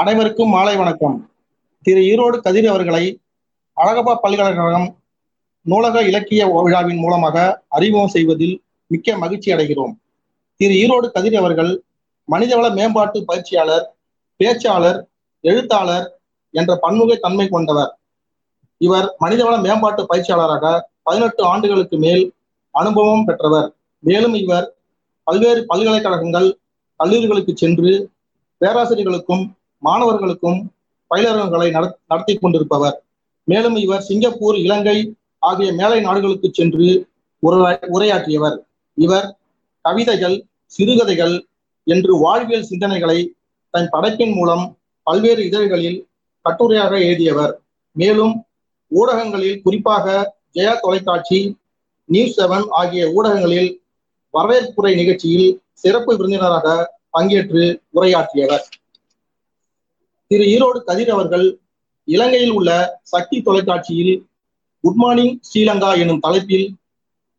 அனைவருக்கும் மாலை வணக்கம். திரு ஈரோடு கதிர் அவர்களை அழகப்பா பல்கலைக்கழகம் நூலக இலக்கிய விழாவின் மூலமாக அறிமுகம் செய்வதில் மிக்க மகிழ்ச்சி அடைகிறோம். திரு ஈரோடு கதிர் அவர்கள் மனிதவள மேம்பாட்டு பயிற்சியாளர் பேச்சாளர் எழுத்தாளர் என்ற பன்முக தன்மை கொண்டவர். இவர் மனிதவள மேம்பாட்டு பயிற்சியாளராக பதினெட்டு ஆண்டுகளுக்கு மேல் அனுபவம் பெற்றவர். மேலும் இவர் பல்வேறு பல்கலைக்கழகங்கள் கல்லூரிகளுக்கு சென்று பேராசிரியர்களுக்கும் மாணவர்களுக்கும் பயிலரங்குகளை நடத்தி கொண்டிருப்பவர். மேலும் இவர் சிங்கப்பூர் இலங்கை ஆகிய மேலை நாடுகளுக்கு சென்று உரையாற்றியவர். இவர் கவிதைகள் சிறுகதைகள் என்று வாழ்வியல் சிந்தனைகளை தன் படைப்பின் மூலம் பல்வேறு இதழ்களில் கட்டுரையாக எழுதியவர். மேலும் ஊடகங்களில் குறிப்பாக ஜெயா தொலைக்காட்சி நியூஸ் செவன் ஆகிய ஊடகங்களில் வரவேற்புரை நிகழ்ச்சியில் சிறப்பு விருந்தினராக பங்கேற்று உரையாற்றியவர். திரு ஈரோடு கதிர் அவர்கள் இலங்கையில் உள்ள சக்தி தொலைக்காட்சியில் குட் மார்னிங் ஸ்ரீலங்கா எனும் தலைப்பில்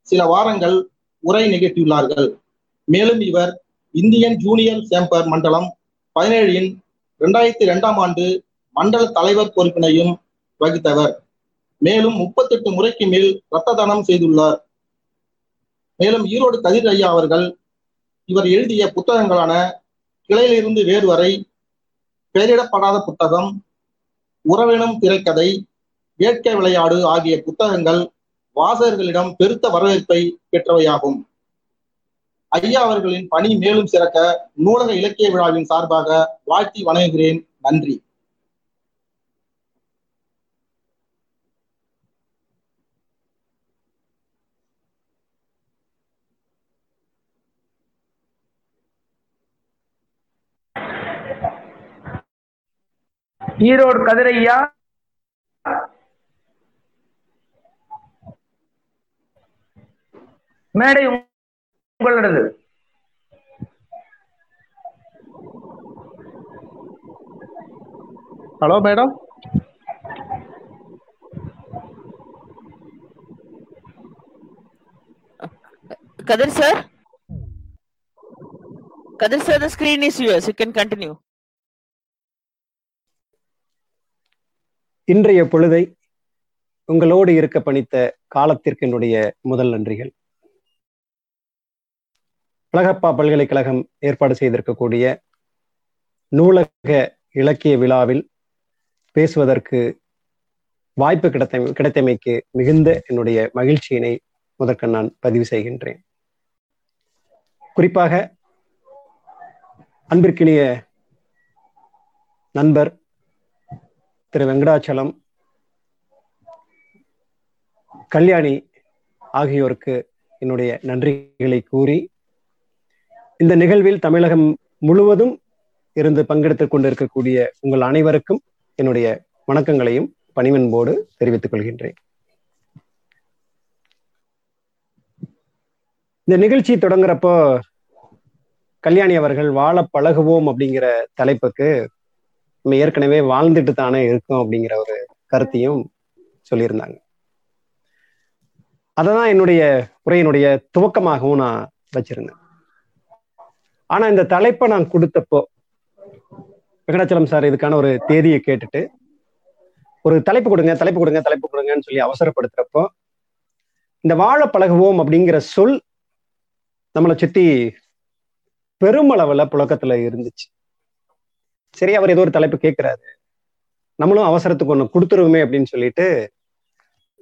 சில வாரங்கள் உரை நிகழ்த்தியுள்ளார்கள். மேலும் இவர் இந்தியன் ஜூனியர் சேம்பர் மண்டலம் பதினேழின் இரண்டாயிரத்தி இரண்டாம் ஆண்டு மண்டல தலைவர் பொறுப்பினையும் வகித்தவர். மேலும் முப்பத்தெட்டு முறைக்கு மேல் இரத்த தானம் செய்துள்ளார். மேலும் ஈரோடு கதிர் ஐயா அவர்கள் இவர் எழுதிய புத்தகங்களான கிளையிலிருந்து வேறு வரை பெயரிடப்படாத புத்தகம் உறவினும் திரைக்கதை வேட்கை விளையாடு ஆகிய புத்தகங்கள் வாசகர்களிடம் பெருத்த வரவேற்பை பெற்றவையாகும். ஐயா அவர்களின் பணி மேலும் சிறக்க நூலக இலக்கிய விழாவின் சார்பாக வாழ்த்தி வணங்குகிறேன். நன்றி. ஈரோடு கதிரையா மேடை உங்களது hello madam Kadir sir? Kadir sir, the screen is yours. You can continue. இன்றைய பொழுதை உங்களோடு இருக்க பணித்த காலத்திற்கு என்னுடைய முதல் நன்றிகள். அழகப்பா பல்கலைக்கழகம் ஏற்பாடு செய்திருக்கக்கூடிய நூலக இலக்கிய விழாவில் பேசுவதற்கு வாய்ப்பு கிடைத்த கிடைத்தமைக்கு மிகுந்த என்னுடைய மகிழ்ச்சியினை முதற்க நான் பதிவு செய்கின்றேன். குறிப்பாக அன்பிற்கினிய நண்பர் திரு வெங்கடாச்சலம் கல்யாணி ஆகியோருக்கு என்னுடைய நன்றிகளை கூறி இந்த நிகழ்வில் தமிழகம் முழுவதும் இருந்து பங்கெடுத்துக் கொண்டிருக்கக்கூடிய உங்கள் அனைவருக்கும் என்னுடைய வணக்கங்களையும் பணிவன்போடு தெரிவித்துக் கொள்கின்றேன். இந்த நிகழ்ச்சி தொடங்குறப்போ கல்யாணி அவர்கள் வாழ பழகுவோம் அப்படிங்கிற தலைப்புக்கு நம்ம ஏற்கனவே வாழ்ந்துட்டு தானே இருக்கும் அப்படிங்கிற ஒரு கருத்தையும் சொல்லியிருந்தாங்க. அததான் என்னுடைய உரையினுடைய துவக்கமாகவும் நான் வச்சிருந்தேன். ஆனா இந்த தலைப்பை நான் கொடுத்தப்போ வெங்கடாச்சலம் சார் இதுக்கான ஒரு தேதியை கேட்டுட்டு ஒரு தலைப்பு கொடுங்க தலைப்பு கொடுங்க தலைப்பு கொடுங்கன்னு சொல்லி அவசரப்படுத்துறப்போ இந்த வாழ பழகுவோம் அப்படிங்கிற சொல் நம்மளை சுத்தி பெருமளவுல புழக்கத்துல இருந்துச்சு. சரி அவர் ஏதோ ஒரு தலைப்பு கேட்கிறாரு நம்மளும் அவசரத்துக்கு ஒண்ணு கொடுத்துருவோமே அப்படின்னு சொல்லிட்டு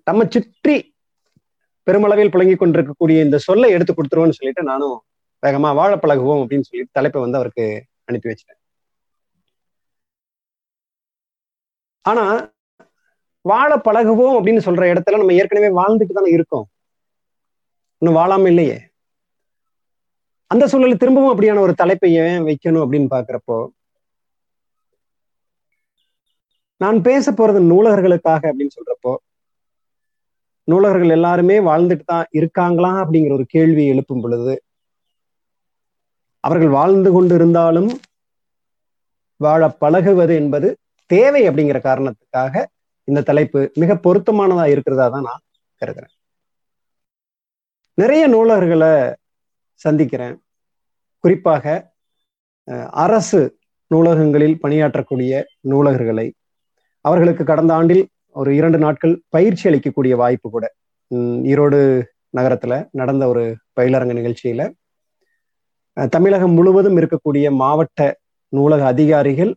நம்ம சுற்றி பெருமளவில் புழங்கி கொண்டிருக்கக்கூடிய இந்த சொல்லை எடுத்து கொடுத்துருவோம்னு சொல்லிட்டு நானும் வேகமா வாழ பழகுவோம் அப்படின்னு சொல்லிட்டு தலைப்பை வந்து அவருக்கு அனுப்பி வச்சிட்டேன். ஆனா வாழ பழகுவோம் அப்படின்னு சொல்ற இடத்துல நம்ம ஏற்கனவே வாழ்ந்துட்டு தானே இருக்கோம். இன்னும் வாழாம இல்லையே. அந்த சூழலில் திரும்பவும் அப்படியான ஒரு தலைப்பை ஏன் வைக்கணும் அப்படின்னு பாக்குறப்போ நான் பேச போறது நூலகர்களுக்காக அப்படின்னு சொல்றப்போ நூலகர்கள் எல்லாருமே வாழ்ந்துட்டு தான் இருக்காங்களா அப்படிங்கிற ஒரு கேள்வி எழுப்பும் பொழுது அவர்கள் வாழ்ந்து கொண்டு இருந்தாலும் வாழ பழகுவது என்பது தேவை அப்படிங்கிற காரணத்துக்காக இந்த தலைப்பு மிக பொருத்தமானதா இருக்கிறதா தான் நான் கருதுறேன். நிறைய நூலகர்களை சந்திக்கிறேன். குறிப்பாக அரசு நூலகங்களில் பணியாற்றக்கூடிய நூலகர்களை அவர்களுக்கு கடந்த ஆண்டில் ஒரு இரண்டு நாட்கள் பயிற்சி அளிக்கக்கூடிய வாய்ப்பு கூட. உம், ஈரோடு நகரத்துல நடந்த ஒரு பயிலரங்க நிகழ்ச்சியில தமிழகம் முழுவதும் இருக்கக்கூடிய மாவட்ட நூலக அதிகாரிகள்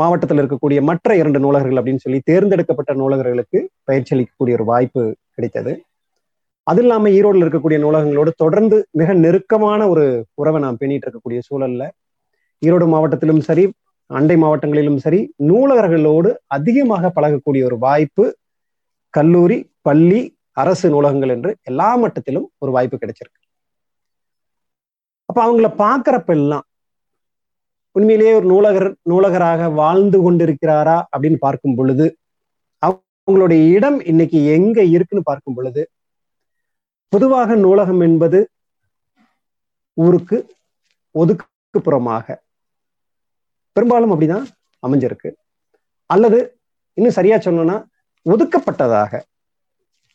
மாவட்டத்தில் இருக்கக்கூடிய மற்ற இரண்டு நூலகர்கள் அப்படின்னு சொல்லி தேர்ந்தெடுக்கப்பட்ட நூலகர்களுக்கு பயிற்சி அளிக்கக்கூடிய ஒரு வாய்ப்பு கிடைத்தது. அது இல்லாம ஈரோடுல இருக்கக்கூடிய நூலகங்களோடு தொடர்ந்து மிக நெருக்கமான ஒரு உறவை நாம் பேணிட்டு இருக்கக்கூடிய சூழல்ல ஈரோடு மாவட்டத்திலும் சரி அண்டை மாவட்டங்களிலும் சரி நூலகர்களோடு அதிகமாக பழகக்கூடிய ஒரு வாய்ப்பு கல்லூரி பள்ளி அரசு நூலகங்கள் என்று எல்லா மட்டத்திலும் ஒரு வாய்ப்பு கிடைச்சிருக்கு. அப்ப அவங்கள பாக்குறப்ப எல்லாம் உண்மையிலேயே ஒரு நூலகர் நூலகராக வாழ்ந்து கொண்டிருக்கிறாரா அப்படின்னு பார்க்கும் பொழுது அவங்களுடைய இடம் இன்னைக்கு எங்க இருக்குன்னு பார்க்கும் பொழுது பொதுவாக நூலகம் என்பது ஊருக்கு ஒதுக்குப்புறமாக பெரும்பாலும் அப்படிதான் அமைஞ்சிருக்கு. அல்லது இன்னும் சரியா சொல்லணும்னா ஒதுக்கப்பட்டதாக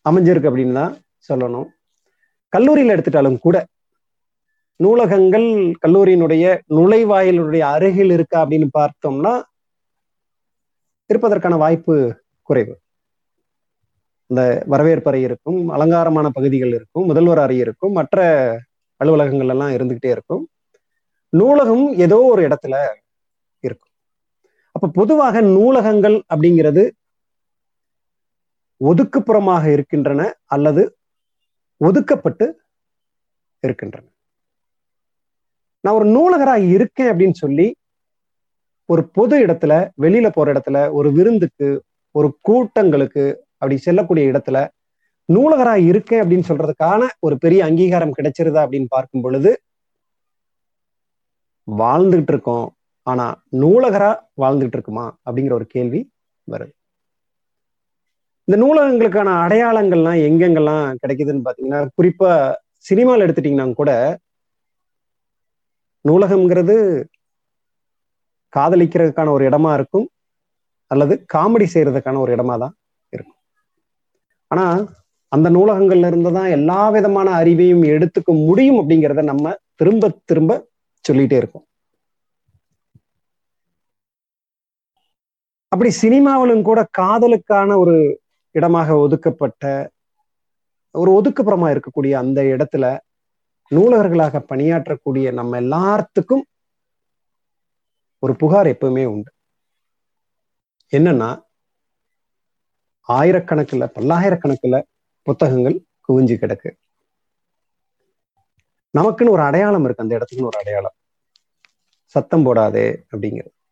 அமைஞ்சிருக்கு அப்படின்னு தான் சொல்லணும். கல்லூரியில் எடுத்துட்டாலும் கூட நூலகங்கள் கல்லூரியினுடைய நுழைவாயிலுடைய அருகில் இருக்கா அப்படின்னு பார்த்தோம்னா இருப்பதற்கான வாய்ப்பு குறைவு. இந்த வரவேற்பறை இருக்கும் அலங்காரமான பகுதிகள் இருக்கும் முதல்வர் அறை இருக்கும் மற்ற அலுவலகங்கள் எல்லாம் இருந்துகிட்டே இருக்கும். நூலகம் ஏதோ ஒரு இடத்துல அப்ப பொதுவாக நூலகங்கள் அப்படிங்கிறது ஒதுக்குப்புறமாக இருக்கின்றன அல்லது ஒதுக்கப்பட்டு இருக்கின்றன. நான் ஒரு நூலகராக இருக்கேன் அப்படின்னு சொல்லி ஒரு பொது இடத்துல வெளியில போற இடத்துல ஒரு விருந்துக்கு ஒரு கூட்டங்களுக்கு அப்படி செல்லக்கூடிய இடத்துல நூலகரா இருக்கேன் அப்படின்னு சொல்றதுக்கான ஒரு பெரிய அங்கீகாரம் கிடைச்சிருதா அப்படின்னு பார்க்கும் பொழுது வாழ்ந்துகிட்டு இருக்கோம். ஆனா நூலகரா வாழ்ந்துகிட்டு இருக்குமா அப்படிங்கிற ஒரு கேள்வி வருது. இந்த நூலகங்களுக்கான அடையாளங்கள்லாம் எங்கெங்கெல்லாம் கிடைக்குதுன்னு பாத்தீங்கன்னா குறிப்பா சினிமாவில் எடுத்துட்டீங்கன்னா கூட நூலகம்ங்கிறது காதலிக்கிறதுக்கான ஒரு இடமா இருக்கும் அல்லது காமெடி செய்யறதுக்கான ஒரு இடமா தான் இருக்கும். ஆனா அந்த நூலகங்கள்ல இருந்து தான் எல்லா விதமான அறிவையும் எடுத்துக்க முடியும் அப்படிங்கிறத நம்ம திரும்ப திரும்ப சொல்லிட்டே இருக்கோம். அப்படி சினிமாவிலும் கூட காதலுக்கான ஒரு இடமாக ஒதுக்கப்பட்ட ஒரு ஒதுக்குப்புறமா இருக்கக்கூடிய அந்த இடத்துல நூலகர்களாக பணியாற்றக்கூடிய நம்ம எல்லாத்துக்கும் ஒரு புகார் எப்பவுமே உண்டு. என்னன்னா ஆயிரக்கணக்குல பல்லாயிரக்கணக்கில் புத்தகங்கள் குவிஞ்சு கிடக்கு. நமக்குன்னு ஒரு அடையாளம் இருக்கு. அந்த இடத்துக்குன்னு ஒரு அடையாளம். சத்தம் போடாதே அப்படிங்கிறது.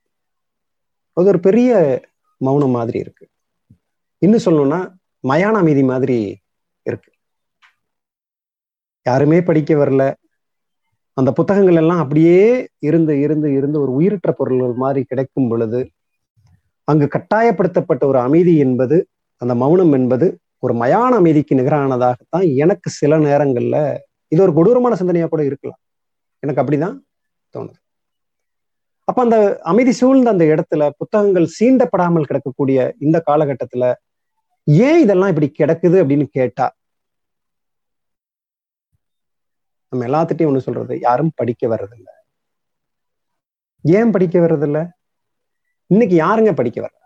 அது ஒரு பெரிய மௌனம் மாதிரி இருக்கு. இன்னும் சொல்லணும்னா மயான அமைதி மாதிரி இருக்கு. யாருமே படிக்க வரல. அந்த புத்தகங்கள் எல்லாம் அப்படியே இருந்து இருந்து இருந்து ஒரு உயிரற்ற பொருள்கள் மாதிரி கிடைக்கும் பொழுது அங்கு கட்டாயப்படுத்தப்பட்ட ஒரு அமைதி என்பது அந்த மௌனம் என்பது ஒரு மயான அமைதிக்கு நிகரானதாகத்தான் எனக்கு சில நேரங்கள்ல இது ஒரு கொடூரமான சிந்தனையா கூட இருக்கலாம். எனக்கு அப்படிதான் தோணுது. அப்ப அந்த அமைதி சூழ்ந்த அந்த இடத்துல புத்தகங்கள் சீண்டப்படாமல் கிடக்கக்கூடிய இந்த காலகட்டத்துல ஏன் இதெல்லாம் இப்படி கிடக்குது அப்படின்னு கேட்டா நம்ம எல்லாத்துட்டையும் ஒண்ணு சொல்றது யாரும் படிக்க வர்றதில்ல. ஏன் படிக்க வர்றதில்ல? இன்னைக்கு யாருங்க படிக்க வர்ற?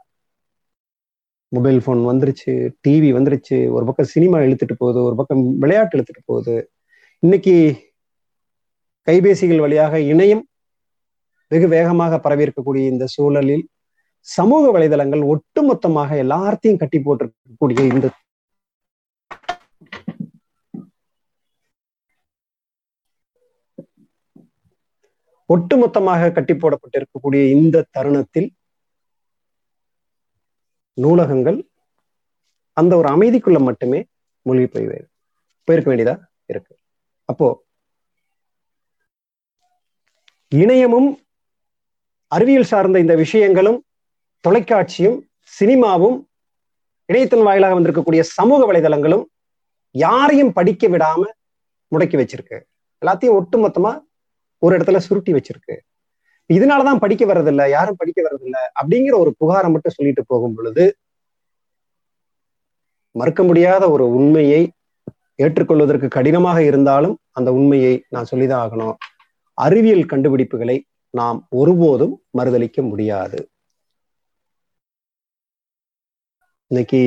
மொபைல் ஃபோன் வந்துருச்சு டிவி வந்துருச்சு ஒரு பக்கம் சினிமா இழுத்துட்டு போகுது ஒரு பக்கம் விளையாட்டு இழுத்துட்டு போகுது. இன்னைக்கு கைபேசிகள் வழியாக இணையம் வெகு வேகமாக பரவி இருக்கக்கூடிய இந்த சூழலில் சமூக வலைதளங்கள் ஒட்டுமொத்தமாக எல்லாத்தையும் கட்டி போட்டிருக்கக்கூடிய இந்த ஒட்டுமொத்தமாக கட்டி போடப்பட்டிருக்கக்கூடிய இந்த தருணத்தில் நூலகங்கள் அந்த ஒரு அமைதிக்குள்ள மட்டுமே மூழ்கி போய் போயிருக்க வேண்டியதா இருக்கு. அப்போ இணையமும் அறிவியல் சார்ந்த இந்த விஷயங்களும் தொலைக்காட்சியும் சினிமாவும் இணையத்தின் வாயிலாக வந்திருக்கக்கூடிய சமூக வலைதளங்களும் யாரையும் படிக்க விடாம முடக்கி வச்சிருக்கு. எல்லாத்தையும் ஒட்டுமொத்தமா ஒரு இடத்துல சுருட்டி வச்சிருக்கு. இதனாலதான் படிக்க வர்றதில்ல யாரும் படிக்க வர்றதில்ல அப்படிங்கிற ஒரு புகாரை மட்டும் சொல்லிட்டு போகும் பொழுது மறுக்க முடியாத ஒரு உண்மையை ஏற்றுக்கொள்வதற்கு கடினமாக இருந்தாலும் அந்த உண்மையை நான் சொல்லிதான் ஆகணும். அறிவியல் கண்டுபிடிப்புகளை நாம் ஒருபோதும் மறுதளிக்க முடியாது. இன்னைக்கு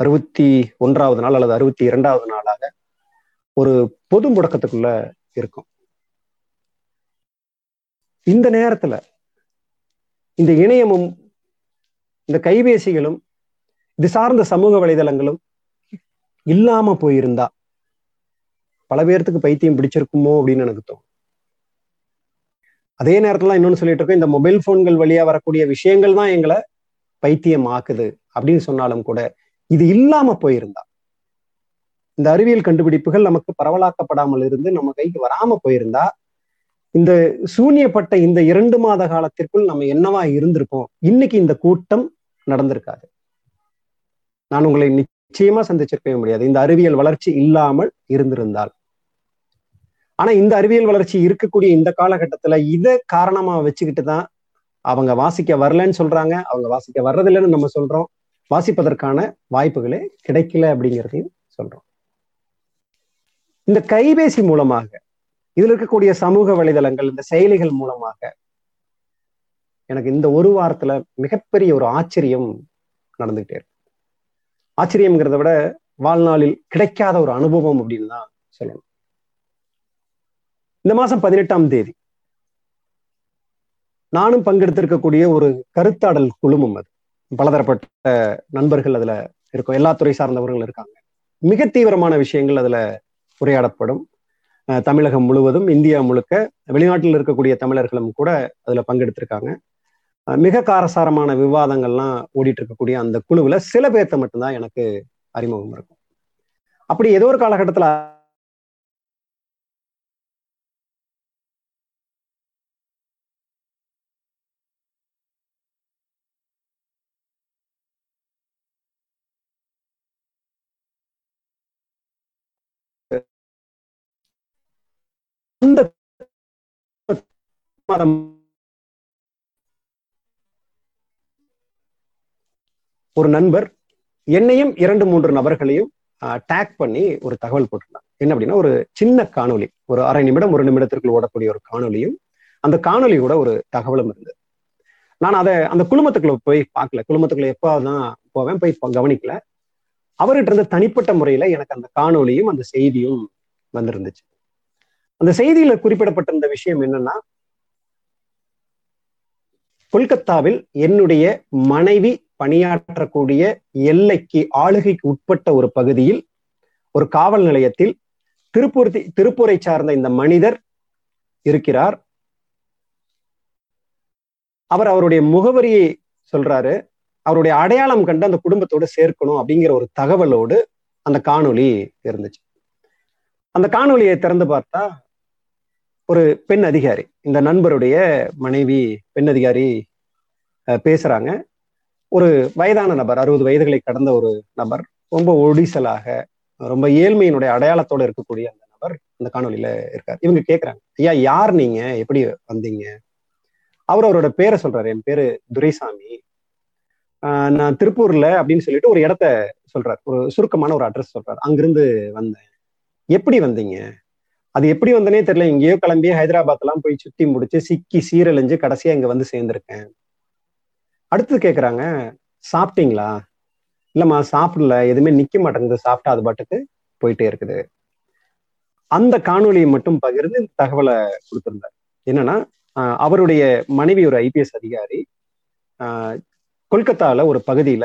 அறுபத்தி ஒன்றாவது நாள் அல்லது அறுபத்தி இரண்டாவது நாளாக ஒரு பொது முடக்கத்துக்குள்ள இருக்கும். இந்த நேரத்துல இந்த இணையமும் இந்த கைபேசிகளும் இது சார்ந்த சமூக வலைதளங்களும் இல்லாம போயிருந்தா பல பேர்த்துக்கு பைத்தியம் பிடிச்சிருக்குமோ அப்படின்னு எனக்கு தோணும். அதே நேரத்துல இன்னொன்னு சொல்லிட்டு இருக்கோம் இந்த மொபைல் போன்கள் வழியா வரக்கூடிய விஷயங்கள் தான் எங்களை பைத்தியம் ஆக்குது அப்படின்னு சொன்னாலும் கூட இது இல்லாம போயிருந்தா இந்த அறிவியல் கண்டுபிடிப்புகள் நமக்கு பரவலாக்கப்படாமல் இருந்து நம்ம கைக்கு வராம போயிருந்தா இந்த சூன்யப்பட்ட இந்த இரண்டு மாத காலத்திற்குள் நம்ம என்னவா இருந்திருக்கோம் இன்னைக்கு இந்த கூட்டம் நடந்திருக்காது. நான் உங்களை நிச்சயமா சந்திச்சிருக்கவே முடியாது. இந்த அறிவியல் வளர்ச்சி இல்லாமல் இருந்திருந்தால் ஆனா இந்த அறிவியல் வளர்ச்சி இருக்கக்கூடிய இந்த காலகட்டத்துல இதை காரணமா வச்சுக்கிட்டு தான் அவங்க வாசிக்க வரலன்னு சொல்றாங்க. அவங்க வாசிக்க வர்றதில்லைன்னு நம்ம சொல்றோம். வாசிப்பதற்கான வாய்ப்புகளே கிடைக்கல அப்படிங்கிறதையும் சொல்றோம். இந்த கைபேசி மூலமாக இதுல இருக்கக்கூடிய சமூக வலைதளங்கள் இந்த செயலிகள் மூலமாக எனக்கு இந்த ஒரு வாரத்துல மிகப்பெரிய ஒரு ஆச்சரியம் நடந்துகிட்டே இருக்கு. ஆச்சரியம்ங்கிறத விட வாழ்நாளில் கிடைக்காத ஒரு அனுபவம் அப்படின்னு தான் சொல்லணும். இந்த மாசம் பதினெட்டாம் தேதி. நானும் பங்கெடுத்திருக்கக்கூடிய ஒரு கருத்தாடல் குழுமம் அது. பலதரப்பட்ட நண்பர்கள் அதுல இருக்கும். எல்லா துறை சார்ந்தவர்கள் இருக்காங்க. மிக தீவிரமான விஷயங்கள் அதுல உரையாடப்படும். தமிழகம் முழுவதும் இந்தியா முழுக்க வெளிநாட்டில் இருக்கக்கூடிய தமிழர்களும் கூட அதுல பங்கெடுத்திருக்காங்க. மிக காரசாரமான விவாதங்கள்லாம் ஓடிட்டு இருக்கக்கூடிய அந்த குழுவுல சில பேர்த்த மட்டும்தான் எனக்கு அறிமுகம் இருக்கும். அப்படி ஏதோ ஒரு காலகட்டத்துல அந்த ஒரு நண்பர் என்னையும் இரண்டு மூன்று நபர்களையும் டேக் பண்ணி ஒரு தகவல் போட்டிருந்தார். என்ன அப்படின்னா ஒரு சின்ன காணொலி ஒரு அரை நிமிடம் ஒரு நிமிடத்திற்குள் ஓடக்கூடிய ஒரு காணொலியும் அந்த காணொலி கூட ஒரு தகவலும் இருந்தது. நான் அதை அந்த குழுமத்துக்குள்ள போய் பார்க்கல. குழுமத்துக்குள்ள எப்போதான் போவேன் போய் கவனிக்கல. அவர்கிட்ட இருந்து தனிப்பட்ட முறையில எனக்கு அந்த காணொலியும் அந்த செய்தியும் வந்திருந்துச்சு. அந்த செய்தியில குறிப்பிடப்பட்டிருந்த விஷயம் என்னன்னா கொல்கத்தாவில் என்னுடைய மனைவி பணியாற்றக்கூடிய எல்லைக்கு ஆளுகைக்கு உட்பட்ட ஒரு பகுதியில் ஒரு காவல் நிலையத்தில் திருப்பூர் திருப்பூரை சார்ந்த இந்த மனிதர் இருக்கிறார். அவர் அவருடைய முகவரியை சொல்றாரு. அவருடைய அடையாளம் கண்டு அந்த குடும்பத்தோடு சேர்க்கணும் அப்படிங்கிற ஒரு தகவலோடு அந்த காணொளி இருந்துச்சு. அந்த காணொலியை திறந்து பார்த்தா ஒரு பெண் அதிகாரி இந்த நண்பருடைய மனைவி பெண் அதிகாரி பேசுறாங்க. ஒரு வயதான நபர் அறுபது வயதுகளை கடந்த ஒரு நபர் ரொம்ப ஒடிசலாக ரொம்ப ஏழ்மையினுடைய அடையாளத்தோட இருக்கக்கூடிய அந்த நபர் அந்த காணொலியில இருக்கார். இவங்க கேட்கிறாங்க ஐயா யார் நீங்க? எப்படி வந்தீங்க? அவர் அவரோட பேரை சொல்றாரு. என் பேரு துரைசாமி. நான் திருப்பூர்ல அப்படின்னு சொல்லிட்டு ஒரு இடத்த சொல்றாரு. ஒரு சுருக்கமான ஒரு அட்ரஸ் சொல்றாரு. அங்கிருந்து வந்தேன். எப்படி வந்தீங்க? அது எப்படி வந்தனே தெரியல. எங்கேயோ கிளம்பி ஹைதராபாத் எல்லாம் போய் சுத்தி முடிச்சு சிக்கி சீரழிஞ்சு கடைசியா இங்க வந்து சேர்ந்திருக்கேன். அடுத்து கேக்குறாங்க சாப்பிட்டீங்களா? இல்லம்மா சாப்பிடல. எதுவுமே நிக்க மாட்டேங்குது. சாப்பிட்டா அது பாட்டுக்கு போயிட்டே இருக்குது. அந்த காணொலியை மட்டும் பகிர்ந்து இந்த தகவலை கொடுத்திருந்தார். என்னன்னா அவருடைய மனைவி ஒரு ஐபிஎஸ் அதிகாரி கொல்கத்தால ஒரு பகுதியில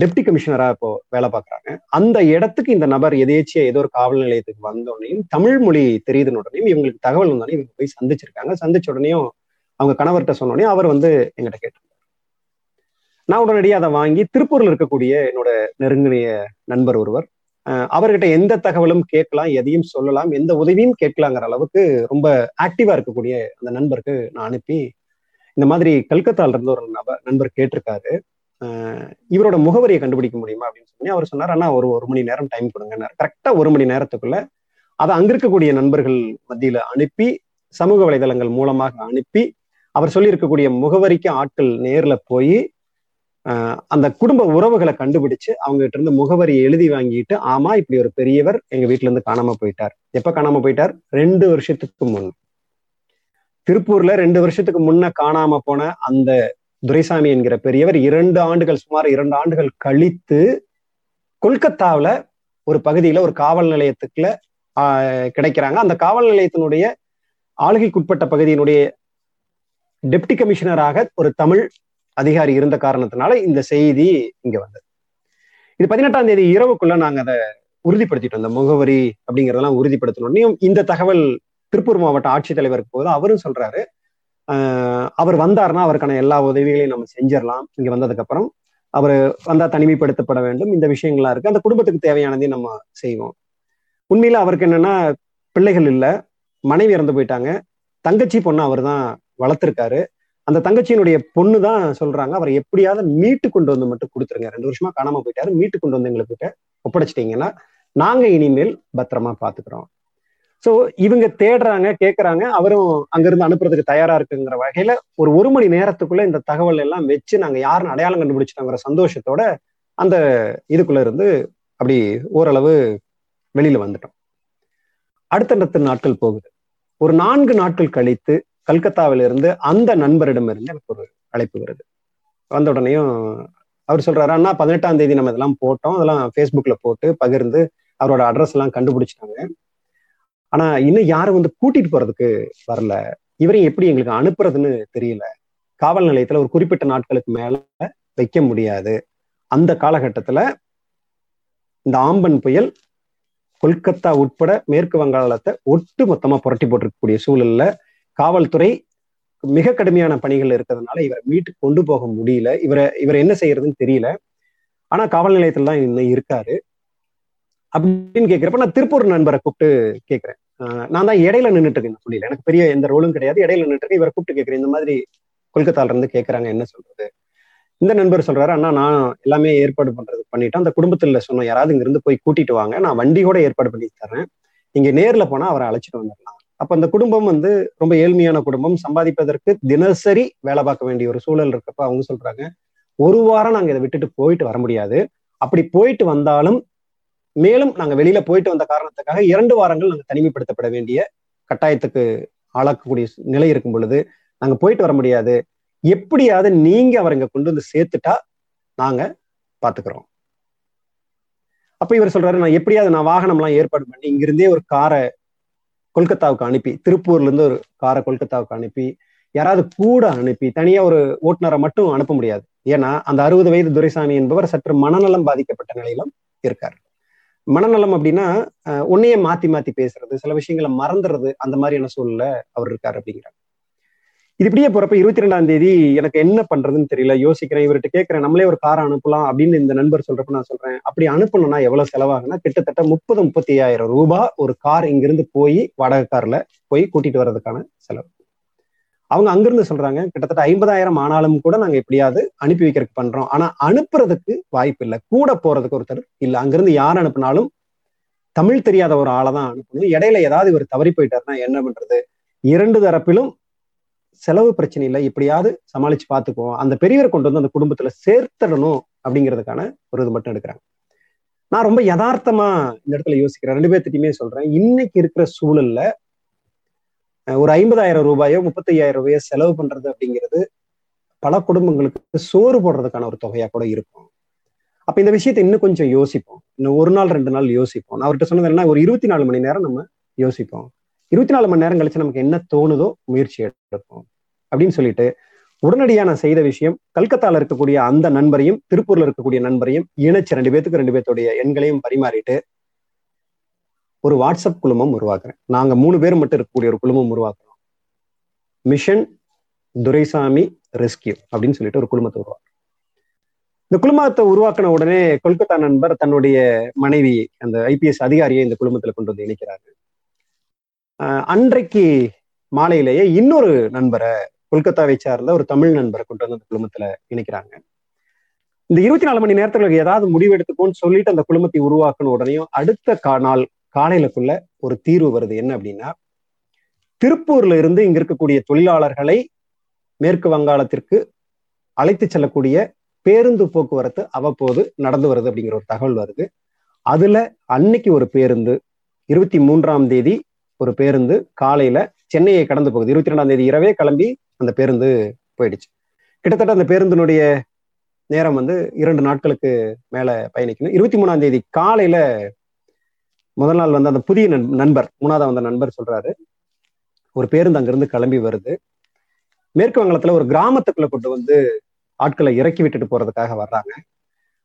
டெப்டி கமிஷனரா இப்போ வேலை பார்க்குறாங்க. அந்த இடத்துக்கு இந்த நபர் எதேச்சியா ஏதோ ஒரு காவல் நிலையத்துக்கு வந்தோடனையும் தமிழ் மொழி தெரியுதுன்னு உடனேயும் இவங்களுக்கு தகவல் வந்தோடனே இவங்க போய் சந்திச்சிருக்காங்க. சந்திச்ச உடனேயும் அவங்க கணவர்கிட்ட சொன்னோடனே அவர் வந்து எங்கிட்ட கேட்டிருந்தார். நான் உடனடியாக அதை வாங்கி திருப்பூர்ல இருக்கக்கூடிய என்னோட நெருங்கிய நண்பர் ஒருவர் அவர்கிட்ட எந்த தகவலும் கேட்கலாம் எதையும் சொல்லலாம் எந்த உதவியும் கேட்கலாங்கிற அளவுக்கு ரொம்ப ஆக்டிவா இருக்கக்கூடிய அந்த நண்பருக்கு நான் அனுப்பி இந்த மாதிரி கல்கத்தால இருந்து ஒரு நபர் நண்பர் கேட்டிருக்காரு. இவரோட முகவரியை கண்டுபிடிக்க முடியுமா அப்படின்னு சொல்லி அவர் சொன்னார் அண்ணா ஒரு ஒரு மணி நேரம் டைம் கொடுங்க கரெக்டா ஒரு மணி நேரத்துக்குள்ள அதை அங்க இருக்கக்கூடிய நண்பர்கள் மத்தியில அனுப்பி சமூக வலைதளங்கள் மூலமாக அனுப்பி அவர் சொல்லியிருக்கக்கூடிய முகவரிக்கு ஆட்கள் நேர்ல போய் அந்த குடும்ப உறவுகளை கண்டுபிடிச்சு அவங்க கிட்ட இருந்து முகவரியை எழுதி வாங்கிட்டு ஆமா இப்படி ஒரு பெரியவர் எங்க வீட்டுல இருந்து காணாம போயிட்டார். எப்ப காணாம போயிட்டார்? ரெண்டு வருஷத்துக்கு முன். திருப்பூர்ல ரெண்டு வருஷத்துக்கு முன்ன காணாம போன அந்த துரைசாமி என்கிற பெரியவர் இரண்டு ஆண்டுகள் சுமார் இரண்டு ஆண்டுகள் கழித்து கொல்கத்தாவுல ஒரு பகுதியில ஒரு காவல் நிலையத்துக்குள்ள ஆஹ், கிடைக்கிறாங்க. அந்த காவல் நிலையத்தினுடைய ஆளுகைக்குட்பட்ட பகுதியினுடைய டெப்டி கமிஷனராக ஒரு தமிழ் அதிகாரி இருந்த காரணத்தினால இந்த செய்தி இங்க வந்தது. இது பதினெட்டாம் தேதி இரவுக்குள்ள நாங்க அதை உறுதிப்படுத்திட்டோம். இந்த முகவரி அப்படிங்கறதெல்லாம் உறுதிப்படுத்தணும். இந்த தகவல் திருப்பூர் மாவட்ட ஆட்சித்தலைவருக்கு போது அவரும் சொல்றாரு அவர் வந்தாருன்னா அவருக்கான எல்லா உதவிகளையும் நம்ம செஞ்சிடலாம். இங்க வந்ததுக்கு அப்புறம் அவர் வந்தா தனிமைப்படுத்தப்பட வேண்டும். இந்த விஷயங்கள்லாம் இருக்கு. அந்த குடும்பத்துக்கு தேவையானதையும் நம்ம செய்வோம். உண்மையில அவருக்கு என்னன்னா பிள்ளைகள் இல்லை. மனைவி இறந்து போயிட்டாங்க. தங்கச்சி பொண்ணு அவர் தான் வளர்த்துருக்காரு. அந்த தங்கச்சியினுடைய பொண்ணு தான் சொல்றாங்க அவரை எப்படியாவது மீட்டு கொண்டு வந்து மட்டும் கொடுத்துருங்க. ரெண்டு வருஷமா காணாம போயிட்டாரு. மீட்டு கொண்டு வந்து எங்களுக்கு ஒப்படைச்சிட்டீங்கன்னா நாங்க இனிமேல் பத்திரமா பாத்துக்கிறோம். சோ இவங்க தேடுறாங்க கேக்குறாங்க அவரும் அங்கிருந்து அனுப்புறதுக்கு தயாரா இருக்குங்கிற வகையில ஒரு ஒரு மணி நேரத்துக்குள்ள இந்த தகவல் எல்லாம் வச்சு நாங்க யாருன்னு அடையாளம் கண்டுபிடிச்சிட்டோங்கிற சந்தோஷத்தோட அந்த இதுக்குள்ள இருந்து அப்படி ஓரளவு வெளியில வந்துட்டோம். அடுத்தடுத்த நாட்கள் போகுது. ஒரு நான்கு நாட்கள் கழித்து கல்கத்தாவிலிருந்து அந்த நண்பரிடமிருந்து எனக்கு ஒரு அழைப்பு வருது. வந்த உடனேயும் அவர் சொல்றாரு அண்ணா பதினெட்டாம் தேதி நம்ம இதெல்லாம் போட்டோம். அதெல்லாம் ஃபேஸ்புக்ல போட்டு பகிர்ந்து அவரோட அட்ரஸ் எல்லாம் கண்டுபிடிச்சிட்டாங்க. ஆனா இன்னும் யாரும் வந்து கூட்டிட்டு போறதுக்கு வரல? இவரையும் எப்படி எங்களுக்கு அனுப்புறதுன்னு தெரியல. காவல் நிலையத்துல ஒரு குறிப்பிட்ட நாட்களுக்கு மேல வைக்க முடியாது. அந்த காலகட்டத்துல இந்த ஆம்பன் புயல் கொல்கத்தா உட்பட மேற்கு வங்காளத்தை ஒட்டு மொத்தமா புரட்டி போட்டிருக்கக்கூடிய சூழல்ல காவல்துறை மிக கடுமையான பணிகள் இருக்கிறதுனால இவரை வீட்டுக்கு கொண்டு போக முடியல. இவரை இவரை என்ன செய்யறதுன்னு தெரியல. ஆனா காவல் நிலையத்துல தான் இன்னும் இருக்காரு. அப்படின்னு கேட்கிறப்ப நான் திருப்பூர் நண்பரை கூப்பிட்டு கேட்கிறேன். நான் தான் இடையில நின்றுட்டு இருக்கேன் சொல்லல எனக்கு பெரிய எந்த ரோலும் கிடையாது. இடையில நின்றுட்டு இருக்கேன். இவரை கூப்பிட்டு கேட்கிறேன் இந்த மாதிரி கொல்கத்தால இருந்து கேட்கறாங்க என்ன சொல்றது? இந்த நண்பர் சொல்றாரு அண்ணா நான் எல்லாமே ஏற்பாடு பண்றது பண்ணிட்டேன் அந்த குடும்பத்துல சொன்னோம் யாராவது இங்க இருந்து போய் கூட்டிட்டு வாங்க. நான் வண்டியோட ஏற்பாடு பண்ணி தரேன் இங்க நேர்ல போனா அவரை அழைச்சிட்டு வந்துடலாம். அப்ப அந்த குடும்பம் வந்து ரொம்ப ஏழ்மையான குடும்பம். சம்பாதிப்பதற்கு தினசரி வேலை பார்க்க வேண்டிய ஒரு சூழல் இருக்கப்ப அவங்க சொல்றாங்க ஒரு வாரம் நாங்க இதை விட்டுட்டு போயிட்டு வர முடியாது. அப்படி போயிட்டு வந்தாலும் மேலும் நாங்க வெளியில போயிட்டு வந்த காரணத்துக்காக இரண்டு வாரங்கள் நாங்க தனிமைப்படுத்தப்பட வேண்டிய கட்டாயத்துக்கு ஆளாக்கக்கூடிய நிலை இருக்கும் பொழுது நாங்க போயிட்டு வர முடியாது. எப்படியாவது நீங்க அவரை இங்க கொண்டு வந்து சேர்த்துட்டா நாங்க பாத்துக்கிறோம். அப்ப இவர் சொல்றாரு நான் எப்படியாவது நான் வாகனம் எல்லாம் ஏற்பாடு பண்ணி இங்கிருந்தே ஒரு காரை கொல்கத்தாவுக்கு அனுப்பி திருப்பூர்ல இருந்து ஒரு காரை கொல்கத்தாவுக்கு அனுப்பி யாராவது கூட அனுப்பி தனியா ஒரு ஓட்டுநரை மட்டும் அனுப்ப முடியாது. ஏன்னா அந்த அறுபது வயது துரைசாமி என்பவர் சற்று மனநலம் பாதிக்கப்பட்ட நிலையிலும் இருக்கார். மனநலம் அப்படின்னா உன்னையே மாத்தி மாத்தி பேசுறது சில விஷயங்களை மறந்துறது அந்த மாதிரியான சூழல்ல அவர் இருக்காரு அப்படிங்கிறார். இது இப்படியே போறப்ப இருபத்தி ரெண்டாம் தேதி எனக்கு என்ன பண்றதுன்னு தெரியல யோசிக்கிறேன் இவர்கிட்ட கேட்கிறேன் நம்மளே ஒரு காரை அனுப்பலாம் அப்படின்னு இந்த நண்பர் சொல்றப்ப நான் சொல்றேன் அப்படி அனுப்பணும்னா எவ்வளவு செலவாகுன்னா கிட்டத்தட்ட முப்பது முப்பத்தி ஐயாயிரம் ரூபாய் ஒரு கார் இங்கிருந்து போய் வாடகை கார்ல போய் கூட்டிட்டு வர்றதுக்கான செலவு. அவங்க அங்கிருந்து சொல்றாங்க கிட்டத்தட்ட ஐம்பதாயிரம் ஆனாலும் கூட நாங்க எப்படியாவது அனுப்பி வைக்கிறதுக்கு பண்றோம். ஆனா அனுப்புறதுக்கு வாய்ப்பு இல்லை. கூட போறதுக்கு ஒருத்தர் இல்ல. அங்கிருந்து யார் அனுப்பினாலும் தமிழ் தெரியாத ஒரு ஆளை தான் அனுப்பணும். இடையில ஏதாவது இவர் தவறி போயிட்டாருன்னா என்ன பண்றது? இரண்டு தரப்பிலும் செலவு பிரச்சனை இல்லை. எப்படியாவது சமாளிச்சு பார்த்துக்குவோம் அந்த பெரியவர் கொண்டு வந்து அந்த குடும்பத்துல சேர்த்துடணும் அப்படிங்கிறதுக்கான ஒரு இது மட்டும் எடுக்கிறாங்க. நான் ரொம்ப யதார்த்தமா இந்த இடத்துல யோசிக்கிறேன். ரெண்டு பேர்த்திட்டையுமே சொல்றேன். இன்னைக்கு இருக்கிற சூழல்ல ஒரு ஐம்பதாயிரம் ரூபாயோ முப்பத்தையாயிரம் ரூபாயோ செலவு பண்றது அப்படிங்கிறது பல குடும்பங்களுக்கு சோறு போடுறதுக்கான ஒரு தொகையா கூட இருக்கும். அப்ப இந்த விஷயத்தை இன்னும் கொஞ்சம் யோசிப்போம். இன்னும் ஒரு நாள் ரெண்டு நாள் யோசிப்போம். நான் அவர்கிட்ட சொன்னது என்ன ஒரு இருபத்தி நாலு மணி நேரம் நம்ம யோசிப்போம். இருபத்தி நாலு மணி நேரம் கழிச்சு நமக்கு என்ன தோணுதோ முயற்சி எடுப்போம் அப்படின்னு சொல்லிட்டு உடனடியாக நான் செய்த விஷயம் கல்கத்தால இருக்கக்கூடிய அந்த நண்பரையும் திருப்பூர்ல இருக்கக்கூடிய நண்பரையும் இணைச்சு ரெண்டு பேத்துக்கு ரெண்டு பேர்த்துடைய எண்களையும் பரிமாறிட்டு ஒரு வாட்ஸ்அப் குழுமம் உருவாக்குறேன். நாங்க மூணு பேர் மட்டும் இருக்கக்கூடிய ஒரு குழுமம் உருவாக்குறோம். மிஷன் துரைசாமி ரெஸ்கியூ அப்படின்னு சொல்லிட்டு ஒரு குழுமத்தை உருவாக்குறோம். இந்த குழுமத்தை உருவாக்கின உடனே கொல்கத்தா நண்பர் தன்னுடைய மனைவி அந்த ஐபிஎஸ் அதிகாரியை இந்த குழுமத்துல கொண்டு வந்து இணைக்கிறாரு. அன்றைக்கு மாலையிலேயே இன்னொரு நண்பரை கொல்கத்தாவை சார்ந்த ஒரு தமிழ் நண்பரை கொண்டு வந்து அந்த குழுமத்துல இணைக்கிறாங்க. இந்த இருபத்தி நாலு மணி நேரத்துல ஏதாவது முடிவு எடுத்துக்கோன்னு சொல்லிட்டு அந்த குழுமத்தை உருவாக்கின உடனேயும் அடுத்த நாள் காலையிலக்குள்ள ஒரு தீர்வு வருது. என்ன அப்படின்னா திருப்பூர்ல இருந்து இங்க இருக்கக்கூடிய தொழிலாளர்களை மேற்கு வங்காளத்திற்கு அழைத்து செல்லக்கூடிய பேருந்து போக்குவரத்து அவ்வப்போது நடந்து வருது அப்படிங்கிற ஒரு தகவல் வருது. அதுல அன்னைக்கு ஒரு பேருந்து இருபத்தி மூன்றாம் தேதி ஒரு பேருந்து காலையில சென்னையை கடந்து போகுது. இருபத்தி ரெண்டாம் தேதி இரவே கிளம்பி அந்த பேருந்து போயிடுச்சு. கிட்டத்தட்ட அந்த பேருந்தினுடைய நேரம் வந்து இரண்டு நாட்களுக்கு மேல பயணிக்கணும். இருபத்தி மூணாம் தேதி காலையில முதல் நாள் வந்து அந்த புதிய நண்பர் மூணாவது வந்த நண்பர் சொல்றாரு. ஒரு பேருந்து அங்கிருந்து கிளம்பி வருது. மேற்கு வங்கத்துல ஒரு கிராமத்துக்குள்ள கொண்டு வந்து ஆட்களை இறக்கி விட்டுட்டு போறதுக்காக வர்றாங்க.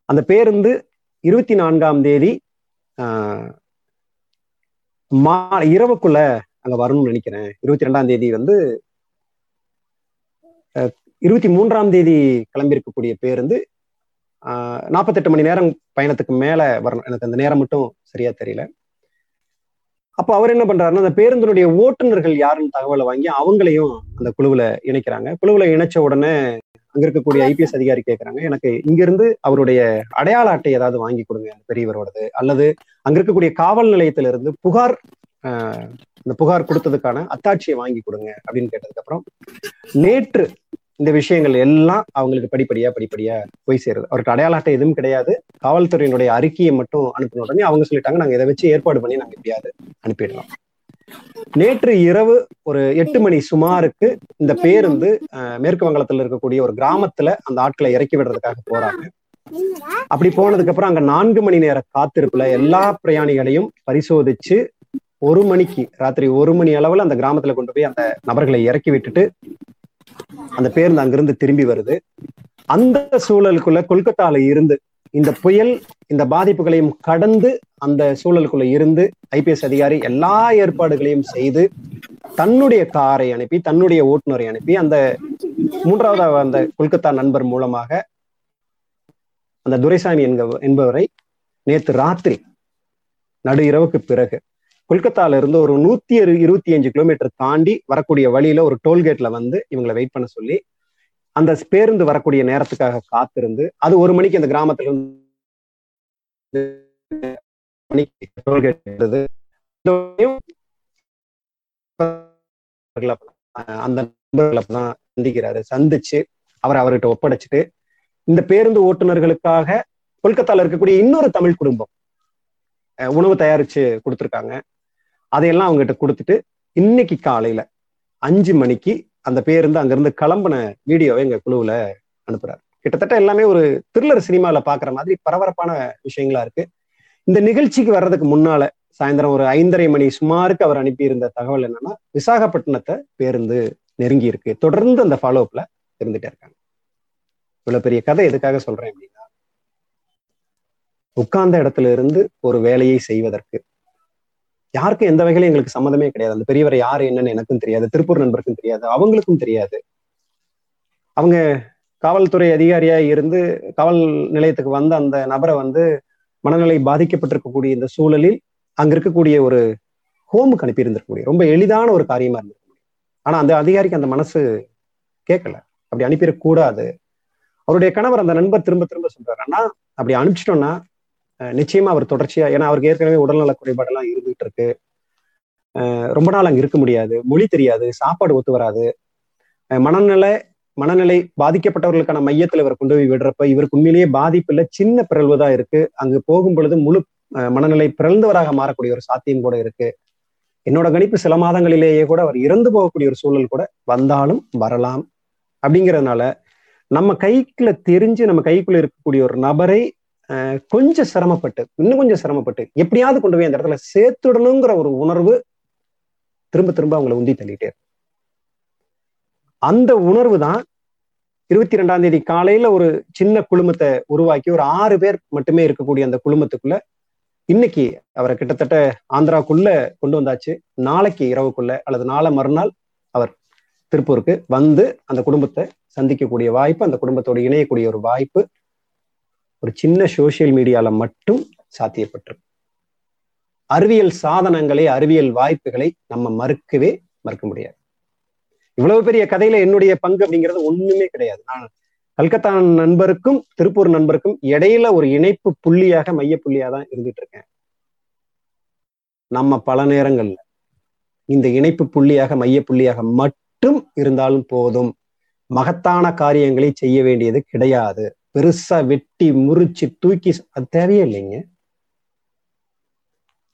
அந்த பேருந்து இருபத்தி நான்காம் தேதி ஆஹ், மா இரவுக்குள்ள அங்க வரணும்னு நினைக்கிறேன். இருபத்தி ரெண்டாம் தேதி வந்து அஹ், இருபத்தி மூன்றாம் தேதி கிளம்பி இருக்கக்கூடிய பேருந்து ஆஹ், நாற்பத்தெட்டு மணி நேரம் பயணத்துக்கு மேல வரணும். எனக்கு அந்த நேரம் மட்டும் சரியா தெரியல. அப்போ அவர் என்ன பண்றாருன்னா அந்த பேருந்தினுடைய ஓட்டுநர்கள் யாருன்னு தகவலை வாங்கி அவங்களையும் அந்த குழுவுல இணைக்கிறாங்க. குழுவுல இணைச்ச உடனே அங்க இருக்கக்கூடிய ஐபிஎஸ் அதிகாரி கேட்கறாங்க எனக்கு இங்கிருந்து அவருடைய அடையாள அட்டை ஏதாவது வாங்கி கொடுங்க அந்த பெரியவரோடது. அல்லது அங்க இருக்கக்கூடிய காவல் நிலையத்திலிருந்து புகார் இந்த புகார் கொடுத்ததுக்கான அத்தாட்சியை வாங்கி கொடுங்க அப்படின்னு கேட்டதுக்கு அப்புறம் நேற்று இந்த விஷயங்கள் எல்லாம் அவங்களுக்கு படிப்படியா படிப்படியா போய் சேருது. அவருக்கு அடையாள அட்டை எதுவும் கிடையாது. காவல்துறையினுடைய அறிக்கையை மட்டும் அனுப்பின உடனே அவங்க சொல்லிட்டாங்க நாங்க இதை வச்சு ஏற்பாடு பண்ணி நாங்க எப்படியாவது அனுப்பிடலாம் நேற்று இரவு ஒரு எட்டு மணி சுமாருக்கு இந்த பேருந்து மேற்கு வங்கத்துல இருக்கக்கூடிய ஒரு கிராமத்துல அந்த ஆட்களை இறக்கி விடுறதுக்காக போறாங்க. அப்படி போனதுக்கு அப்புறம் அங்க நான்கு மணி நேர காத்திருப்புல எல்லா பிரயாணிகளையும் பரிசோதிச்சு ஒரு மணிக்கு ராத்திரி ஒரு மணி அளவுல அந்த கிராமத்துல கொண்டு போய் அந்த நபர்களை இறக்கி விட்டுட்டு அந்த பேருந்து அங்கிருந்து திரும்பி வருது. அந்த சூழலுக்குள்ள கொல்கத்தால இருந்து இந்த புயல் இந்த பாதிப்புகளையும் கடந்து அந்த சூழலுக்குள்ள இருந்து ஐபிஎஸ் அதிகாரி எல்லா ஏற்பாடுகளையும் செய்து தன்னுடைய காரை அனுப்பி தன்னுடைய ஓட்டுநரை அனுப்பி அந்த மூன்றாவது அந்த கொல்கத்தா நண்பர் மூலமாக அந்த துரைசாமி என்க என்பவரை நேத்து ராத்திரி நடு இரவுக்கு பிறகு கொல்கத்தால இருந்து ஒரு நூத்தி இருபத்தி அஞ்சு கிலோமீட்டர் தாண்டி வரக்கூடிய வழியில ஒரு டோல்கேட்ல வந்து இவங்களை வெயிட் பண்ண சொல்லி அந்த பேருந்து வரக்கூடிய நேரத்துக்காக காத்திருந்து அது ஒரு மணிக்கு அந்த கிராமத்துல இருந்து அந்த நண்பர்களை தான் சந்திக்கிறாரு சந்திச்சு அவர் அவர்கிட்ட ஒப்படைச்சிட்டு இந்த பேருந்து ஓட்டுநர்களுக்காக கொல்கத்தால இருக்கக்கூடிய இன்னொரு தமிழ் குடும்பம் அஹ் உணவு தயாரிச்சு கொடுத்துருக்காங்க. அதையெல்லாம் அவங்ககிட்ட கொடுத்துட்டு இன்னைக்கு காலையில அஞ்சு மணிக்கு அந்த பேருந்து அங்கிருந்து கிளம்பின வீடியோவை எங்க குழுவுல அனுப்புறாரு. கிட்டத்தட்ட எல்லாமே ஒரு த்ரில்லர் சினிமாவில் பாக்குற மாதிரி பரபரப்பான விஷயங்களா இருக்கு. இந்த நிகழ்ச்சிக்கு வர்றதுக்கு முன்னால சாயந்தரம் ஒரு ஐந்தரை மணி சுமாருக்கு அவர் அனுப்பியிருந்த தகவல் என்னன்னா விசாகப்பட்டினத்தை பேருந்து நெருங்கி இருக்கு. தொடர்ந்து அந்த ஃபாலோ அப்ல இருந்துட்டே இருக்காங்க. இவ்வளவு பெரிய கதை எதுக்காக சொல்றேன் அப்படின்னா உட்கார்ந்த இடத்துல இருந்து ஒரு வேலையை செய்வதற்கு யாருக்கும் எந்த வகையிலும் எங்களுக்கு சம்மந்தமே கிடையாது. அந்த பெரியவர் யாரு என்னன்னு எனக்கும் தெரியாது. திருப்பூர் நண்பருக்கும் தெரியாது. அவங்களுக்கும் தெரியாது. அவங்க காவல்துறை அதிகாரியா இருந்து காவல் நிலையத்துக்கு வந்த அந்த நபரை வந்து மனநிலை பாதிக்கப்பட்டிருக்கக்கூடிய இந்த சூழலில் அங்க இருக்கக்கூடிய ஒரு ஹோமுக்கு அனுப்பி இருந்திருக்கக்கூடிய ரொம்ப எளிதான ஒரு காரியமா இருந்திருக்க ஆனா அந்த அதிகாரிக்கு அந்த மனசு கேட்கல அப்படி அனுப்பிடக்கூடாது. அவருடைய கணவர் அந்த நண்பர் திரும்ப திரும்ப சொல்றாரு அண்ணா அப்படி அனுப்பிச்சிட்டோம்னா நிச்சயமா அவர் தொடர்ச்சியா ஏன்னா அவருக்கு ஏற்கனவே உடல்நல குறைபாடெல்லாம் இருந்துகிட்டு இருக்கு. ரொம்ப நாள் அங்க இருக்க முடியாது. மொழி தெரியாது சாப்பாடு ஒத்து வராது. மனநிலை மனநிலை பாதிக்கப்பட்டவர்களுக்கான மையத்துல இவர் கொண்டு போய் விடுறப்ப இவருக்கு உண்மையிலேயே பாதிப்பு இல்லை சின்ன பிறழ்வுதான் இருக்கு. அங்கு போகும் பொழுது முழு மனநிலை பிறந்தவராக மாறக்கூடிய ஒரு சாத்தியம் கூட இருக்கு. என்னோட கணிப்பு சில மாதங்களிலேயே கூட அவர் இறந்து போகக்கூடிய ஒரு சூழல் கூட வந்தாலும் வரலாம். அப்படிங்கிறதுனால நம்ம கைக்குள்ள தெரிஞ்சு நம்ம கைக்குள்ள இருக்கக்கூடிய ஒரு நபரை கொஞ்சம் சிரமப்பட்டு இன்னும் கொஞ்சம் சிரமப்பட்டு எப்படியாவது கொண்டு போய் அந்த இடத்துல சேர்த்துடணுங்கிற ஒரு உணர்வு திரும்ப திரும்ப அவங்களை உந்தி தள்ளிட்டே அந்த உணர்வு தான் இருபத்தி ரெண்டாம் தேதி காலையில ஒரு சின்ன குழுமத்தை உருவாக்கி ஒரு ஆறு பேர் மட்டுமே இருக்கக்கூடிய அந்த குழுமத்துக்குள்ள இன்னைக்கு அவரை கிட்டத்தட்ட ஆந்திராக்குள்ள கொண்டு வந்தாச்சு. நாளைக்கு இரவுக்குள்ள அல்லது நாளை மறுநாள் அவர் திருப்பூருக்கு வந்து அந்த குடும்பத்தை சந்திக்கக்கூடிய வாய்ப்பு அந்த குடும்பத்தோடு இணையக்கூடிய ஒரு வாய்ப்பு ஒரு சின்ன சோசியல் மீடியால மட்டும் சாத்தியப்பட்டிருக்கு அறிவியல் சாதனங்களை அறிவியல் வாய்ப்புகளை நம்ம மறுக்கவே மறுக்க முடியாது. இவ்வளவு பெரிய கதையில என்னுடைய பங்கு அப்படிங்கிறது ஒண்ணுமே கிடையாது. நான் கல்கத்தா நண்பருக்கும் திருப்பூர் நண்பருக்கும் இடையில ஒரு இணைப்பு புள்ளியாக மைய புள்ளியா தான் இருந்துட்டு இருக்கேன். நம்ம பல நேரங்கள்ல இந்த இணைப்பு புள்ளியாக மைய புள்ளியாக மட்டும் இருந்தாலும் போதும். மகத்தான காரியங்களை செய்ய வேண்டியது கிடையாது. பெருசா வெட்டி முறிச்சு தூக்கி அது தேவையே இல்லைங்க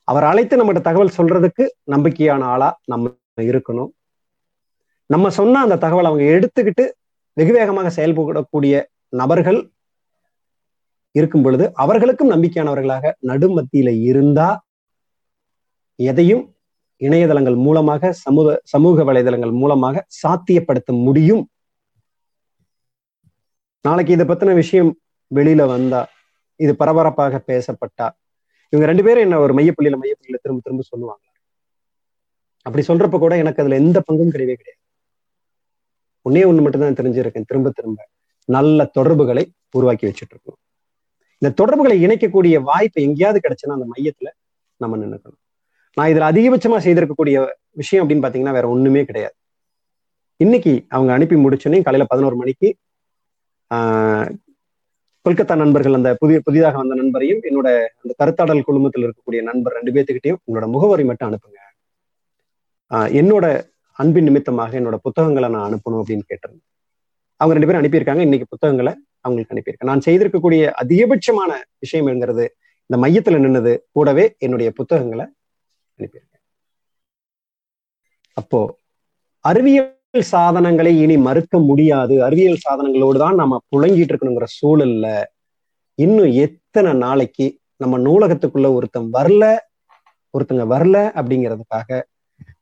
அவர் அழைத்து நம்மகிட்ட தகவல் சொல்றதுக்கு நம்பிக்கையான ஆளா நம்ம இருக்கணும். நம்ம சொன்ன அந்த தகவலை அவங்க எடுத்துக்கிட்டு வெகு வேகமாக செயல்படக்கூடிய நபர்கள் இருக்கும் பொழுது அவர்களுக்கும் நம்பிக்கையானவர்களாக நடுமத்தியில இருந்தா எதையும் இணையதளங்கள் மூலமாக சமூக சமூக வலைதளங்கள் மூலமாக சாத்தியப்படுத்த முடியும். நாளைக்கு இதை பத்தின விஷயம் வெளியில வந்தா இது பரபரப்பாக பேசப்பட்டா இவங்க ரெண்டு பேரும் என்ன ஒரு மையப்புள்ளியில மையப்புள்ளியில திரும்ப திரும்ப சொல்லுவாங்க. அப்படி சொல்றப்ப கூட எனக்கு அதுல எந்த பங்கும் கிடையவே கிடையாது. ஒன்னே ஒண்ணு மட்டும் தான் தெரிஞ்சிருக்கேன். திரும்ப திரும்ப நல்ல தொடர்புகளை உருவாக்கி வச்சுட்டு இருக்கணும் இந்த தொடர்புகளை இணைக்கக்கூடிய வாய்ப்பு எங்கேயாவது கிடைச்சுன்னா அந்த மையத்துல நம்ம நின்றுக்கணும் நான் இதுல அதிகபட்சமா செய்திருக்கக்கூடிய விஷயம் அப்படின்னு பாத்தீங்கன்னா வேற ஒண்ணுமே கிடையாது. இன்னைக்கு அவங்க அனுப்பி முடிச்சோன்னே காலையில பதினோரு மணிக்கு கொல்கத்தா நண்பர்கள் அந்த புதிய புதிதாக வந்த நண்பரையும் என்னோட அந்த கருத்தாடல் குழுமத்தில் இருக்கக்கூடிய நண்பர் ரெண்டு பேர்த்துக்கிட்டையும் உங்களோட முகவரி மட்டும் அனுப்புங்க. என்னோட அன்பின் நிமித்தமாக என்னோட புத்தகங்களை நான் அனுப்பணும் அப்படின்னு கேட்டிருந்தேன். அவங்க ரெண்டு பேரும் அனுப்பியிருக்காங்க. இன்னைக்கு புத்தகங்களை அவங்களுக்கு அனுப்பியிருக்கேன். நான் செய்திருக்கக்கூடிய அதிகபட்சமான விஷயம் என்கிறது இந்த மையத்துல நின்னது கூடவே என்னுடைய புத்தகங்களை அனுப்பியிருக்கேன். அப்போ அறிவியல் சாதனங்களை இனி மறுக்க முடியாது. அறிவியல் சாதனங்களோடு தான் நம்ம புழங்கிட்டு இருக்கணுங்கிற சூழல்ல இன்னும் எத்தனை நாளைக்கு நம்ம நூலகத்துக்குள்ள ஒருத்தன் வரல ஒருத்தங்க வரல அப்படிங்கிறதுக்காக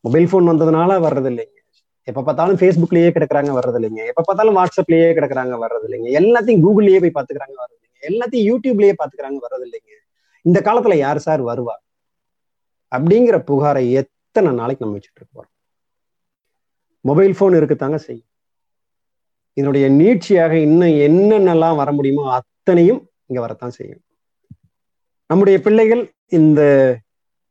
மொபைல் போன் வந்ததுனால வர்றது இல்லைங்க எப்ப பார்த்தாலும் ஃபேஸ்புக்லயே கிடக்குறாங்க வர்றது இல்லைங்க எப்ப பார்த்தாலும் வாட்ஸ்அப்லயே கிடக்குறாங்க வர்றது இல்லைங்க எல்லாத்தையும் கூகுள்லயே போய் பாத்துக்கிறாங்க வர்றது இல்லைங்க எல்லாத்தையும் யூடியூப்லயே பாத்துக்கிறாங்க வர்றது இல்லைங்க இந்த காலத்துல யார் சார் வருவா? அப்படிங்கிற புகாரை எத்தனை நாளைக்கு நம்ம வச்சுட்டு இருக்கோம் மொபைல் போன் இருக்குத்தாங்க செய்யும். இதனுடைய நீட்சியாக இன்னும் என்னென்னலாம் வர முடியுமோ அத்தனையும் இங்க வரத்தான் செய்யும். நம்முடைய பிள்ளைகள் இந்த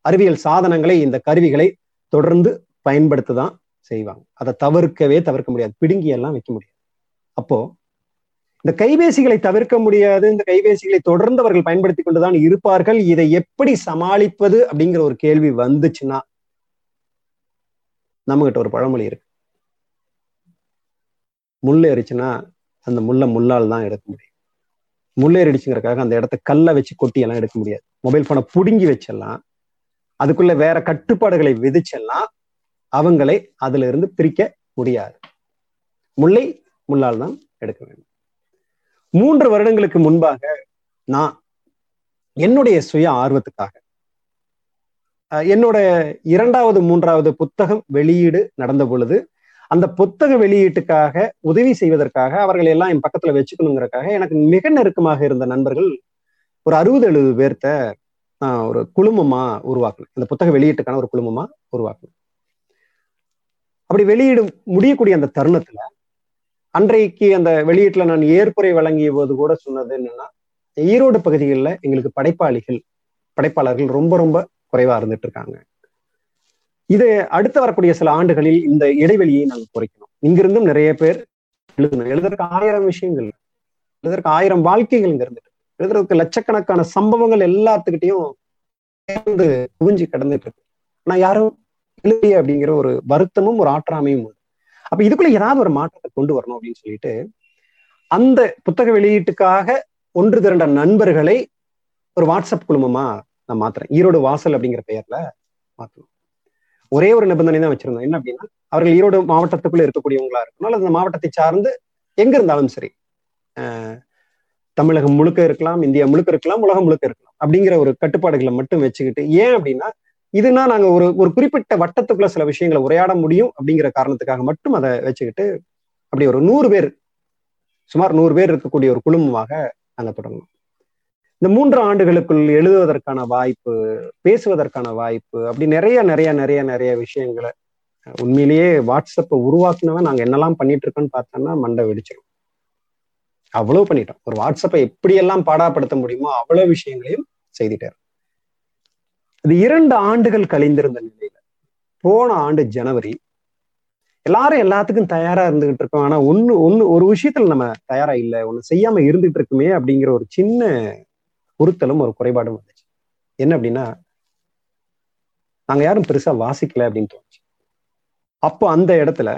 அறிவியல் சாதனங்களை இந்த கருவிகளை தொடர்ந்து பயன்படுத்ததான் செய்வாங்க. அதை தவிர்க்கவே தவிர்க்க முடியாது. பிடுங்கி எல்லாம் வைக்க முடியாது. அப்போ இந்த கைபேசிகளை தவிர்க்க முடியாது இந்த கைபேசிகளை தொடர்ந்து அவர்கள் பயன்படுத்தி கொண்டுதான் இருப்பார்கள். இதை எப்படி சமாளிப்பது அப்படிங்கிற ஒரு கேள்வி வந்துச்சுன்னா நம்மகிட்ட ஒரு பழமொழி இருக்கு. முள்ளேறிச்சுன்னா அந்த முல்லை முள்ளால் தான் எடுக்க முடியும். முள்ளேறிடுச்சுங்கிறக்காக அந்த இடத்த கல்லை வச்சு கொட்டியெல்லாம் எடுக்க முடியாது. மொபைல் போனை புடுங்கி வச்செல்லாம் அதுக்குள்ள வேற கட்டுப்பாடுகளை விதிச்செல்லாம் அவங்களை அதுல இருந்து பிரிக்க முடியாது. முல்லை முள்ளால் தான் எடுக்க வேண்டும். மூன்று வருடங்களுக்கு முன்பாக நான் என்னுடைய சுய ஆர்வத்துக்காக என்னோட இரண்டாவது மூன்றாவது புத்தகம் வெளியீடு நடந்த பொழுது அந்த புத்தக வெளியீட்டுக்காக உதவி செய்வதற்காக அவர்கள் எல்லாம் என் பக்கத்துல வச்சுக்கணுங்கிறக்காக எனக்கு மிக நெருக்கமாக இருந்த நண்பர்கள் ஒரு அறுபது எழுபது பேர்த்த நான் ஒரு குழுமமா உருவாக்கணும். இந்த புத்தக வெளியீட்டுக்கான ஒரு குழுமமா உருவாக்கணும். அப்படி வெளியிடும் முடியக்கூடிய அந்த தருணத்துல அன்றைக்கு அந்த வெளியீட்டுல நான் ஏற்புரை வழங்கிய போது கூட சொன்னது என்னன்னா ஈரோடு பகுதிகளில் எங்களுக்கு படைப்பாளிகள் படைப்பாளர்கள் ரொம்ப ரொம்ப குறைவா இருந்துட்டு இருக்காங்க. இது அடுத்து வரக்கூடிய சில ஆண்டுகளில் இந்த இடைவெளியை நாங்கள் குறைக்கணும். இங்கிருந்தும் நிறைய பேர் எழுதணும். எழுதுறதுக்கு ஆயிரம் விஷயங்கள் எழுதுறதுக்கு ஆயிரம் வாழ்க்கைகள் இங்க இருந்துட்டு எழுதுறதுக்கு லட்சக்கணக்கான சம்பவங்கள் எல்லாத்துக்கிட்டையும் சேர்ந்து குவிஞ்சு கிடந்துட்டு இருக்கு. ஆனா யாரும் எழுதிய அப்படிங்கிற ஒரு வருத்தமும் ஒரு ஆற்றாமையும் உண்டு. அப்ப இதுக்குள்ள ஏதாவது ஒரு மாற்றத்தை கொண்டு வரணும் அப்படின்னு சொல்லிட்டு அந்த புத்தக வெளியீட்டுக்காக ஒன்று திரண்ட நண்பர்களை ஒரு வாட்ஸ்அப் குழுமமா நான் மாத்துறேன். ஈரோடு வாசல் அப்படிங்கிற பெயர்ல மாத்தணும் ஒரே ஒரு நிபந்தனை தான் வச்சிருந்தோம். என்ன அப்படின்னா அவர்கள் ஈரோடு மாவட்டத்துக்குள்ள இருக்கக்கூடியவங்களா இருக்கணும் அல்லது அந்த மாவட்டத்தை சார்ந்து எங்க இருந்தாலும் சரி. தமிழகம் முழுக்க இருக்கலாம் இந்தியா முழுக்க இருக்கலாம் உலகம் முழுக்க இருக்கலாம் அப்படிங்கிற ஒரு கட்டுப்பாடுகளை மட்டும் வச்சுக்கிட்டு ஏன் அப்படின்னா இதுனா நாங்க ஒரு ஒரு குறிப்பிட்ட வட்டத்துக்குள்ள சில விஷயங்களை உரையாட முடியும் அப்படிங்கிற காரணத்துக்காக மட்டும் அதை வச்சுக்கிட்டு அப்படி ஒரு நூறு பேர் சுமார் நூறு பேர் இருக்கக்கூடிய ஒரு குழுமமாக நாங்க தொடங்கணும் இந்த மூன்று ஆண்டுகளுக்குள் எழுதுவதற்கான வாய்ப்பு பேசுவதற்கான வாய்ப்பு அப்படி நிறைய நிறைய நிறைய நிறைய விஷயங்களை உண்மையிலேயே வாட்ஸ்அப்பை உருவாக்குனவன் நாங்க என்னெல்லாம் பண்ணிட்டு இருக்கோம்னு பார்த்தோம்னா மண்டை வெடிச்சிடும் அவ்வளவு பண்ணிட்டோம். ஒரு வாட்ஸ்அப்பை எப்படியெல்லாம் பாடாப்படுத்த முடியுமோ அவ்வளவு விஷயங்களையும் செய்திட்டார். இது இரண்டு ஆண்டுகள் கழிந்திருந்த நிலையில போன ஆண்டு ஜனவரி எல்லாரும் எல்லாத்துக்கும் தயாரா இருந்துகிட்டு இருக்கோம். ஆனா ஒண்ணு ஒண்ணு ஒரு விஷயத்துல நம்ம தயாரா இல்லை ஒண்ணு செய்யாம இருந்துட்டு இருக்குமே அப்படிங்கிற ஒரு சின்ன பொருத்தலும் ஒரு குறைபாடும் வந்துச்சு. என்ன அப்படின்னா நாங்க யாரும் பெருசா வாசிக்கல அப்படின்னு தோணுச்சு. அப்போ அந்த இடத்துல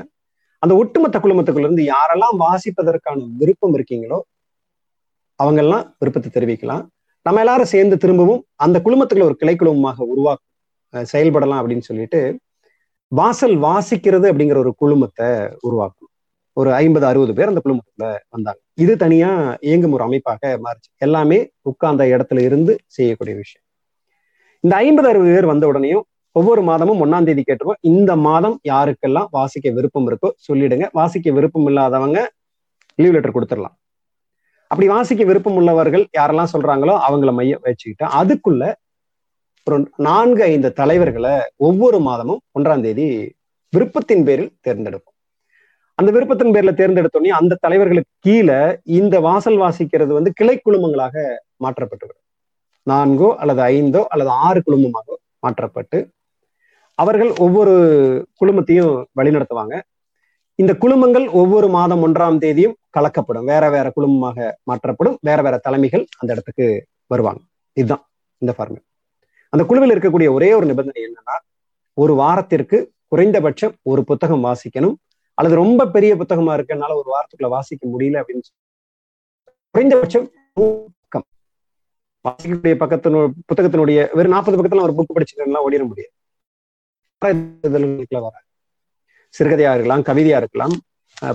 அந்த ஒட்டுமொத்த குழுமத்துக்குள்ள இருந்து யாரெல்லாம் வாசிப்பதற்கான விருப்பம் இருக்கீங்களோ அவங்க எல்லாம் விருப்பத்தை தெரிவிக்கலாம். நம்ம எல்லாரும் சேர்ந்து திரும்பவும் அந்த குழுமத்துக்குள்ள ஒரு கிளை குழுமமாக உருவாக்க செயல்படலாம் அப்படின்னு சொல்லிட்டு வாசல் வாசிக்கிறது அப்படிங்கிற ஒரு குழுமத்தை உருவாக்கணும் ஒரு ஐம்பது அறுபது பேர் அந்த குழுமத்துல வந்தாங்க. இது தனியா இயங்கும் ஒரு அமைப்பாக மாறுச்சு. எல்லாமே உட்கார்ந்த இடத்துல இருந்து செய்யக்கூடிய விஷயம். இந்த ஐம்பது அறுபது பேர் வந்த உடனேயும் ஒவ்வொரு மாதமும் ஒன்னாம் தேதி கேட்டுருவோம் இந்த மாதம் யாருக்கெல்லாம் வாசிக்க விருப்பம் இருக்கோ சொல்லிடுங்க. வாசிக்க விருப்பம் இல்லாதவங்க லீவ் லெட்டர் கொடுத்துடலாம். அப்படி வாசிக்க விருப்பம் உள்ளவர்கள் யாரெல்லாம் சொல்றாங்களோ அவங்கள மையம் வச்சுக்கிட்டு அதுக்குள்ள ஒரு நான்கு ஐந்து தலைவர்களை ஒவ்வொரு மாதமும் ஒன்றாம் தேதி விருப்பத்தின் பேரில் தேர்ந்தெடுப்போம். அந்த விருப்பத்தின் பேர்ல தேர்ந்தெடுத்தோடனே அந்த தலைவர்களுக்கு கீழே இந்த வாசல் வாசிக்கிறது வந்து கிளை குழுமங்களாக மாற்றப்பட்டு நான்கோ அல்லது ஐந்தோ அல்லது ஆறு குழுமமாக மாற்றப்பட்டு அவர்கள் ஒவ்வொரு குழுமத்தையும் வழிநடத்துவாங்க. இந்த குழுமங்கள் ஒவ்வொரு மாதம் ஒன்றாம் தேதியும் கலக்கப்படும். வேற வேற குழுமமாக மாற்றப்படும். வேற வேற தலைமைகள் அந்த இடத்துக்கு வருவாங்க. இதுதான் இந்த ஃபார்மேட் அந்த குழுவில் இருக்கக்கூடிய ஒரே ஒரு நிபந்தனை என்னன்னா ஒரு வாரத்திற்கு குறைந்தபட்சம் ஒரு புத்தகம் வாசிக்கணும். அல்லது ரொம்ப பெரிய புத்தகமா இருக்கனால ஒரு வாரத்துக்குள்ள வாசிக்க முடியல அப்படின்னு குறைந்தபட்சம் பக்கம் வாசிக்கக்கூடிய பக்கத்தினு புத்தகத்தினுடைய வெறும் நாற்பது பக்கத்துல ஒரு புக் படிச்சுக்கலாம் ஓடிட முடியாது. வர சிறுகதையா இருக்கலாம் கவிதையா இருக்கலாம்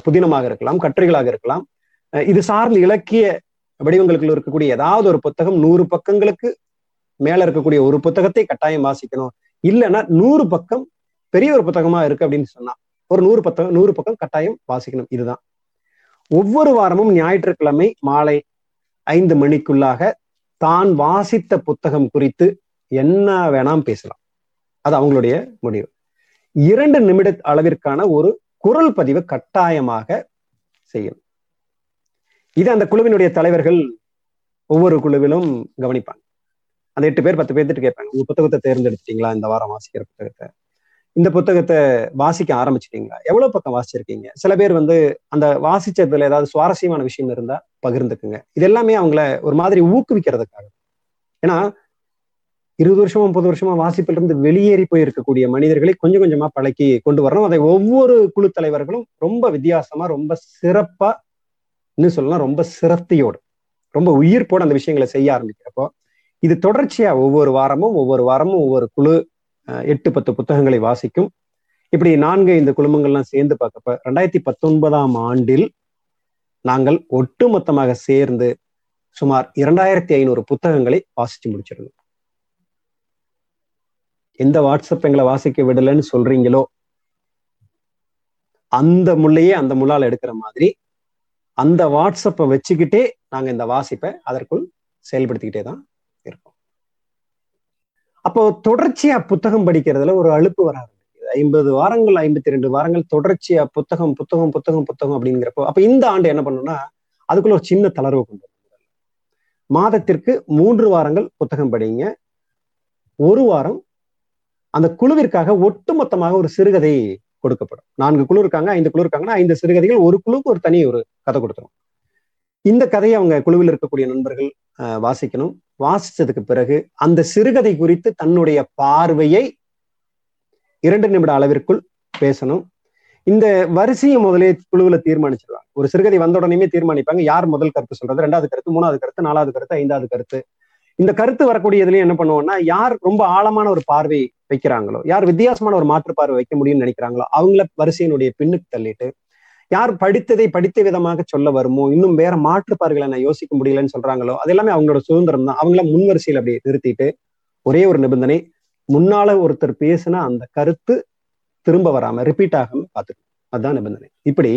புதினமாக இருக்கலாம் கட்டுரைகளாக இருக்கலாம். இது சார்ந்த இலக்கிய வடிவங்களுக்குள்ள இருக்கக்கூடிய ஏதாவது ஒரு புத்தகம் நூறு பக்கங்களுக்கு மேல இருக்கக்கூடிய ஒரு புத்தகத்தை கட்டாயம் வாசிக்கணும். இல்லைன்னா நூறு பக்கம் பெரிய ஒரு புத்தகமா இருக்கு அப்படின்னு சொன்னா ஒரு நூறு பக்கம் நூறு பக்கம் கட்டாயம் வாசிக்கணும். இதுதான். ஒவ்வொரு வாரமும் ஞாயிற்றுக்கிழமை மாலை ஐந்து மணிக்குள்ளாக தான் வாசித்த புத்தகம் குறித்து என்ன வேணாம் பேசலாம். அது அவங்களுடைய முடிவு. இரண்டு நிமிட அளவிற்கான ஒரு குரல் பதிவு கட்டாயமாக செய்யணும். இது அந்த குழுவினுடைய தலைவர்கள் ஒவ்வொரு குழுவிலும் கவனிப்பாங்க. அந்த எட்டு பேர் பத்து பேர்த்துட்டு கேட்பாங்க. உங்க புத்தகத்தை தேர்ந்தெடுத்துட்டீங்களா? இந்த வாரம் வாசிக்கிற புத்தகத்தை? இந்த புத்தகத்தை வாசிக்க ஆரம்பிச்சிட்டீங்களா? எவ்வளவு பக்கம் வாசிச்சிருக்கீங்க? சில பேர் வந்து அந்த வாசிச்சதுல ஏதாவது சுவாரஸ்யமான விஷயம் இருந்தா பகிர்ந்துக்குங்க. இது எல்லாமே அவங்கள ஒரு மாதிரி ஊக்குவிக்கிறதுக்காக. ஏன்னா இருபது வருஷமா முப்பது வருஷமா வாசிப்பில் இருந்து வெளியேறி போயிருக்கக்கூடிய மனிதர்களை கொஞ்சம் கொஞ்சமா பழக்கி கொண்டு வரணும். அதை ஒவ்வொரு குழு தலைவர்களும் ரொம்ப வித்தியாசமா ரொம்ப சிறப்பா இன்னும் சொல்லலாம் ரொம்ப சிரத்தையோடு ரொம்ப உயிர்ப்போடு அந்த விஷயங்களை செய்ய ஆரம்பிக்கிறப்போ இது தொடர்ச்சியா ஒவ்வொரு வாரமும் ஒவ்வொரு வாரமும் ஒவ்வொரு குழு எட்டு பத்து புத்தகங்களை வாசிக்கும். இப்படி நான்கு இந்த குழுமங்கள்லாம் சேர்ந்து பார்க்கப்ப ரெண்டாயிரத்தி பத்தொன்பதாம் ஆண்டில் நாங்கள் ஒட்டுமொத்தமாக சேர்ந்து சுமார் இரண்டாயிரத்தி ஐநூறு புத்தகங்களை வாசிச்சு முடிச்சிருந்தோம். எந்த வாட்ஸ்அப் எங்களை வாசிக்க விடலைன்னு சொல்றீங்களோ அந்த முள்ளையே அந்த முள்ளால் எடுக்கிற மாதிரி அந்த வாட்ஸ்அப்பை வச்சுக்கிட்டே நாங்க இந்த வாசிப்பை அதற்குள் செயல்படுத்திக்கிட்டே தான் அப்போ தொடர்ச்சியா புத்தகம் படிக்கிறதுல ஒரு அழுப்பு வர ஆரம்பிக்குது ஐம்பது வாரங்கள் ஐம்பத்தி ரெண்டு வாரங்கள் தொடர்ச்சியா புத்தகம் புத்தகம் புத்தகம் புத்தகம் அப்படிங்கிறப்போ அப்ப இந்த ஆண்டு என்ன பண்ணணும்னா அதுக்குள்ள ஒரு சின்ன தளர்வு கொண்டு மாதத்திற்கு மூன்று வாரங்கள் புத்தகம் படிங்க. ஒரு வாரம் அந்த குழுவிற்காக ஒட்டுமொத்தமாக ஒரு சிறுகதை கொடுக்கப்படும். நான்கு குழு இருக்காங்க ஐந்து குழு இருக்காங்கன்னா ஐந்து சிறுகதைகள் ஒரு குழுக்கு ஒரு தனி ஒரு கதை கொடுத்துரும். இந்த கதையை அவங்க குழுவில் இருக்கக்கூடிய நண்பர்கள் வாசிக்கணும். வாசிச்சதுக்கு பிறகு அந்த சிறுகதை குறித்து தன்னுடைய பார்வையை இரண்டு நிமிட அளவிற்குள் பேசணும். இந்த வரிசையை முதலே குழுவுல தீர்மானிச்சிருவாங்க. ஒரு சிறுகதை வந்த உடனே தீர்மானிப்பாங்க. யார் முதல் கருத்து சொல்றது? ரெண்டாவது கருத்து மூணாவது கருத்து நாலாவது கருத்து ஐந்தாவது கருத்து. இந்த கருத்து வரக்கூடியதுலயும் என்ன பண்ணுவோம்னா யார் ரொம்ப ஆழமான ஒரு பார்வை வைக்கிறாங்களோ யார் வித்தியாசமான ஒரு மாற்று பார்வை வைக்க முடியும்னு நினைக்கிறாங்களோ அவங்கள வரிசையினுடைய பின்னுக்கு தள்ளிட்டு யார் படித்ததை படித்த விதமாக சொல்ல வருமோ? இன்னும் வேற மாற்றுப்பார்களை நான் யோசிக்க முடியலன்னு சொல்றாங்களோ? அது எல்லாமே அவங்களோட சுதந்திரம் தான். அவங்கள முன்வரிசையில் அப்படி நிறுத்திட்டு ஒரே ஒரு நிபந்தனை முன்னால ஒருத்தர் பேசினா அந்த கருத்து திரும்ப வராம ரிப்பீட் ஆகாம பார்த்துக்கணும். அதுதான் நிபந்தனை. இப்படி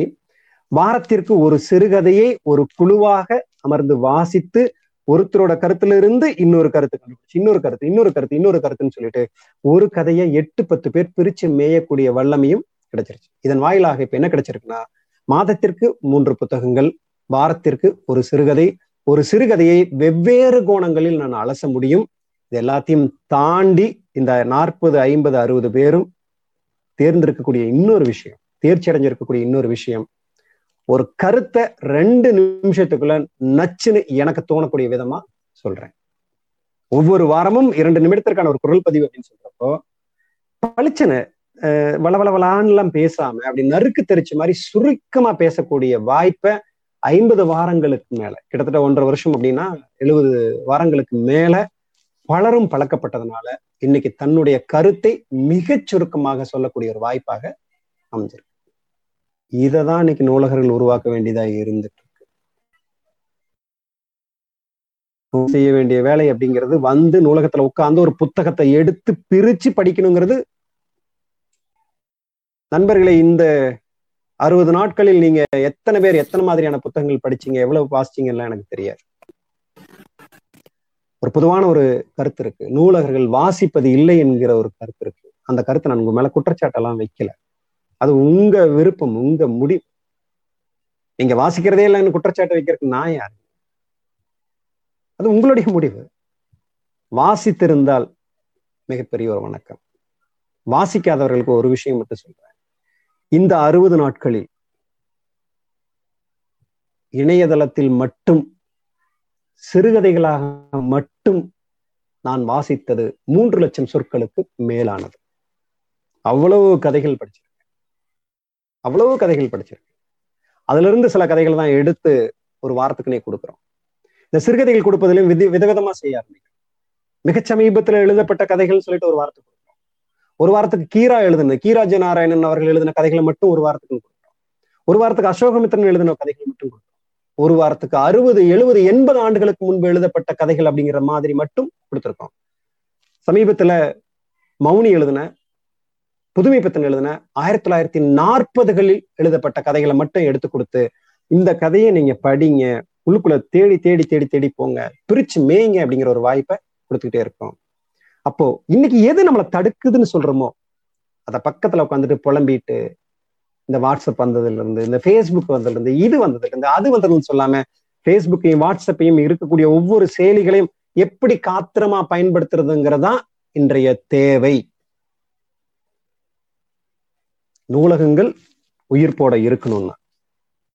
வாரத்திற்கு ஒரு சிறுகதையை ஒரு குழுவாக அமர்ந்து வாசித்து ஒருத்தரோட கருத்துல இருந்து இன்னொரு கருத்து கண்டுபிடிச்சு இன்னொரு கருத்து இன்னொரு கருத்து இன்னொரு கருத்துன்னு சொல்லிட்டு ஒரு கதையை எட்டு பத்து பேர் பிரிச்சு மேயக்கூடிய வல்லமையும் கிடைச்சிருச்சு. இதன் வாயிலாக இப்ப என்ன கிடைச்சிருக்குன்னா மாதத்திற்கு மூன்று புத்தகங்கள் வாரத்திற்கு ஒரு சிறுகதை. ஒரு சிறுகதையை வெவ்வேறு கோணங்களில் நான் அலச முடியும். இது எல்லாத்தையும் தாண்டி இந்த நாற்பது ஐம்பது அறுபது பேரும் தேர்ந்தெடுக்கக்கூடிய இன்னொரு விஷயம் தேர்ச்சி அடைஞ்சிருக்கக்கூடிய இன்னொரு விஷயம். ஒரு கருத்தை ரெண்டு நிமிஷத்துக்குள்ள நச்சுன்னு எனக்கு தோணக்கூடிய விதமா சொல்றேன். ஒவ்வொரு வாரமும் இரண்டு நிமிடத்திற்கான ஒரு குரல் பதிவு அப்படின்னு சொல்றப்போ பளிச்சனை வளவளவலான்லாம் பேசாம அப்படி நறுக்கு தெரிச்ச மாதிரி சுருக்கமா பேசக்கூடிய வாய்ப்பை ஐம்பது வாரங்களுக்கு மேல கிட்டத்தட்ட ஒன்றரை வருஷம் அப்படின்னா எழுபது வாரங்களுக்கு மேல பலரும் பழக்கப்பட்டதுனால இன்னைக்கு தன்னுடைய கருத்தை மிகச் சுருக்கமாக சொல்லக்கூடிய ஒரு வாய்ப்பாக அமைஞ்சிருக்கு. இதை தான் இன்னைக்கு நூலகர்கள் உருவாக்க வேண்டியதா இருந்துட்டு இருக்கு செய்ய வேண்டிய வேலை அப்படிங்கிறது வந்து நூலகத்துல உட்கார்ந்து ஒரு புத்தகத்தை எடுத்து பிரிச்சு படிக்கணுங்கிறது நண்பர்களை இந்த அறுபது நாட்களில் நீங்க எத்தனை பேர் எத்தனை மாதிரியான புத்தகங்கள் படிச்சீங்க எவ்வளவு வாசிச்சீங்கலாம் எனக்கு தெரியாது. ஒரு பொதுவான ஒரு கருத்து இருக்கு. நூலகர்கள் வாசிப்பது இல்லை என்கிற ஒரு கருத்து இருக்கு. அந்த கருத்தை நான் உங்க மேல குற்றச்சாட்டெல்லாம் வைக்கல. அது உங்க விருப்பம் உங்க முடிவு நீங்க வாசிக்கிறதே இல்லைன்னு குற்றச்சாட்டு வைக்கிறதுக்கு நான் யாரு? அது உங்களுடைய முடிவு. வாசித்திருந்தால் மிகப்பெரிய ஒரு வணக்கம். வாசிக்காதவர்களுக்கு ஒரு விஷயம் மட்டும் சொல்றேன். இந்த அறுபது நாட்களில் இணையதளத்தில் மட்டும் சிறுகதைகளாக மட்டும் நான் வாசித்தது மூன்று லட்சம் சொற்களுக்கு மேலானது. அவ்வளவு கதைகள் படிச்சிருக்கேன். அவ்வளவு கதைகள் படிச்சிருக்கேன். அதுல இருந்து சில கதைகள் தான் எடுத்து ஒரு வாரத்துக்குனே கொடுக்குறோம். இந்த சிறுகதைகள் கொடுப்பதிலும் விதி விதவிதமா செய்ய ஆரம்பிக்கும் மிகச் சமீபத்துல எழுதப்பட்ட கதைகள் சொல்லிட்டு ஒரு வாரத்துக்கு ஒரு வாரத்துக்கு கீரா எழுதுன கீராஜ நாராயணன் அவர்கள் எழுதின கதைகளை மட்டும் ஒரு வாரத்துக்கு கொடுக்குறோம் ஒரு வாரத்துக்கு அசோகமித்திரன் எழுதின கதைகள் மட்டும் கொடுக்குறோம் ஒரு வாரத்துக்கு அறுபது எழுபது எண்பது ஆண்டுகளுக்கு முன்பு எழுதப்பட்ட கதைகள் அப்படிங்கிற மாதிரி மட்டும் கொடுத்துருக்கோம். சமீபத்துல மௌனி எழுதின புதுமை பித்தன் எழுதின ஆயிரத்தி தொள்ளாயிரத்தி நாற்பதுகளில் எழுதப்பட்ட கதைகளை மட்டும் எடுத்து கொடுத்து இந்த கதையை நீங்க படிங்க உள்ளுக்குள்ள தேடி தேடி தேடி தேடி போங்க பிரிச்சு மேய்ங்க அப்படிங்கிற ஒரு வாய்ப்பை கொடுத்துக்கிட்டே இருக்கோம். அப்போ இன்னைக்கு எது நம்மளை தடுக்குதுன்னு சொல்றோமோ அத பக்கத்துல உட்காந்துட்டு புலம்பிட்டு இந்த வாட்ஸ்அப் வந்ததுல இருந்து இந்த ஃபேஸ்புக் வந்ததுல இருந்து இது வந்ததுல இருந்து அது வந்ததுன்னு சொல்லாம ஃபேஸ்புக்கையும் வாட்ஸ்அப்பையும் இருக்கக்கூடிய ஒவ்வொரு செயலிகளையும் எப்படி காத்திரமா பயன்படுத்துறதுங்கிறதா இன்றைய தேவை. நூலகங்கள் உயிர்ப்போட இருக்கணும்னா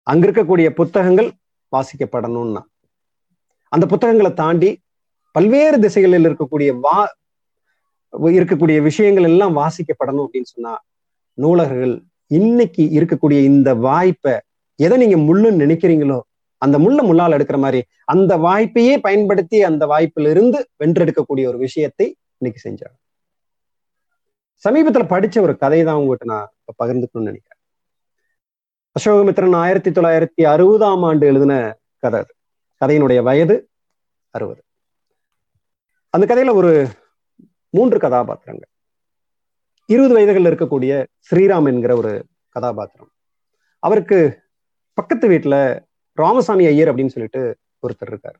அங்க இருக்கக்கூடிய புத்தகங்கள் வாசிக்கப்படணும்னா அந்த புத்தகங்களை தாண்டி பல்வேறு திசைகளில் இருக்கக்கூடிய வா இருக்கக்கூடிய விஷயங்கள் எல்லாம் வாசிக்கப்படணும் அப்படின்னு சொன்னா நூலகர்கள் இன்னைக்கு இருக்கக்கூடிய இந்த வாய்ப்பை எதை நீங்க முள்ளுன்னு நினைக்கிறீங்களோ அந்த முள்ள முள்ளால் எடுக்கிற மாதிரி அந்த வாய்ப்பையே பயன்படுத்தி அந்த வாய்ப்பில் இருந்து வென்றெடுக்கக்கூடிய ஒரு விஷயத்தை இன்னைக்கு செஞ்சாங்க. சமீபத்துல படிச்ச ஒரு கதை தான் உங்ககிட்ட நான் இப்ப பகிர்ந்துக்கணும்னு நினைக்கிறேன். அசோகமித்திரன் ஆயிரத்தி தொள்ளாயிரத்தி அறுபதாம் ஆண்டு எழுதின கதை அது. கதையினுடைய வயது அறுபது. அந்த கதையில ஒரு மூன்று கதாபாத்திரங்கள். இருபது வயதுகளில் இருக்கக்கூடிய ஸ்ரீராம் என்கிற ஒரு கதாபாத்திரம். அவருக்கு பக்கத்து வீட்டுல ராமசாமி ஐயர் அப்படின்னு சொல்லிட்டு ஒருத்தர் இருக்காரு.